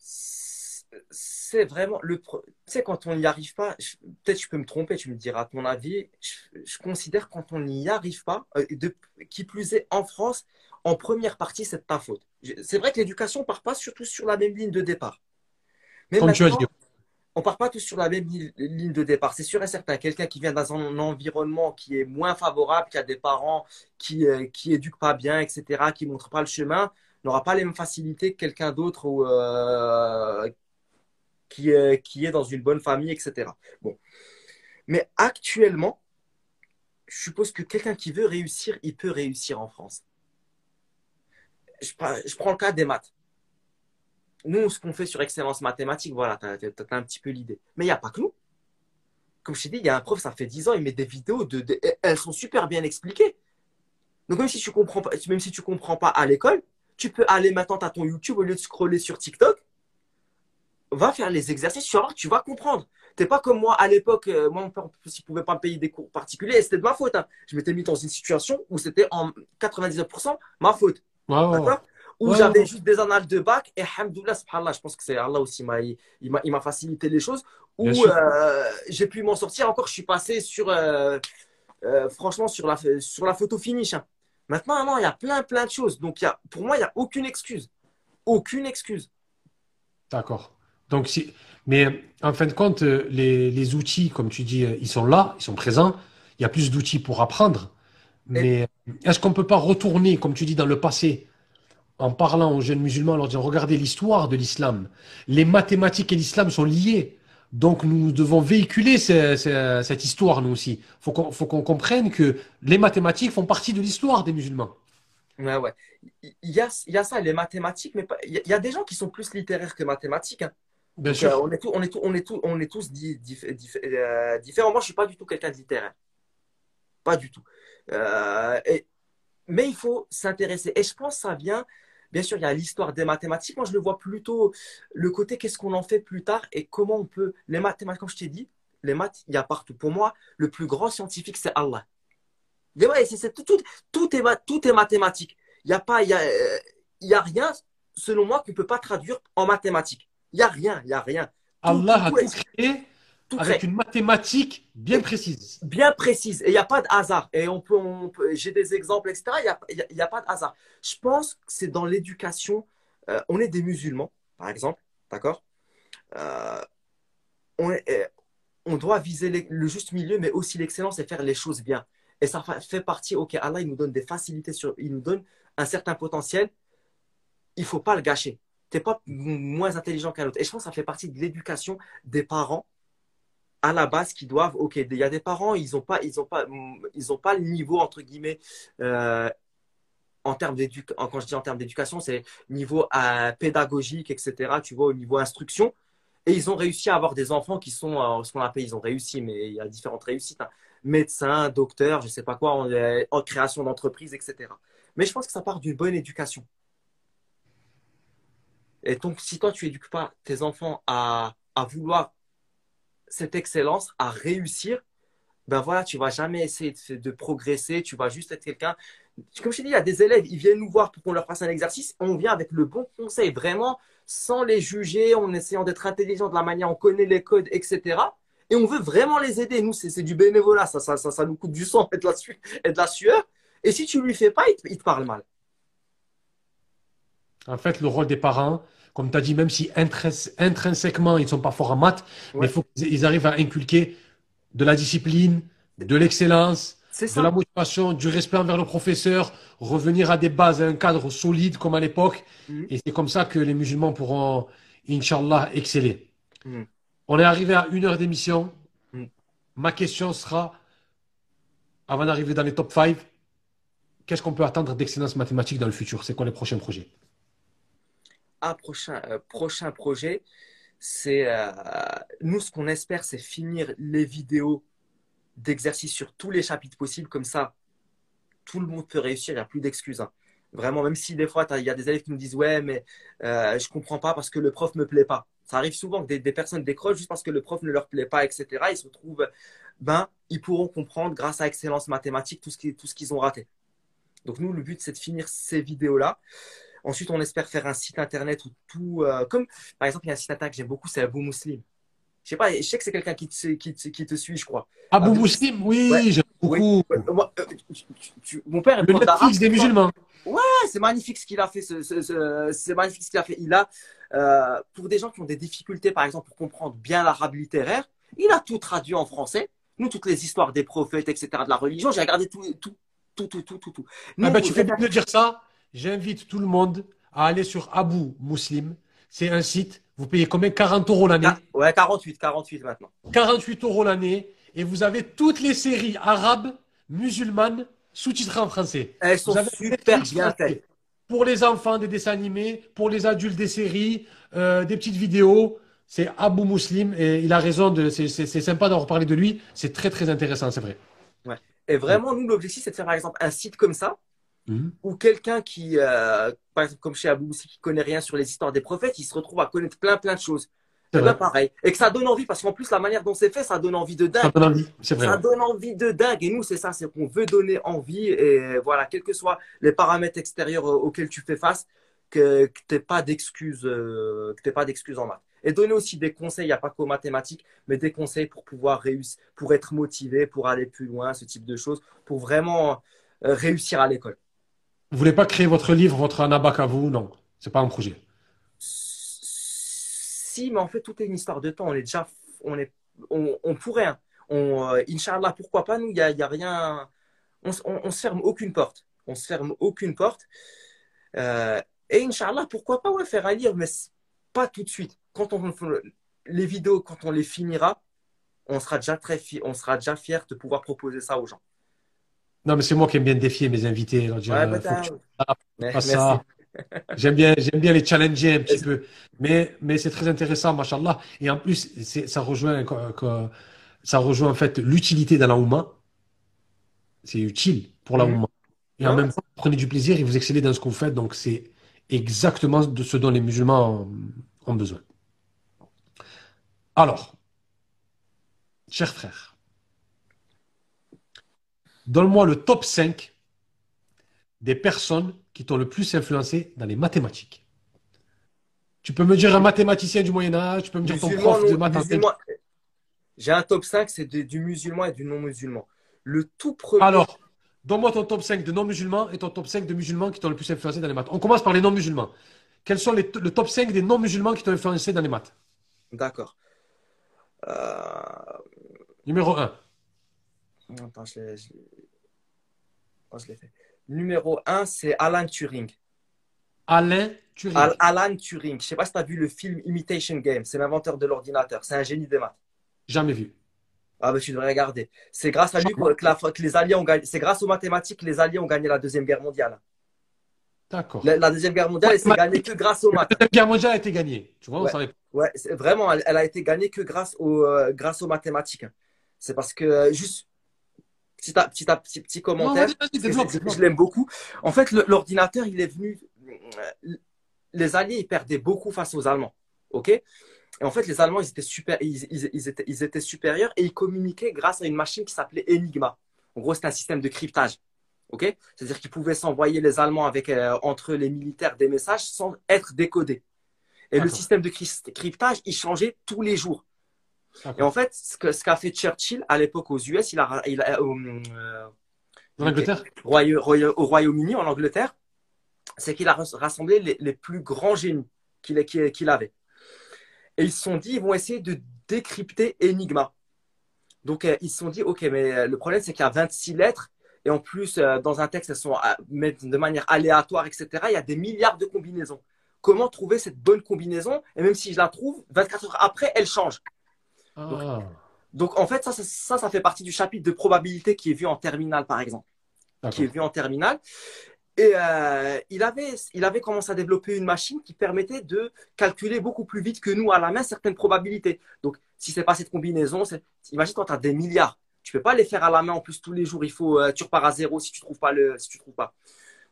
C'est vraiment le. Tu sais, quand on n'y arrive pas, peut-être je peux me tromper, tu me diras ton avis. Je, considère quand on n'y arrive pas, euh, de, qui plus est en France, en première partie, c'est de ta faute. C'est vrai que l'éducation ne part pas surtout sur la même ligne de départ. Mais Comme tu as dit on part pas tous sur la même ligne de départ. C'est sûr et certain. Quelqu'un qui vient dans un environnement qui est moins favorable, qui a des parents qui euh, qui éduquent pas bien, etc., qui montrent pas le chemin, n'aura pas les mêmes facilités que quelqu'un d'autre euh, qui est qui est dans une bonne famille, etc. Bon, mais actuellement, je suppose que quelqu'un qui veut réussir, il peut réussir en France. Je, je prends le cas des maths nous, ce qu'on fait sur excellence mathématique, voilà, tu as, un petit peu l'idée. Mais il n'y a pas que nous. Comme je t'ai dit, il y a un prof, ça fait 10 ans, il met des vidéos, de, elles sont super bien expliquées. Donc même si tu comprends pas, même si tu comprends pas à l'école, tu peux aller maintenant à ton YouTube au lieu de scroller sur TikTok, va faire les exercices, tu vas voir, tu vas comprendre. T'es pas comme moi à l'époque, euh, moi mon père ne pouvait pas me payer des cours particuliers, c'était de ma faute. Hein. Je m'étais mis dans une situation où c'était en 99% ma faute. D'accord? Où j'avais juste des annales de bac et hamdoulah, subhanallah, je pense que c'est Allah aussi, il m'a facilité les choses, où euh, j'ai pu m'en sortir. Encore, je suis passé sur, euh, euh, franchement, sur la, sur la photo finish. Hein. Maintenant, non, il y a plein, plein de choses. Donc, y a, pour moi, il n'y a aucune excuse. Aucune excuse. D'accord. Donc, si, mais en fin de compte, les, les, outils, comme tu dis, ils sont là, ils sont présents. Il y a plus d'outils pour apprendre. Mais est-ce qu'on ne peut pas retourner, comme tu dis, dans le passé en parlant aux jeunes musulmans, en leur disant regardez l'histoire de l'islam. Les mathématiques et l'islam sont liés. Donc nous devons véhiculer cette histoire, nous aussi. Il faut qu'on comprenne que les mathématiques font partie de l'histoire des musulmans. Ouais, ouais. Il y a, il y a ça, les mathématiques, mais il y a des gens qui sont plus littéraires que mathématiques. Hein. Bien sûr. Euh, on, est on, est on, est on est tous euh, différents. Moi, je ne suis pas du tout quelqu'un de littéraire. Pas du tout. Euh, mais il faut s'intéresser. Et je pense que ça vient Bien sûr, il y a l'histoire des mathématiques. Moi, je le vois plutôt le côté qu'est-ce qu'on en fait plus tard et comment on peut. Les mathématiques, comme je t'ai dit, les maths, il y a partout. Pour moi, le plus grand scientifique, c'est Allah. C'est, tout, tout, est, tout est mathématique. Il n'y a, pas, il y a, il y a rien, selon moi, qu'on ne peut pas traduire en mathématiques. Il n'y a rien, il n'y a rien. Allah a tout créé avec une mathématique bien précise. Bien précise. Et il n'y a pas de hasard. Et on peut, j'ai des exemples, etc. Il n'y a, pas de hasard. Je pense que c'est dans l'éducation. Euh, on est des musulmans, par exemple. D'accord? Euh, on, on, doit viser le juste milieu, mais aussi l'excellence et faire les choses bien. Et ça fait partie, ok, Allah, il nous donne des facilités, sur, il nous donne un certain potentiel. Il ne faut pas le gâcher. Tu n'es pas moins intelligent qu'un autre. Et je pense que ça fait partie de l'éducation des parents à la base qui doivent, ok, il y a des parents, ils n'ont pas, ils ont pas, ils ont pas le niveau entre guillemets euh, en termes d'éducation. Quand je dis en termes d'éducation, c'est niveau euh, pédagogique, etc. Tu vois, au niveau instruction. Et ils ont réussi à avoir des enfants qui sont euh, ce qu'on appelle, ils ont réussi, mais il y a différentes réussites. Hein. Médecins, docteurs, je sais pas quoi, en, en création d'entreprise, etc. Mais je pense que ça part d'une bonne éducation. Et donc, si toi, tu éduques pas tes enfants à, à vouloir cette excellence, à réussir, ben voilà, tu vas jamais essayer de, progresser, tu vas juste être quelqu'un. Comme je t'ai dit, il y a des élèves, ils viennent nous voir pour qu'on leur fasse un exercice, on vient avec le bon conseil, vraiment, sans les juger, en essayant d'être intelligent de la manière, on connaît les codes, etc. Et on veut vraiment les aider. Nous, c'est du bénévolat, ça, ça, ça, nous coûte du sang et de la, sueur. Et si tu lui fais pas, il te, parle mal. En fait, le rôle des parents, comme tu as dit, même si intrinsèquement, ils ne sont pas forts en maths, mais il faut qu'ils arrivent à inculquer de la discipline, de l'excellence, de la motivation, du respect envers le professeur, revenir à des bases, à un cadre solide comme à l'époque. Mm. Et c'est comme ça que les musulmans pourront, Inch'Allah, exceller. Mm. On est arrivé à une heure d'émission. Mm. Ma question sera, avant d'arriver dans les top 5, qu'est-ce qu'on peut attendre d'excellence mathématique dans le futur? C'est quoi les prochains projets? Un prochain, euh, prochain projet, c'est euh, nous, ce qu'on espère, c'est finir les vidéos d'exercices sur tous les chapitres possibles. Comme ça, tout le monde peut réussir, il n'y a plus d'excuses. Hein. Vraiment, même si des fois, il y a des élèves qui nous disent Ouais, mais euh, je ne comprends pas parce que le prof ne me plaît pas. Ça arrive souvent que des, des, personnes décrochent juste parce que le prof ne leur plaît pas, etc. Ils se trouvent, ben, ils pourront comprendre grâce à Excellence Mathématique tout ce qu'ils ont raté. Donc nous, le but, c'est de finir ces vidéos-là. Ensuite, on espère faire un site internet où tout, euh, comme par exemple, il y a un site internet que j'aime beaucoup, c'est Abou Muslim. Je sais pas, je sais que c'est quelqu'un qui te, qui, qui te suit, je crois. Abou, Muslim, oui, j'aime beaucoup. Euh, mon père est le Netflix des musulmans. Ouais, c'est magnifique ce qu'il a fait. c'est magnifique ce qu'il a fait. Il a, euh, pour des gens qui ont des difficultés, par exemple, pour comprendre bien l'arabe littéraire, il a tout traduit en français. Nous, toutes les histoires des prophètes, etc., de la religion, j'ai regardé tout, tout, tout, tout, tout, tout. ah ben, tu fais bien de dire ça. J'invite tout le monde à aller sur Abou Muslim. C'est un site. Vous payez combien? 40 euros l'année? Ouais, 48, 48 maintenant. 48 euros l'année. Et vous avez toutes les séries arabes, musulmanes, sous-titrées en français. Elles sont super bien faites. Pour les enfants, des dessins animés. Pour les adultes, des séries, euh, des petites vidéos. C'est Abou Muslim. Et il a raison. C'est sympa d'en reparler de lui. C'est très, très intéressant, c'est vrai. Et vraiment, nous, l'objectif, c'est de faire, par exemple, un site comme ça, mhm. où quelqu'un qui, euh, par exemple, comme chez Abou Moussi, qui connaît rien sur les histoires des prophètes, il se retrouve à connaître plein, plein de choses. C'est bien pareil. Et que ça donne envie, parce qu'en plus, la manière dont c'est fait, ça donne envie de dingue. Ça donne envie, c'est vrai. Ça donne envie de dingue. Et nous, c'est ça, c'est qu'on veut donner envie. Et voilà, quels que soient les paramètres extérieurs auxquels tu fais face, que, que tu n'aies pas d'excuses, euh, pas d'excuses en maths et donner aussi des conseils, il n'y a pas qu'aux mathématiques, mais des conseils pour pouvoir réussir, pour être motivé, pour aller plus loin, ce type de choses, pour vraiment euh, réussir à l'école. Vous voulez pas créer votre livre, votre anabac à vous? Non, c'est pas un projet. Si, mais en fait, tout est une histoire de temps. On est déjà, on est, on, pourrait. Hein. On, euh, Inch'Allah, pourquoi pas? Nous, il y a, y a, rien. On, on, se ferme aucune porte. On se ferme aucune porte. Euh, et Inch'Allah, pourquoi pas ouais, faire un livre, mais pas tout de suite quand on les vidéos, quand on les finira, on sera déjà très on sera déjà fier de pouvoir proposer ça aux gens. Non, mais c'est moi qui aime bien défier mes invités. J'aime bien, j'aime bien les challenger un petit peu. Mais, mais c'est très intéressant, machallah. Et en plus, ça rejoint, ça rejoint en fait l'utilité dans la C'est utile pour la mmh. Et en même temps, vous prenez du plaisir et vous excellez dans ce que vous faites. Donc, c'est exactement de ce dont les musulmans ont besoin. Alors, cher frère, donne-moi le top 5 des personnes qui t'ont le plus influencé dans les mathématiques. Tu peux me dire un mathématicien du Moyen Âge, tu peux me dire ton prof de mathématiques. J'ai un top 5, c'est du musulman et du non-musulman. Le tout premier. Alors, donne-moi ton top 5 de non-musulmans et ton top 5 de musulmans qui t'ont le plus influencé dans les maths. On commence par les non-musulmans. Quels sont les, le top 5 des non-musulmans qui t'ont influencé dans les maths? D'accord. Euh, Numéro 1. Attends, je l'ai oh, fait. Numéro 1, c'est Alan Turing. Alain Turing. Alan Turing. Je ne sais pas si tu as vu le film Imitation Game. C'est l'inventeur de l'ordinateur. C'est un génie des maths. Jamais vu. Ah, mais tu devrais regarder. C'est grâce à lui que, les Alliés ont gagné. C'est grâce aux mathématiques que les Alliés ont gagné la Deuxième Guerre mondiale. D'accord. La, Deuxième Guerre mondiale, elle s'est gagnée que grâce aux maths. La Deuxième Guerre mondiale a été gagnée. Tu vois, ouais. on savait Ouais, vraiment, elle, a été gagnée que grâce, au, euh, grâce aux mathématiques. C'est parce que, euh, juste, petit, petit, petit, petit commentaire, je, l'aime beaucoup. En fait, l'ordinateur, il est venu. Euh, les Alliés, ils perdaient beaucoup face aux Allemands. OK? Et en fait, les Allemands, ils étaient, super, ils, ils, étaient, ils étaient supérieurs et ils communiquaient grâce à une machine qui s'appelait Enigma. En gros, c'était un système de cryptage. OK? C'est-à-dire qu'ils pouvaient s'envoyer les Allemands avec, entre les militaires des messages sans être décodés. Et le système de cryptage, il changeait tous les jours. Et en fait, ce qu'a ce fait Churchill à l'époque aux US, il a, il a euh, en Angleterre? au Royaume-Uni, en Angleterre, c'est qu'il a rassemblé les, les, plus grands génies qu'il qu'il avait. Et ils se sont dit, ils vont essayer de décrypter Enigma. Donc, euh, ils se sont dit, OK, mais euh, le problème, c'est qu'il y a 26 lettres. Et en plus, euh, dans un texte, elles sont de manière aléatoire, etc. Il y a des milliards de combinaisons comment trouver cette bonne combinaison? Et même si je la trouve, 24 heures après, elle change. Ah. Donc, en fait, ça, ça, ça, fait partie du chapitre de probabilité qui est vu en terminale, par exemple. Qui est vu en terminale. Et euh, il, avait, il avait commencé à développer une machine qui permettait de calculer beaucoup plus vite que nous à la main certaines probabilités. Donc, si c'est pas cette combinaison, imagine quand tu as des milliards, tu peux pas les faire à la main en plus tous les jours. Il faut, euh, tu repars à zéro si tu trouves pas le, si tu trouves pas.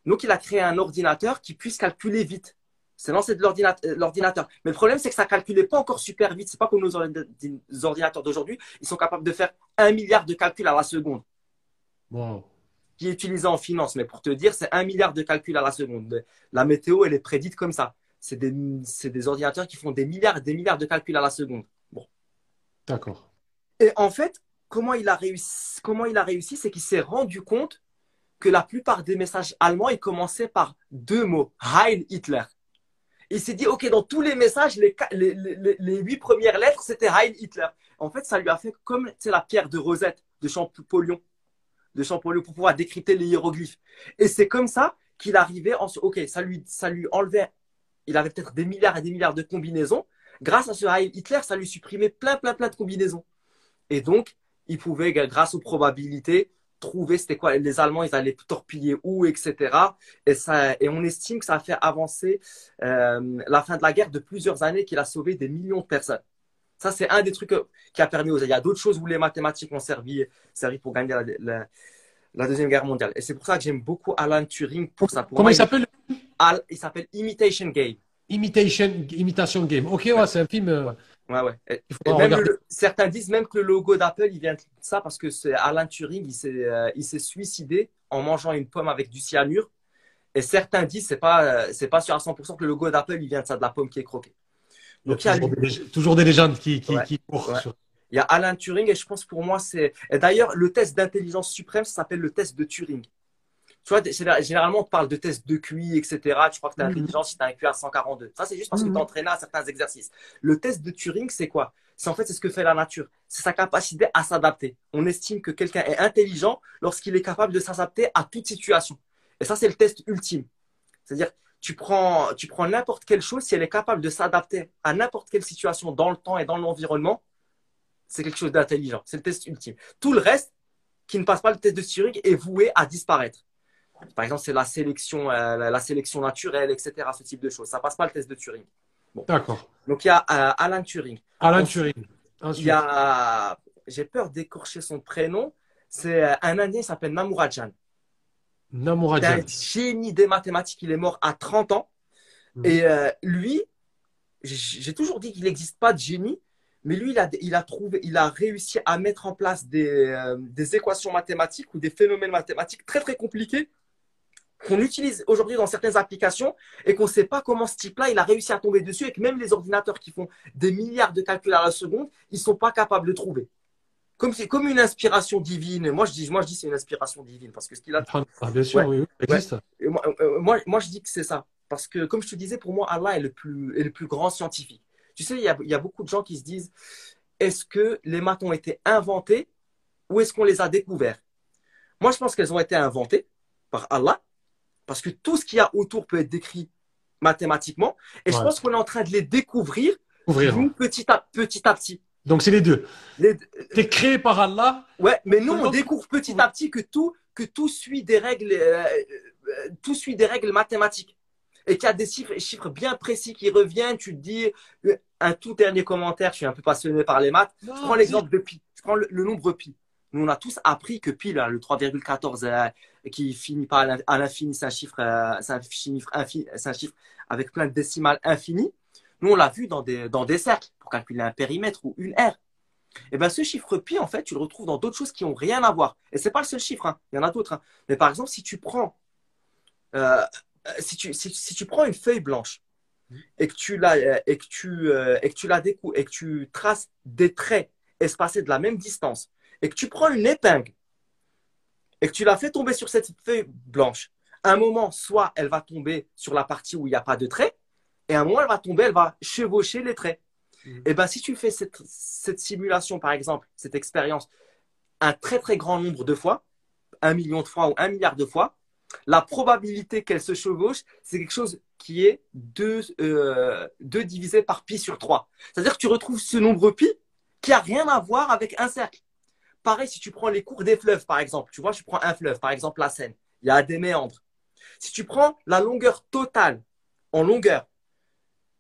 Donc, il a créé un ordinateur qui puisse calculer vite. C'est lancé de euh, l'ordinateur. Mais le problème, c'est que ça calculait pas encore super vite. C'est pas comme nos ordinateurs d'aujourd'hui. Ils sont capables de faire un milliard de calculs à la seconde. Wow. Qui est utilisé en finance. Mais pour te dire, c'est un milliard de calculs à la seconde. La météo, elle est prédite comme ça. C'est des, des, ordinateurs qui font des milliards et des milliards de calculs à la seconde. Bon. D'accord. Et en fait, comment il a réussi, comment il a réussi, c'est qu'il s'est rendu compte que la plupart des messages allemands, ils commençaient par deux mots. Heil Hitler il s'est dit, OK, dans tous les messages, les, les, huit premières lettres, c'était Heil Hitler. En fait, ça lui a fait comme la pierre de Rosette de Champollion, de Champollion pour pouvoir décrypter les hiéroglyphes. Et c'est comme ça qu'il arrivait en OK, ça lui, ça lui enlevait, il avait peut-être des milliards et des milliards de combinaisons. Grâce à ce Heil Hitler, ça lui supprimait plein, plein, plein de combinaisons. Et donc, il pouvait, grâce aux probabilités, trouver c'était quoi les Allemands ils allaient torpiller où etc et ça et on estime que ça a fait avancer euh, la fin de la guerre de plusieurs années qu'il a sauvé des millions de personnes. Ça c'est un des trucs qui a permis aux il y a d'autres choses où les mathématiques ont servi servi pour gagner la, la, deuxième guerre mondiale. Et c'est pour ça que j'aime beaucoup Alan Turing pour ça comment il s'appelle il s'appelle Imitation Game. Imitation Imitation Game. Ok ouais, c'est un film euh, Ouais, ouais. Et, même certains disent même que le logo d'Apple, il vient de ça parce que c'est Alan Turing, il s'est, euh, il s'est suicidé en mangeant une pomme avec du cyanure. Et certains disent, c'est pas, euh, c'est pas sûr à 100% que le logo d'Apple, il vient de ça, de la pomme qui est croquée. Donc, il y a, toujours, des, légendes qui, qui, qui courent. Il y a Alan Turing et je pense pour moi, c'est. D'ailleurs, le test d'intelligence suprême, ça s'appelle le test de Turing. Tu vois, généralement, on parle de tests de QI, etc. Tu crois que tu es mhm. intelligent si tu as un QI à 142. Ça, c'est juste parce que tu es entraîné à certains exercices. Le test de Turing, c'est quoi? C'est en fait, c'est ce que fait la nature. C'est sa capacité à s'adapter. On estime que quelqu'un est intelligent lorsqu'il est capable de s'adapter à toute situation. Et ça, c'est le test ultime. C'est-à-dire, tu prends, tu prends n'importe quelle chose, si elle est capable de s'adapter à n'importe quelle situation dans le temps et dans l'environnement, c'est quelque chose d'intelligent. C'est le test ultime. Tout le reste, qui ne passe pas le test de Turing, est voué à disparaître. Par exemple, c'est la sélection, euh, la sélection naturelle, etc. Ce type de choses. Ça passe pas le test de Turing. D'accord. Donc il y a euh, Alan Turing. Alan Turing. Il y a, j'ai peur d'écorcher son prénom. C'est euh, un Indien, il s'appelle Namurajan. Namurajan. un génie des mathématiques. Il est mort à 30 ans. Mhm. Et lui, j'ai toujours dit qu'il n'existe pas de génie, mais lui, il a, il a, trouvé, il a réussi à mettre en place des, des équations mathématiques ou des phénomènes mathématiques très très compliqués qu'on utilise aujourd'hui dans certaines applications et qu'on ne sait pas comment ce type-là, il a réussi à tomber dessus et que même les ordinateurs qui font des milliards de calculs à la seconde, ils ne sont pas capables de trouver. Comme, comme une inspiration divine. Moi, je dis, moi, je dis c'est une inspiration divine parce que ce qu'il a. Ah, bien sûr, oui, existe. Moi, euh, moi, moi, je dis que c'est ça. Parce que, comme je te disais, pour moi, Allah est le plus, est le plus grand scientifique. Tu sais, il y a, il y a beaucoup de gens qui se disent est-ce que les maths ont été inventées ou est-ce qu'on les a découvertes Moi, je pense qu'elles ont été inventées par Allah parce que tout ce qu'il y a autour peut être décrit mathématiquement. Et je pense qu'on est en train de les découvrir petit, à, petit à petit. Donc c'est les deux. Les... es créé par Allah. Ouais, mais nous on découvre petit à petit que tout que tout suit des règles, euh, euh, tout suit des règles mathématiques et qu'il y a des chiffres, chiffres bien précis qui reviennent. Tu te dis euh, un tout dernier commentaire. Je suis un peu passionné par les maths. je prends l'exemple de pi. Je prends le, nombre pi. Nous on a tous appris que pi, là, le 3,14 qui finit par à l'infini, c'est un chiffre, chiffre, c'est un chiffre avec plein de décimales infinies. Nous, on l'a vu dans des, cercles pour calculer un périmètre ou une aire. Et eh bien, ce chiffre pi, en fait, tu le retrouves dans d'autres choses qui n'ont rien à voir. Et c'est pas le seul chiffre, hein. il y en a d'autres. Hein. Mais par exemple, si tu prends, euh, si, tu, prends une feuille blanche et que tu la, et euh, et que tu la découpes et que tu traces des traits espacés de la même distance et que tu prends une épingle et que tu la fais tomber sur cette feuille blanche, à un moment, soit elle va tomber sur la partie où il n'y a pas de traits, et à un moment, elle va tomber, elle va chevaucher les traits. Mhm. Et eh ben, si tu fais cette, simulation, par exemple, cette expérience, un très très grand nombre de fois, un million de fois ou un milliard de fois, la probabilité qu'elle se chevauche, c'est quelque chose qui est 2, euh, divisé par pi sur 3. C'est-à-dire que tu retrouves ce nombre pi qui a rien à voir avec un cercle. Pareil, si tu prends les cours des fleuves, par exemple, tu vois, je prends un fleuve, par exemple la Seine, il y a des méandres. Si tu prends la longueur totale en longueur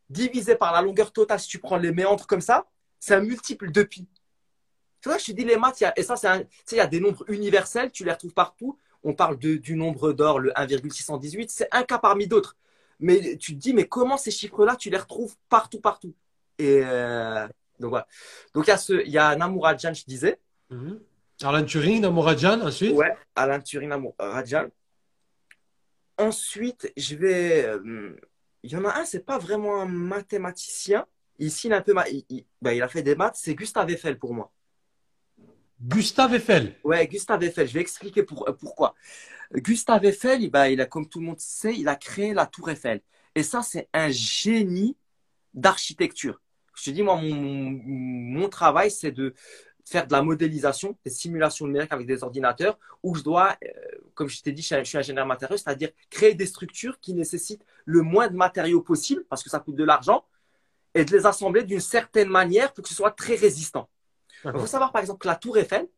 divisé par la longueur totale, si tu prends les méandres comme ça, c'est un multiple de pi. Tu vois, je te dis les maths, et ça, c'est il y a des nombres universels, tu les retrouves partout. On parle de, du nombre d'or, le 1,618, c'est un cas parmi d'autres. Mais tu te dis, mais comment ces chiffres-là, tu les retrouves partout, partout? Et euh, donc voilà. Donc il y a, ce, il a je disais. Mm Alain Turing, Namourajan, ensuite? Ouais, Alain Turing, Namourajan. Ensuite, je vais. Euh, il y en a un, c'est pas vraiment un mathématicien. Ici, il, a un peu ben, il, a fait des maths. C'est Gustave Eiffel pour moi. Gustave Eiffel? Ouais, Gustave Eiffel. Je vais expliquer pour, euh, pourquoi. Gustave Eiffel, ben, il a, comme tout le monde sait, il a créé la Tour Eiffel. Et ça, c'est un génie d'architecture. Je te dis, moi, mon, mon travail, c'est de, faire de la modélisation, des simulations numériques avec des ordinateurs, où je dois, euh, comme je t'ai dit, je suis ingénieur matériaux, c'est-à-dire créer des structures qui nécessitent le moins de matériaux possible, parce que ça coûte de l'argent, et de les assembler d'une certaine manière pour que ce soit très résistant. Il faut savoir, par exemple, que la tour Eiffel,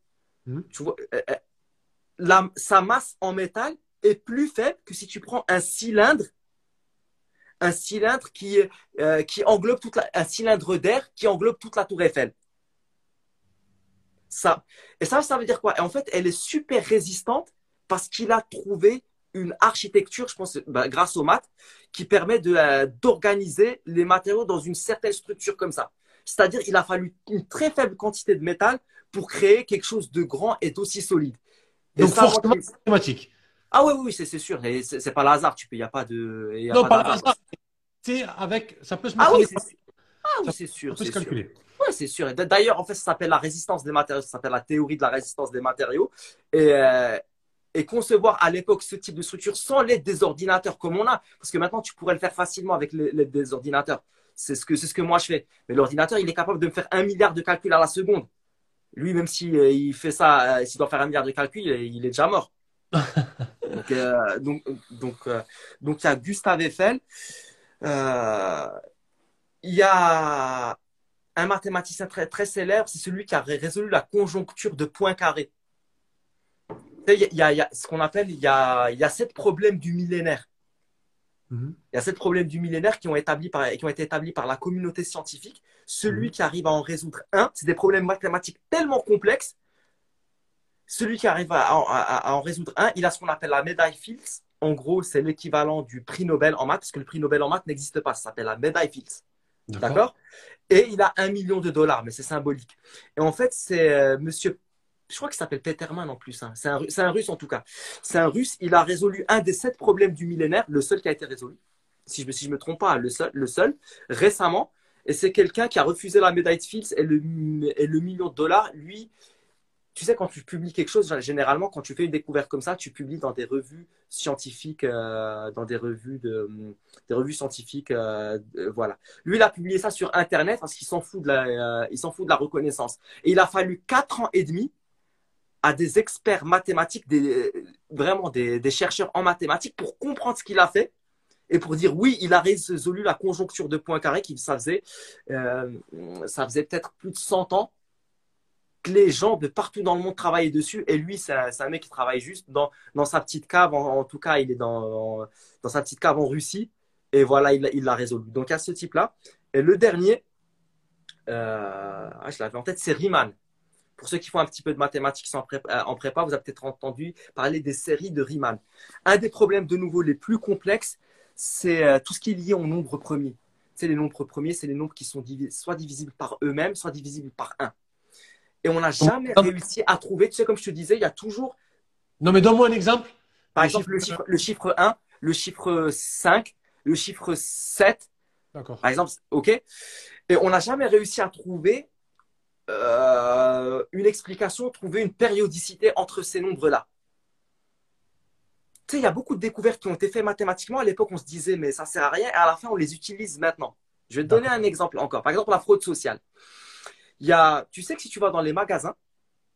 mmh. tu vois, euh, euh, sa masse en métal est plus faible que si tu prends un cylindre un cylindre qui, qui englobe toute un cylindre d'air qui englobe toute la tour Eiffel ça. Et ça, ça veut dire quoi? En fait, elle est super résistante parce qu'il a trouvé une architecture, je pense, bah, grâce aux maths, qui permet euh, d'organiser les matériaux dans une certaine structure comme ça. C'est-à-dire, il a fallu une très faible quantité de métal pour créer quelque chose de grand et d'aussi solide. Donc, forcément mathématique. Ah oui, oui, c'est sûr. C'est pas le hasard. Tu peux, il n'y a pas de. non, pas, le hasard. C'est avec, ça peut se mettre ah, oui, ah oui, c'est sûr. Ça peut se calculer. Oui, c'est sûr. D'ailleurs, en fait, ça s'appelle la résistance des matériaux, ça s'appelle la théorie de la résistance des matériaux. Et, euh, et concevoir à l'époque ce type de structure sans l'aide des ordinateurs comme on a, parce que maintenant, tu pourrais le faire facilement avec l'aide des ordinateurs. C'est ce que, ce que moi je fais. Mais l'ordinateur, il est capable de me faire un milliard de calculs à la seconde. Lui, même s'il euh, il fait ça, euh, s'il doit faire un milliard de calculs, il est déjà mort. [laughs] donc, euh, donc, donc, donc, il y a Gustave Eiffel. Il y a un mathématicien très, très célèbre, c'est celui qui a résolu la conjoncture de Poincaré. Il y a, il y a ce qu'on appelle, il y a, il y a sept problèmes du millénaire. Mhm. Il y a sept problèmes du millénaire qui ont, établi par, qui ont été établis par la communauté scientifique. Celui mhm. qui arrive à en résoudre un, c'est des problèmes mathématiques tellement complexes. Celui qui arrive à, à, en résoudre un, il a ce qu'on appelle la médaille Fields. En gros, c'est l'équivalent du prix Nobel en maths, parce que le prix Nobel en maths n'existe pas. Ça s'appelle la médaille Fields. D'accord Et il a un million de dollars, mais c'est symbolique. Et en fait, c'est euh, monsieur je crois qu'il s'appelle Peterman en plus. Hein. C'est un, un, russe en tout cas. C'est un russe. Il a résolu un des sept problèmes du millénaire, le seul qui a été résolu. Si je ne si je me trompe pas, le seul, le seul récemment. Et c'est quelqu'un qui a refusé la médaille de Fields et le, et le million de dollars. Lui, tu sais, quand tu publies quelque chose, généralement, quand tu fais une découverte comme ça, tu publies dans des revues scientifiques, euh, dans des revues, de, des revues scientifiques, euh, voilà. Lui, il a publié ça sur Internet parce qu'il s'en fout de la, euh, fout de la reconnaissance. Et il a fallu quatre ans et demi à des experts mathématiques, vraiment des, chercheurs en mathématiques pour comprendre ce qu'il a fait et pour dire oui, il a résolu la conjoncture de Poincaré qui ça faisait, ça faisait peut-être plus de 100 ans les gens de partout dans le monde travaillaient dessus. Et lui, c'est un, mec qui travaille juste dans, sa petite cave. En, tout cas, il est dans, sa petite cave en Russie. Et voilà, il l'a résolu. Donc, à ce type-là. Et le dernier, euh, ah, je l'avais en tête, c'est Riemann. Pour ceux qui font un petit peu de mathématiques en prépa, euh, en prépa vous avez peut-être entendu parler des séries de Riemann. Un des problèmes, de nouveau, les plus complexes, c'est euh, tout ce qui est lié au nombre premier. C'est les nombres premiers, c'est les nombres qui sont soit divisibles par eux-mêmes, soit divisibles par 1. Et on n'a jamais réussi à trouver, tu sais, comme je te disais, il y a toujours. Non, mais donne-moi un exemple. Par exemple, le chiffre, le chiffre 1, le chiffre 5, le chiffre 7. D'accord. Par exemple, OK. Et on n'a jamais réussi à trouver euh, une explication, trouver une périodicité entre ces nombres-là. Tu sais, il y a beaucoup de découvertes qui ont été faites mathématiquement. À l'époque, on se disait, mais ça sert à rien. Et à la fin, on les utilise maintenant. Je vais te donner un exemple encore. Par exemple, la fraude sociale. Y a, tu sais que si tu vas dans les magasins,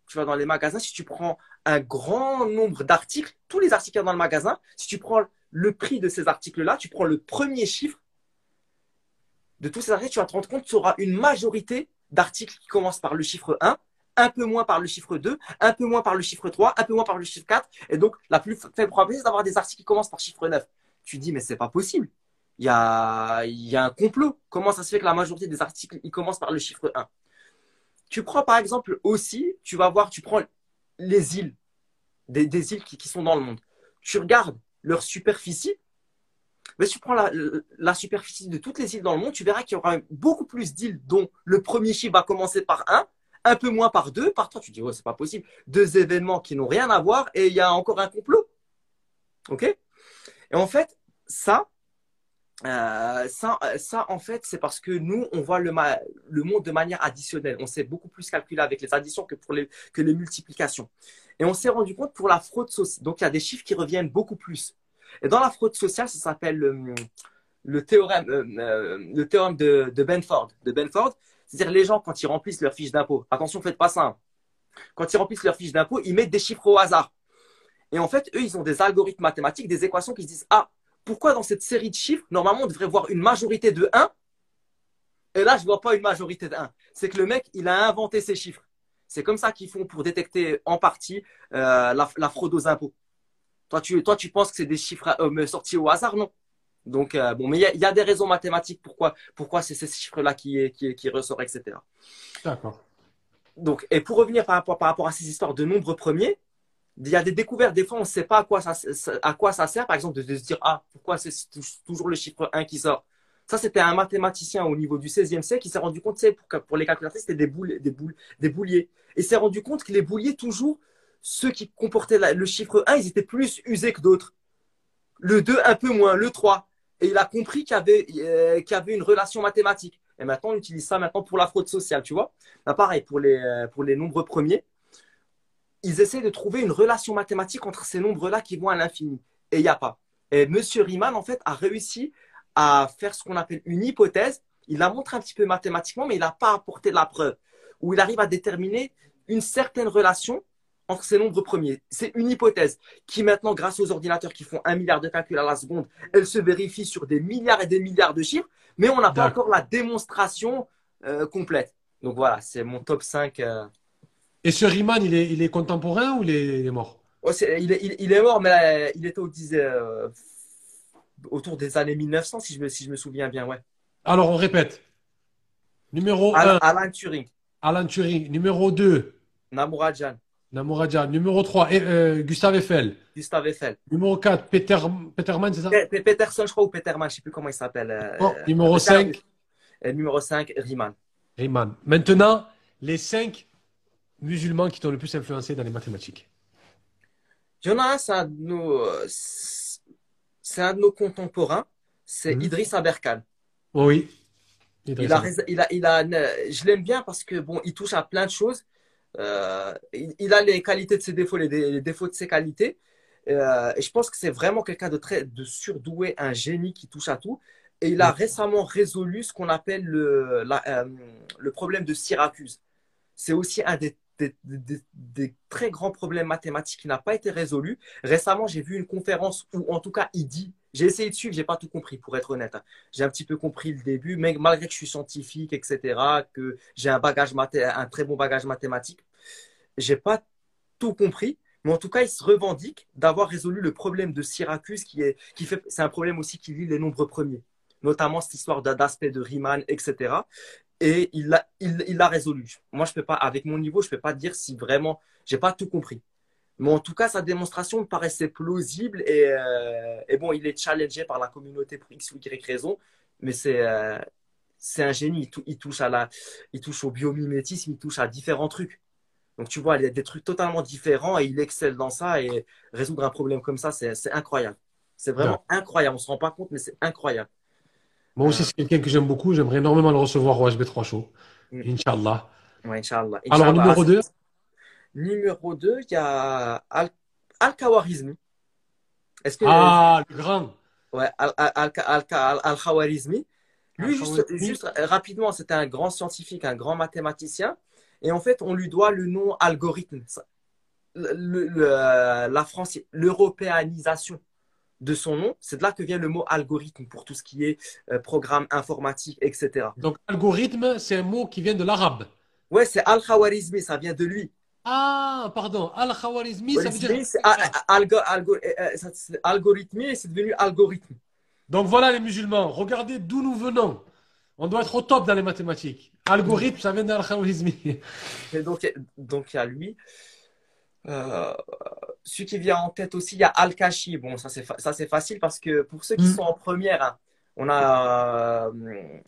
tu vas dans les magasins, si tu prends un grand nombre d'articles, tous les articles dans le magasin, si tu prends le prix de ces articles-là, tu prends le premier chiffre de tous ces articles, tu vas te rendre compte que tu auras une majorité d'articles qui commencent par le chiffre 1, un peu moins par le chiffre 2, un peu moins par le chiffre 3, un peu moins par le chiffre 4, et donc la plus faible probabilité, c'est d'avoir des articles qui commencent par chiffre 9. Tu dis, mais c'est pas possible. Il y a, y a un complot. Comment ça se fait que la majorité des articles, ils commencent par le chiffre 1 tu prends par exemple aussi, tu vas voir, tu prends les îles, des, îles qui, sont dans le monde. Tu regardes leur superficie. Mais tu prends la, superficie de toutes les îles dans le monde, tu verras qu'il y aura beaucoup plus d'îles dont le premier chiffre va commencer par 1, un peu moins par 2, par 3. Tu dis, ouais, c'est pas possible. Deux événements qui n'ont rien à voir et il y a encore un complot. OK? Et en fait, ça, euh, ça, euh, ça, en fait, c'est parce que nous, on voit le, monde de manière additionnelle. On sait beaucoup plus calculer avec les additions que pour les, que les multiplications. Et on s'est rendu compte pour la fraude sociale. Donc, il y a des chiffres qui reviennent beaucoup plus. Et dans la fraude sociale, ça s'appelle le, le, théorème, euh, le théorème de, de Benford. De Benford, c'est-à-dire les gens quand ils remplissent leur fiche d'impôt. Attention, faites pas ça. Hein. Quand ils remplissent leur fiche d'impôt, ils mettent des chiffres au hasard. Et en fait, eux, ils ont des algorithmes mathématiques, des équations qui se disent ah pourquoi dans cette série de chiffres, normalement, on devrait voir une majorité de 1 Et là, je ne vois pas une majorité de 1. C'est que le mec, il a inventé ces chiffres. C'est comme ça qu'ils font pour détecter en partie euh, la, fraude aux impôts. Toi, tu, toi, tu penses que c'est des chiffres euh, sortis au hasard, non? Donc, euh, bon, mais il y, a des raisons mathématiques pourquoi, pourquoi c'est ces chiffres-là qui, qui, qui ressortent, etc. D'accord. Donc, et pour revenir par rapport, par rapport à ces histoires de nombres premiers, il y a des découvertes, des fois, on ne sait pas à quoi, ça, sert, par exemple, de, se dire, ah, pourquoi c'est toujours le chiffre 1 qui sort? Ça, c'était un mathématicien au niveau du 16e siècle qui s'est rendu compte, c'est pour, pour les calculatrices, c'était des, boules, des, boules, des bouliers. Et s'est rendu compte que les bouliers, toujours, ceux qui comportaient le chiffre 1, ils étaient plus usés que d'autres. Le 2, un peu moins, le 3. Et il a compris qu'il y avait, euh, qu'il y avait une relation mathématique. Et maintenant, on utilise ça maintenant pour la fraude sociale, tu vois? Bah, pareil, pour les, euh, pour les nombres premiers ils essaient de trouver une relation mathématique entre ces nombres-là qui vont à l'infini. Et il n'y a pas. Et M. Riemann, en fait, a réussi à faire ce qu'on appelle une hypothèse. Il la montre un petit peu mathématiquement, mais il n'a pas apporté la preuve. Où il arrive à déterminer une certaine relation entre ces nombres premiers. C'est une hypothèse qui maintenant, grâce aux ordinateurs qui font un milliard de calculs à la seconde, elle se vérifie sur des milliards et des milliards de chiffres, mais on n'a pas encore la démonstration euh, complète. Donc voilà, c'est mon top 5. Et ce Riemann, il est, il est contemporain ou il est, mort? Il, est, il, est, mort, mais euh, il était au, euh, autour des années 1900, si je, me, si je me souviens bien, ouais. Alors, on répète. Numéro 1. Alan Turing. Alan Turing. Numéro 2. Namurajan. Namurajan. Numéro 3. Euh, Gustave Eiffel. Gustave Eiffel. Numéro 4. Peter, Peterman, c'est ça? Peterson, je crois, ou Peterman, je ne sais plus comment il s'appelle. Oh, numéro 5. numéro 5, Riemann. Riemann. Maintenant, les 5 musulmans qui t'ont le plus influencé dans les mathématiques Il y en a un, c'est un de nos, un de nos contemporains, c'est Mhm. Idriss Aberkan. Oui. Il a, il a, il a, je l'aime bien parce que bon, il touche à plein de choses. Euh, il, il a les qualités de ses défauts, les, dé- les défauts de ses qualités. Euh, et je pense que c'est vraiment quelqu'un de très de surdoué, un génie qui touche à tout. Et il a récemment résolu ce qu'on appelle le, la- euh, le problème de Syracuse. C'est aussi un des, des, très grands problèmes mathématiques qui n'a pas été résolu. Récemment, j'ai vu une conférence où, en tout cas, il dit, j'ai essayé de suivre, j'ai pas tout compris, pour être honnête. J'ai un petit peu compris le début, mais malgré que je suis scientifique, etc., que j'ai un bagage un très bon bagage mathématique, j'ai pas tout compris. Mais en tout cas, il se revendique d'avoir résolu le problème de Syracuse, qui est, qui fait, c'est un problème aussi qui lie les nombres premiers, notamment cette histoire d'a- d'aspect de Riemann, etc. Et il l'a, il, il résolu. Moi, je peux pas, avec mon niveau, je peux pas dire si vraiment, j'ai pas tout compris. Mais en tout cas, sa démonstration me paraissait plausible et, euh, et bon, il est challengé par la communauté pour X ou Y raison, mais c'est euh, c'est un génie. Il, tou- il touche à la, il touche au biomimétisme, il touche à différents trucs. Donc tu vois, il y a des trucs totalement différents et il excelle dans ça et résoudre un problème comme ça, c'est incroyable. C'est vraiment incroyable. On se rend pas compte, mais c'est incroyable. Moi aussi, c'est quelqu'un que j'aime beaucoup. J'aimerais énormément le recevoir au HB3 Show. Mm. Inch'Allah. Ouais, Inch'Allah. Alors, numéro 2 Numéro 2, il y a Al- Al-Khawarizmi. Est-ce que Ah, le grand. Ouais, Al- Al- Al- Al- Al- Al-Khawarizmi. Lui, juste, Al-Khawarizmi. juste euh, rapidement, c'était un grand scientifique, un grand mathématicien. Et en fait, on lui doit le nom algorithme. Le- le- la France, l'européanisation de son nom, c'est de là que vient le mot algorithme pour tout ce qui est euh, programme informatique, etc. Donc, algorithme, c'est un mot qui vient de l'arabe. Ouais, c'est Al-Khawarizmi, ça vient de lui. Ah, pardon. Al-Khawarizmi, ça veut dire. Algo- algo- euh, euh, c'est algorithmé et c'est devenu algorithme. Donc voilà les musulmans, regardez d'où nous venons. On doit être au top dans les mathématiques. Algorithme, ça vient d'Al-Khawarizmi. Donc, donc il y a lui. Euh, celui qui vient en tête aussi, il y a Al-Kashi. Bon, ça c'est fa- ça c'est facile parce que pour ceux qui Mm. sont en première, hein, on a, euh,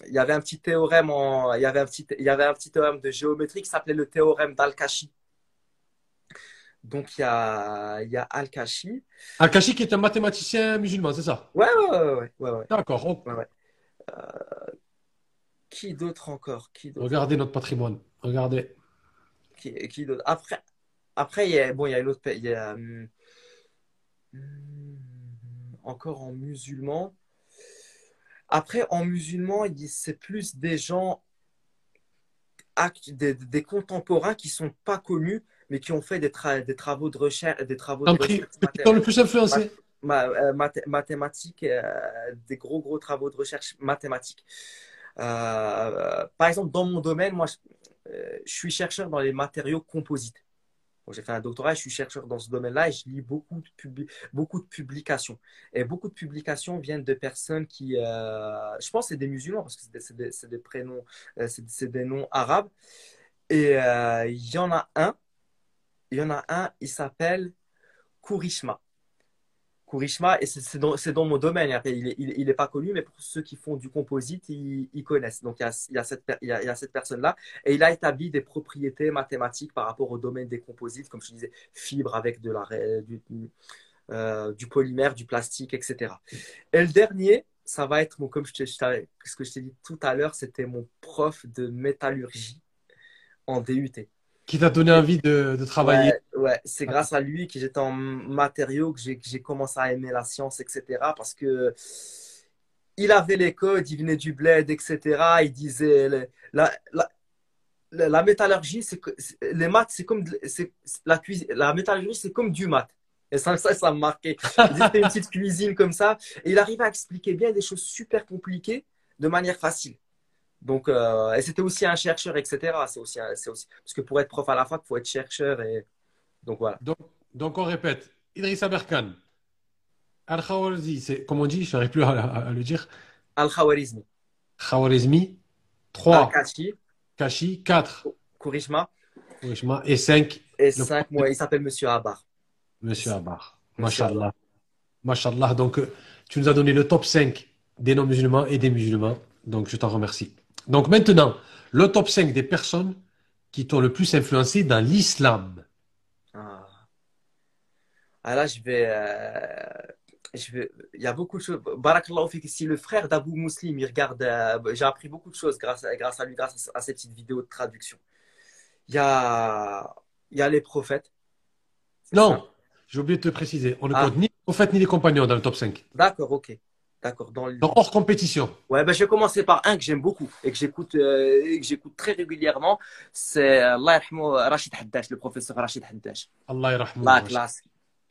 il y avait un petit théorème en, il y avait un petit, il y avait un petit théorème de géométrie qui s'appelait le théorème d'Al-Kashi. Donc il y a, il y a Al-Kashi. Al-Kashi qui est un mathématicien musulman, c'est ça? Ouais, ouais, ouais, ouais, ouais, ouais. D'accord. ok. Qui d'autre encore? Qui d'autre? Regardez notre patrimoine. Regardez. Qui, qui d'autre? Après, après, il y a, bon, il y a une autre, il y a, hum, hum, encore en musulman. Après, en musulman, c'est plus des gens, des, des contemporains qui sont pas connus, mais qui ont fait des, tra- des travaux de recherche, des travaux de recherche t'ont le plus influencé? euh, mathé- mathématiques, euh, des gros, gros travaux de recherche mathématiques. Euh, par exemple, dans mon domaine, moi, je, euh, je suis chercheur dans les matériaux composites. J'ai fait un doctorat, je suis chercheur dans ce domaine-là et je lis beaucoup de, publi- beaucoup de publications. Et beaucoup de publications viennent de personnes qui, euh, je pense, c'est des musulmans parce que c'est des, prénoms, euh, c'est des noms arabes. Et euh, il y en a un, il y en a un, il s'appelle Kourishma. Kourishma, et c'est dans, dans mon domaine. Il est, il, il est pas connu, mais pour ceux qui font du composite, ils, connaissent. Donc, il y a, cette, personne-là. Et il a établi des propriétés mathématiques par rapport au domaine des composites, comme je disais, fibres avec de la, du, euh, du polymère, du plastique, etc. Et le dernier, ça va être, mon, comme je ce que je t'ai dit tout à l'heure, c'était mon prof de métallurgie en DUT. Qui t'a donné envie de, de travailler. Ouais, ouais, c'est grâce à lui que j'étais en matériaux que j'ai commencé à aimer la science, etc. Parce que il avait les codes, il venait du bled, etc. Il disait le- la, la, la, la métallurgie, c'est les maths, c'est comme c'est la cuisine, la métallurgie, c'est comme du maths. Et ça, ça, ça me marquait. C'était une petite cuisine comme ça, et il arrivait à expliquer bien des choses super compliquées de manière facile. Donc, euh, et c'était aussi un chercheur, etc. C'est aussi, c'est aussi, parce que pour être prof à la fac, il faut être chercheur. Et donc voilà. Donc, donc on répète. Idriss Aberkan. Al-Khawarizmi, c'est, comme on dit, je n'arrive plus à, à- à le dire. Al-Khawarizmi, Khawarizmi. 3. Al-Kashi, Kashi. 4. Kourishma, Wishma. Et 5. et Le 5, moi, il s'appelle Monsieur Abar. Monsieur Abar. Mashallah. Mashallah. Donc, euh, tu nous as donné le top 5 des non-musulmans et des musulmans. Donc, je t'en remercie. Donc, maintenant, le top 5 des personnes qui t'ont le plus influencé dans l'islam. Ah. Ah, là, je vais, euh, je vais. Il y a beaucoup de choses. Barakallahu fik, si le frère d'Abu Muslim, il regarde, euh, j'ai appris beaucoup de choses grâce à, grâce à lui, grâce à, ces petites vidéos de traduction. Il y a, il y a les prophètes. Non, j'ai oublié de te préciser. On ne Ah. compte ni les prophètes ni les compagnons dans le top 5. D'accord, ok. D'accord. Dans le- hors compétition. Ouais, ben, je vais commencer par un que j'aime beaucoup et que j'écoute euh, et que j'écoute très régulièrement. C'est euh, Allah Rachid Haddash, le professeur Rachid Haddash. Allah. La classe.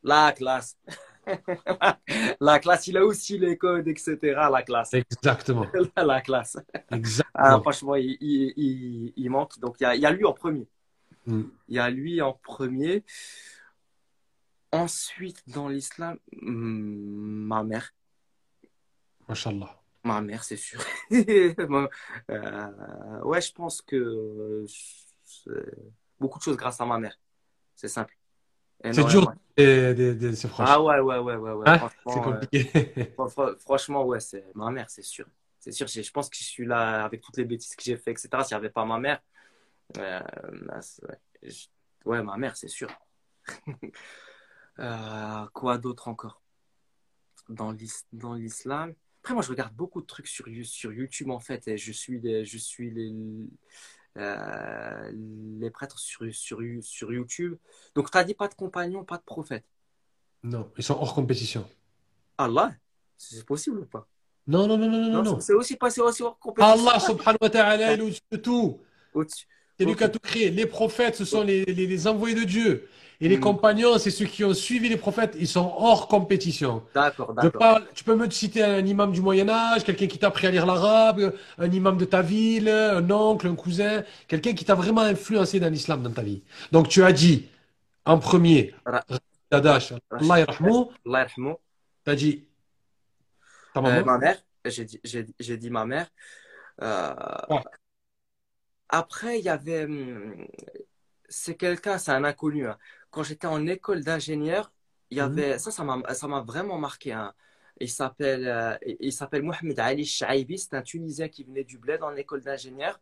La classe. [laughs] La classe, il a aussi les codes, etc. La classe. Exactement. [laughs] La classe. Ah, Exactement. franchement, il, il, il, il manque. Donc, il y, a, il y a lui en premier. Mm. Il y a lui en premier. Ensuite, dans l'islam, hmm, ma mère. Ma mère, c'est sûr. [laughs] Moi, euh, ouais, je pense que beaucoup de choses grâce à ma mère. C'est simple. C'est dur de, de, de se franchir. Ah ouais, ouais, ouais, ouais, ouais. Hein? Franchement, C'est euh, compliqué. [laughs] Fr- fr- Franchement, ouais, c'est ma mère, c'est sûr. C'est sûr, je pense que je suis là avec toutes les bêtises que j'ai fait, etc. S'il n'y avait pas ma mère, euh, bah, ouais, je- ouais, ma mère, c'est sûr. [laughs] Euh, quoi d'autre encore? Dans l'islam? Après, moi, je regarde beaucoup de trucs sur, sur YouTube, en fait, et je suis les, je suis les, euh, les prêtres sur, sur, sur YouTube. Donc, tu as dit pas de compagnon, pas de prophète. Non, ils sont hors compétition. Allah, c'est possible ou pas? Non, non, non, non, non, Non, non. c'est aussi passé aussi hors compétition. Allah subhanahu wa ta'ala est au-dessus de tout. Au-dessus. C'est lui qui a tout créé. Les prophètes, ce sont les, les, les envoyés de Dieu. Et les Mm. compagnons, c'est ceux qui ont suivi les prophètes. Ils sont hors compétition. D'accord, d'accord. tu peux me citer un imam du Moyen-Âge, quelqu'un qui t'a appris à lire l'arabe, un imam de ta ville, un oncle, un cousin, quelqu'un qui t'a vraiment influencé dans l'islam dans ta vie. Donc tu as dit en premier, Ra- Dadash, Allah Allah t'as dit ta Euh, maman. ma mère, j'ai dit, dit ma mère. Euh. Après, il y avait. hum, C'est quelqu'un, c'est un inconnu. hein. Quand j'étais en école d'ingénieur, il y Mhm. avait. Ça, ça m'a, ça m'a vraiment marqué. hein. Il s'appelle, euh, il s'appelle Mohamed Ali Chaibi. C'est un Tunisien qui venait du bled en école d'ingénieur.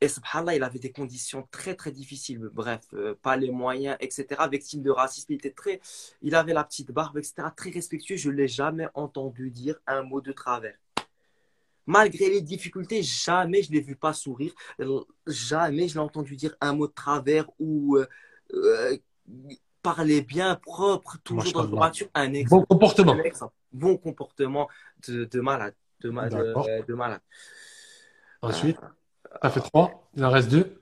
Et subhanallah, il avait des conditions très très difficiles. Bref, euh, pas les moyens, etc. Victime de racisme, il était très, il avait la petite barbe, etc. Très respectueux. Je l'ai jamais entendu dire un mot de travers. Malgré les difficultés, jamais je l'ai vu pas sourire. Euh, Jamais je l'ai entendu dire un mot de travers ou euh, euh, parler bien propre, toujours dans une voiture. Un exemple. Bon comportement. Un exemple. Bon comportement de, de malade. De, de- de malade. Ensuite, t'as fait trois, il en reste deux.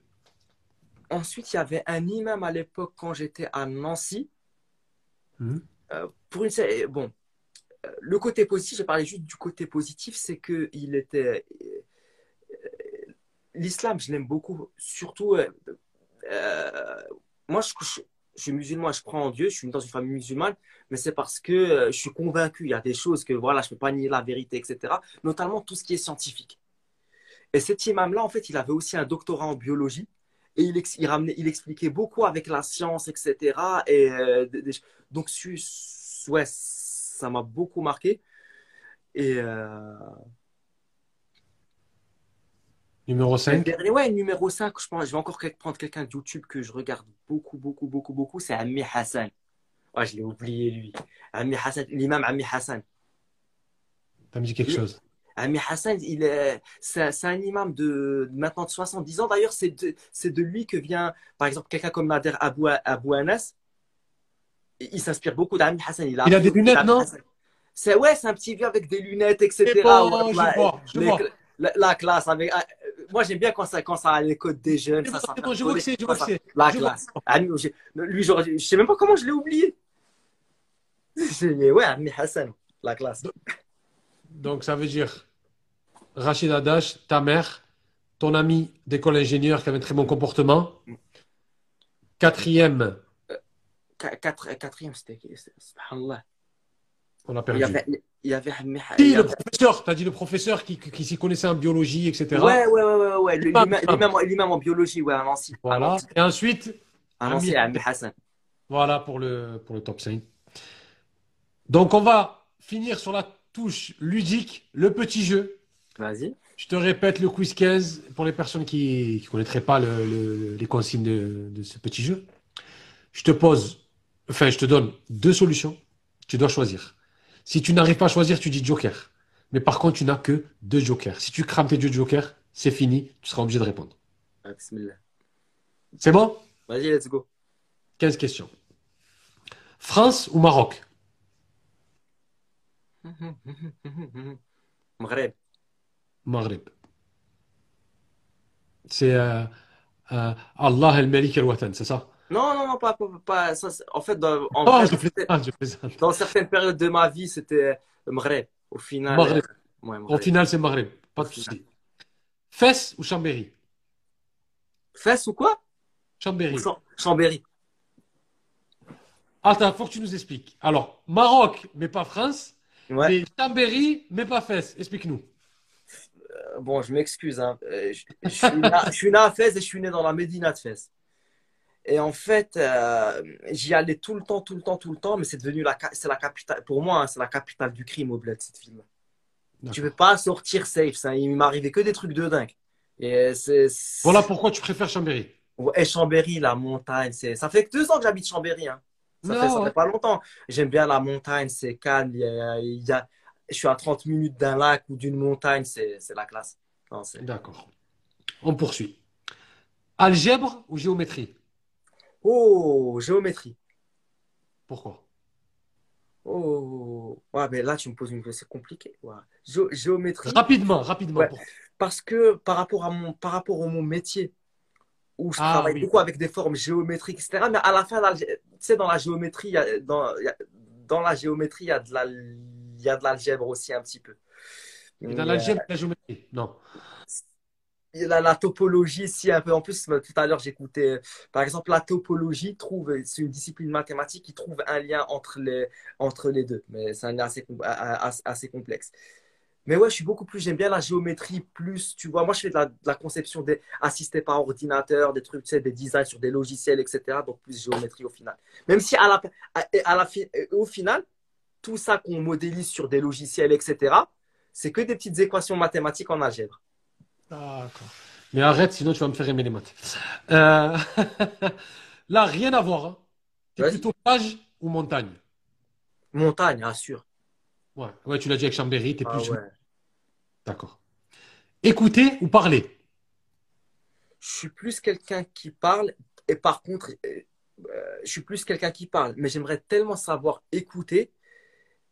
Ensuite, il y avait un imam à l'époque quand j'étais à Nancy. Mhm. Euh, pour une sé- bon, le côté positif, j'ai parlé juste du côté positif, c'est que il était euh, l'islam, je l'aime beaucoup. Surtout, euh, euh, moi, je, suis musulman, je crois en Dieu, je suis dans une famille musulmane, mais c'est parce que je suis convaincu. Il y a des choses que voilà, je peux pas nier la vérité, etc. Notamment tout ce qui est scientifique. Et cet imam-là, en fait, il avait aussi un doctorat en biologie. Et il, ramenait, il expliquait beaucoup avec la science, etc. Et, euh, donc, ouais, ça m'a beaucoup marqué. Et euh, Numéro le 5. dernier, ouais, numéro 5, je, pense, je vais encore prendre quelqu'un de YouTube que je regarde beaucoup, beaucoup, beaucoup, beaucoup. C'est Ami Hassan. Ouais, je l'ai oublié, lui. Ami Hassan, l'imam Ami Hassan. T'as dit quelque chose. Ami Hassan, il est, c'est, c'est un imam de maintenant de 70 ans. D'ailleurs, c'est de, c'est de lui que vient, par exemple, quelqu'un comme Nader Abou, Abou Anas. Il, s'inspire beaucoup d'Ami Hassan. Il a, Il a des lunettes, non. C'est, ouais, c'est un petit vieux avec des lunettes, etc. C'est bon, Ouais, je la- vois, je les- vois. La, la classe avec, ah, moi, j'aime bien quand ça, quand ça a les codes des jeunes. Ça, ça je vois que c'est, je vois que c'est. La Je classe. Ami, lui, j'aurais- je sais même pas comment je l'ai oublié. [laughs] J'ai- Ouais, Ami Hassan. La classe. Donc, ça veut dire Rachid Adash, ta mère, ton ami d'école ingénieur qui avait un très bon comportement. Quatrième, Quatrième, c'était Subhanallah. on a Il perdu. y avait, il y avait, il y le avait- professeur, tu as dit le professeur qui, qui s'y connaissait en biologie, etc. Ouais, ouais, ouais, ouais, ouais. le- Imam, L'imam imam. l'imam- l'imam en biologie, ouais, à Nancy. Voilà. Nancy, Et ensuite, à Nancy, Ami- Hassan. voilà pour le, pour le top 5. Donc, on va finir sur la touche ludique, le petit jeu. Vas-y. Je te répète le quiz 15 pour les personnes qui ne connaîtraient pas le- le- les consignes de, de ce petit jeu. Je te pose, enfin, je te donne deux solutions. Tu dois choisir. Si tu n'arrives pas à choisir, tu dis joker. Mais par contre, tu n'as que deux jokers. Si tu crames tes deux jokers, c'est fini. Tu seras obligé de répondre. Ah. C'est bon? Vas-y, let's go. 15 questions. France ou Maroc? [laughs] Maghreb. Maghreb. C'est euh, euh, Allah el-Malik el-Watan, c'est ça? Non, non, non, pas, pas, pas- ça, en fait, dans, en Oh, vrai, je c'était- plaisante, je plaisante. dans certaines périodes de ma vie, c'était Maghreb. Au final, Maghreb. euh, ouais, Au final, c'est Maghreb. Pas de souci. Fès ou Chambéry? Fès ou quoi? Chambéry. Cham- Chambéry. Attends, faut que tu nous expliques. Alors, Maroc, mais pas France. Ouais. Mais Chambéry, mais pas Fès. Explique-nous. Euh, Bon, je m'excuse. Hein. Euh, Je, je suis [laughs] né, je suis né à Fès et je suis né dans la Médina de Fès. Et en fait, euh, j'y allais tout le temps, tout le temps, tout le temps, mais c'est devenu la, c'est la capitale, pour moi, hein, c'est la capitale du crime au bled, cette ville. Tu peux pas sortir safe, ça. Il m'arrivait que des trucs de dingue. Et c'est, Voilà pourquoi tu préfères Chambéry. Ouais, Chambéry, la montagne, c'est, ça fait que deux ans que j'habite Chambéry, hein. Ça Non, fait, ça ouais. fait pas longtemps. J'aime bien la montagne, c'est calme. Il y a, il y a- je suis à 30 minutes d'un lac ou d'une montagne, c'est, la classe. D'accord. On poursuit. Algèbre ou géométrie? Oh, géométrie. Pourquoi? Oh, ouais, mais là, tu me poses une question, c'est compliqué. Ouais. Gé- géométrie, Rapidement, rapidement. Ouais. Parce que par rapport à mon, par rapport à mon métier, où je Ah, travaille oui. beaucoup avec des formes géométriques, etc. Mais à la fin, tu sais, dans la géométrie, il y a- dans, il y a- dans la géométrie, il y a de la, il y a de l'algèbre aussi un petit peu. Mais, dans l'algèbre, la géométrie? Non. Euh, la, topologie, si un peu. En plus, tout à l'heure, j'écoutais, par exemple, la topologie trouve, c'est une discipline mathématique qui trouve un lien entre les, entre les deux. Mais c'est un lien assez, complexe. Mais ouais, je suis beaucoup plus, j'aime bien la géométrie plus, tu vois, moi je fais de la, conception des, assistée par ordinateur, des trucs, tu sais, des designs sur des logiciels, etc. Donc plus géométrie au final. Même si à la, à, au final, tout ça qu'on modélise sur des logiciels, etc., c'est que des petites équations mathématiques en algèbre. D'accord. Mais arrête, sinon tu vas me faire aimer les maths. Euh, [laughs] Là, rien à voir. Hein. T'es Vas-y. plutôt plage ou montagne? Montagne, assure. Ouais, ouais, tu l'as dit avec Chambéry, t'es Ah plus. ouais. D'accord. Écouter ou parler? Je suis plus quelqu'un qui parle et par contre, euh, euh, je suis plus quelqu'un qui parle, mais j'aimerais tellement savoir écouter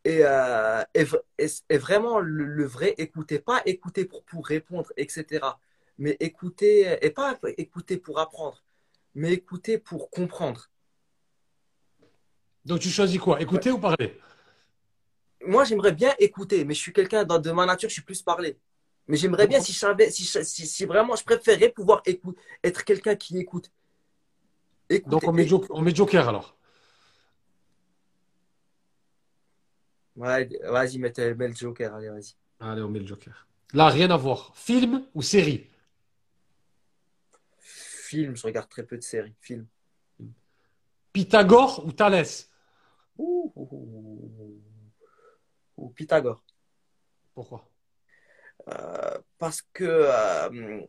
et, euh, et, vraiment le, le vrai écouter, pas écouter pour, pour répondre, etc. Mais écouter, et pas écouter pour apprendre, mais écouter pour comprendre. Donc tu choisis quoi? Écouter ou parler? Moi, j'aimerais bien écouter, mais je suis quelqu'un dans- de ma nature, je suis plus parler. Mais j'aimerais bien, si, je savais, si, si, si vraiment je préférais pouvoir écouter, être quelqu'un qui écoute. Donc on met, on met Joker alors. Ouais, vas-y, mets, mets le Joker, allez, vas-y. Allez, on met le Joker. Là, rien à voir. Film ou série? Film, je regarde très peu de séries. Film. Pythagore ou Thalès? Ouh, ouh, ouh. Ou Pythagore. Pourquoi? Euh, parce que, euh,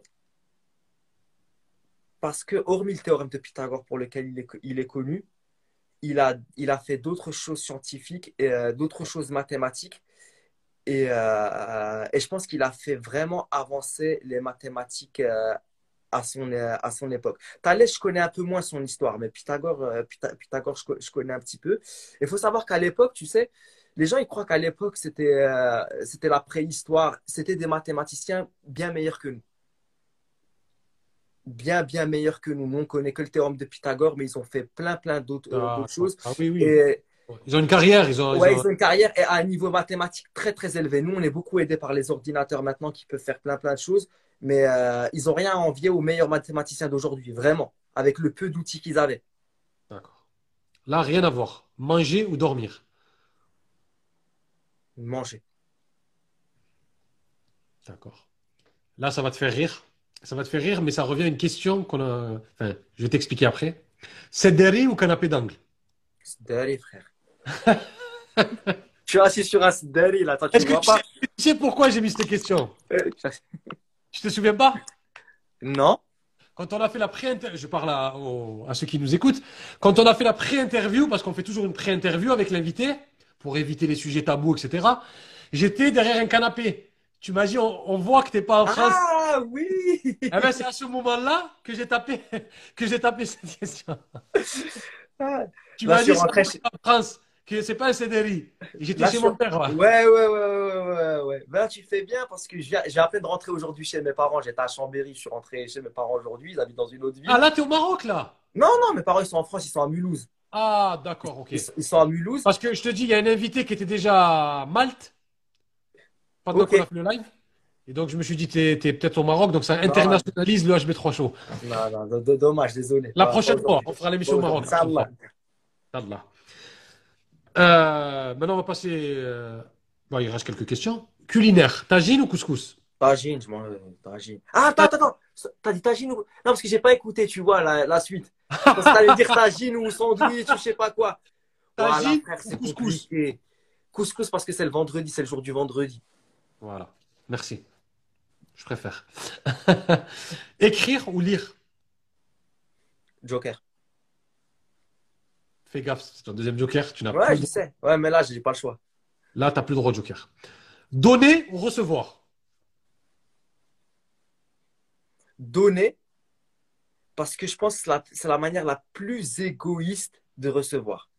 parce que, hormis le théorème de Pythagore pour lequel il est, il est connu, il a, il a fait d'autres choses scientifiques et euh, d'autres choses mathématiques. Et, euh, et je pense qu'il a fait vraiment avancer les mathématiques euh, à son, à son époque. Thalès, je connais un peu moins son histoire, mais Pythagore, Pytha- Pythagore je, je connais un petit peu. Il faut savoir qu'à l'époque, tu sais, les gens ils croient qu'à l'époque c'était c'était la préhistoire, c'était des mathématiciens bien meilleurs que nous. Bien, bien meilleurs que nous. Nous, on connaît que le théorème de Pythagore, mais ils ont fait plein, plein d'autres euh, Ah, choses. ah oui, oui. Et, Ils ont une carrière, ils ont. ils Ouais, ont- ils ont une carrière et à un niveau mathématique très très élevé. Nous, on est beaucoup aidés par les ordinateurs maintenant qui peuvent faire plein plein de choses, mais euh, ils n'ont rien à envier aux meilleurs mathématiciens d'aujourd'hui, vraiment, avec le peu d'outils qu'ils avaient. D'accord. Là, rien à voir. Manger ou dormir? Manger. D'accord. Là, ça va te faire rire? Ça va te faire rire, mais ça revient à une question qu'on a. Enfin, je vais t'expliquer après. Sederi ou canapé d'angle? C'est derrière, frère. [laughs] suis assis sur un Sdari, là. Toi, tu Est-ce que vois tu pas? sais, tu sais pourquoi j'ai mis cette question? Tu te souviens pas? Non. Quand on a fait la pré-interview, je parle à, aux- à ceux qui nous écoutent, quand on a fait la pré-interview, parce qu'on fait toujours une pré-interview avec l'invité, pour éviter les sujets tabous, etc., j'étais derrière un canapé. Tu m'as dit, on, on voit que t'es pas en France. Ah oui Eh ben, c'est à ce moment-là que j'ai tapé, [laughs] que j'ai tapé cette question. Ah. Tu m'as je suis dit, pas en France, que c'est pas un CDRI. J'étais chez mon père, ouais. Ouais, ouais, ouais, ouais, ouais, ouais. Ben, tu fais bien parce que je viens- j'ai à peine rentré aujourd'hui chez mes parents. J'étais à Chambéry, je suis rentré chez mes parents aujourd'hui. Ils habitent dans une autre ville. Ah, là, t'es au Maroc, là? Non, non, mes parents, ils sont en France, ils sont à Mulhouse. Ah, d'accord, ok. Ils, sont- ils sont à Mulhouse. Parce que je te dis, il y a un invité qui était déjà à Malte pendant Ok. qu'on a fait le live. Et donc, je me suis dit, t'es, t'es peut-être au Maroc, donc ça internationalise le HB3 Show. Non, non, do- do- dommage, désolé. La prochaine fois, on fera l'émission au Maroc. Inch'Allah. Inch'Allah. Euh, maintenant, on va passer. euh, Bon, il reste quelques questions. Culinaire, tagine ou couscous? Tagine, je mange euh, tagine. Ah, attends, attends. T'as dit tagine ou. Non, parce que j'ai pas écouté, tu vois, la, la suite. Parce que t'allais dire tagine ou sandwich ou je sais pas quoi. [laughs] Voilà, Tagine ou couscous? compliqué. Couscous parce que c'est le vendredi, c'est le jour du vendredi. Voilà. Merci. Je préfère. [laughs] Écrire ou lire? Joker. Fais gaffe, c'est ton deuxième joker. Tu n'as Ouais, plus je de- sais. Ouais, mais là, j'ai pas le choix. Là, tu n'as plus le droit de joker. Donner ou recevoir? Donner parce que je pense que c'est la, manière la plus égoïste de recevoir.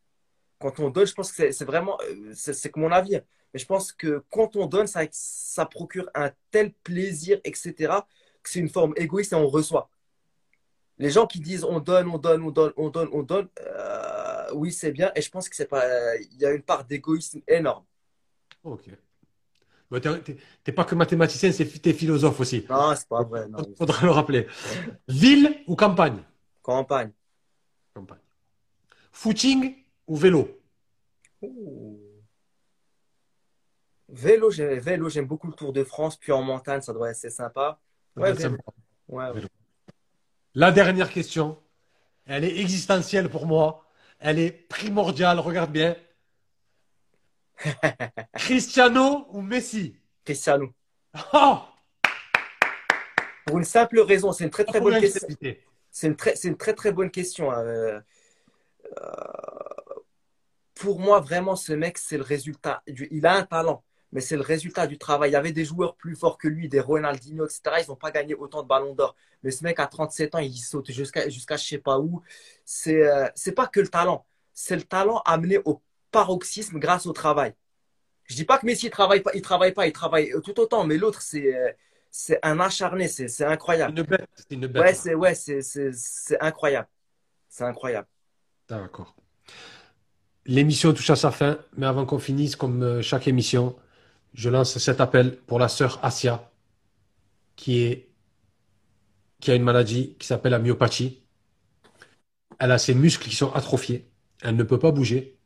Quand on donne, je pense que c'est vraiment, euh, c'est c'est que mon avis, hein. Mais je pense que quand on donne, ça, ça procure un tel plaisir, etc., que c'est une forme égoïste et on reçoit. Les gens qui disent on donne, on donne, on donne, on donne, on donne, euh, oui, c'est bien, et je pense que c'est pas, il y a une part d'égoïsme énorme. Ok. Bah, t'es- pas que mathématicien, t'es philosophe aussi. Non, c'est pas vrai, non. [laughs] Faudra le rappeler. Ville ou campagne? Campagne. Campagne. Footing ou vélo? Ouh. Vélo, j'aime, vélo, j'aime beaucoup le Tour de France, puis en montagne, ça doit être assez sympa. Ouais, Ça me- vélo. Ouais, ouais. La dernière question, elle est existentielle pour moi. Elle est primordiale, regarde bien. [laughs] Cristiano ou Messi? Cristiano. Oh Pour une simple raison, c'est une très très bonne question. C'est une très, c'est une très très bonne question. hein. Euh, euh, pour moi, vraiment, ce mec, c'est le résultat. Du, il a un talent, mais c'est le résultat du travail. Il y avait des joueurs plus forts que lui, des Ronaldinho, etc. Ils n'ont pas gagné autant de ballons d'or. Mais ce mec, à 37 ans, il saute jusqu'à jusqu'à je sais pas où. C'est euh, c'est pas que le talent. C'est le talent amené au paroxysme grâce au travail. Je dis pas que Messi il travaille pas, il travaille pas, il travaille tout autant, mais l'autre, c'est euh, c'est un acharné, c'est incroyable. Une bête, une bête. Ouais, c'est ouais, incroyable. C'est incroyable. D'accord. L'émission touche à sa fin, mais avant qu'on finisse, comme euh, chaque émission, je lance cet appel pour la sœur Asia, qui a une maladie qui s'appelle la myopathie. Elle a ses muscles qui sont atrophiés. Elle ne peut pas bouger.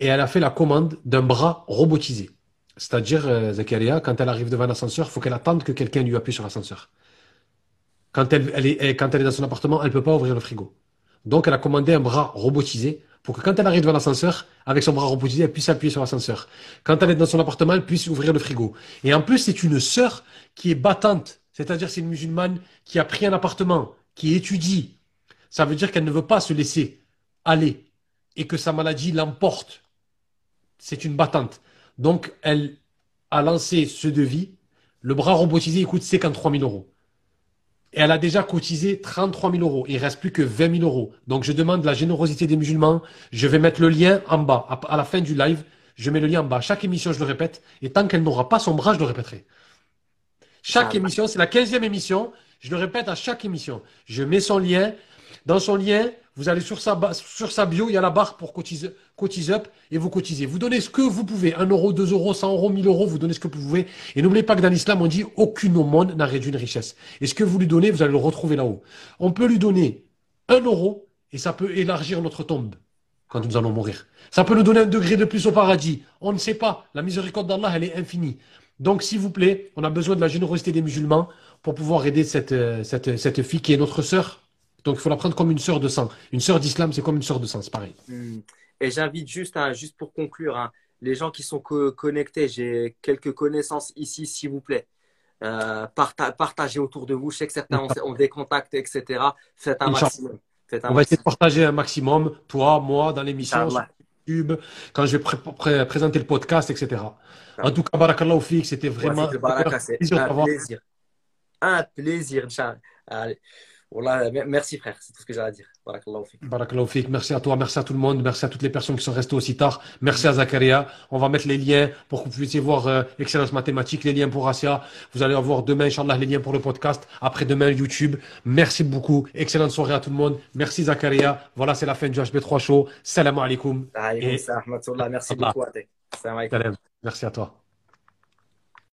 Et elle a fait la commande d'un bras robotisé. C'est-à-dire, euh, Zakaria, quand elle arrive devant l'ascenseur, il faut qu'elle attende que quelqu'un lui appuie sur l'ascenseur. Quand elle est dans son appartement, elle ne peut pas ouvrir le frigo. Donc, elle a commandé un bras robotisé pour que quand elle arrive devant l'ascenseur, avec son bras robotisé, elle puisse appuyer sur l'ascenseur. Quand elle est dans son appartement, elle puisse ouvrir le frigo. Et en plus, c'est une sœur qui est battante. C'est-à-dire, c'est une musulmane qui a pris un appartement, qui étudie. Ça veut dire qu'elle ne veut pas se laisser aller et que sa maladie l'emporte. C'est une battante. Donc, elle a lancé ce devis. Le bras robotisé, il coûte 53 000 euros. Et elle a déjà cotisé 33 000 euros. Il reste plus que 20 000 euros. Donc, je demande la générosité des musulmans. Je vais mettre le lien en bas. À la fin du live, je mets le lien en bas. Chaque émission, je le répète. Et tant qu'elle n'aura pas son bras, je le répéterai. Chaque émission, c'est la 15e émission. Je le répète à chaque émission. Je mets son lien. Dans son lien, vous allez sur sa, sur sa bio, il y a la barre pour cotise, up et vous cotisez. Vous donnez ce que vous pouvez. 1 euro, 2 euros, 100 euros, 1000 euros, vous donnez ce que vous pouvez. Et n'oubliez pas que dans l'islam, on dit aucune aumône n'a réduit une richesse. Et ce que vous lui donnez, vous allez le retrouver là-haut. On peut lui donner 1 euro et ça peut élargir notre tombe quand nous allons mourir. Ça peut nous donner un degré de plus au paradis. On ne sait pas. La miséricorde d'Allah, elle est infinie. Donc, s'il vous plaît, on a besoin de la générosité des musulmans pour pouvoir aider cette, euh, cette fille qui est notre sœur. Donc, il faut la prendre comme une sœur de sang. Une sœur d'islam, c'est comme une sœur de sang, c'est pareil. Hmm. Et j'invite juste, hein, juste pour conclure, hein, les gens qui sont connectés, j'ai quelques connaissances ici, s'il vous plaît. Euh, partagez autour de vous. Je sais que certains ont, des contacts, etc. Faites un maximum. On va essayer de partager un maximum, toi, moi, dans l'émission, sur YouTube, quand je vais présenter le podcast, etc. En tout cas, Barakallahu Fik, c'était vraiment un plaisir. Un plaisir, Allez. Voilà, merci frère, c'est tout ce que j'ai à dire. Barakallahu fik. Merci à toi, merci à tout le monde, merci à toutes les personnes qui sont restées aussi tard. Merci à Zakaria. On va mettre les liens pour que vous puissiez voir euh, Excellence Mathématique, les liens pour Asia. Vous allez avoir demain, Inch'Allah, les liens pour le podcast. Après demain, YouTube. Merci beaucoup. Excellente soirée à tout le monde. Merci Zakaria. Voilà, c'est la fin du HB3 Show. Salam alaikum. Merci beaucoup. Merci à toi.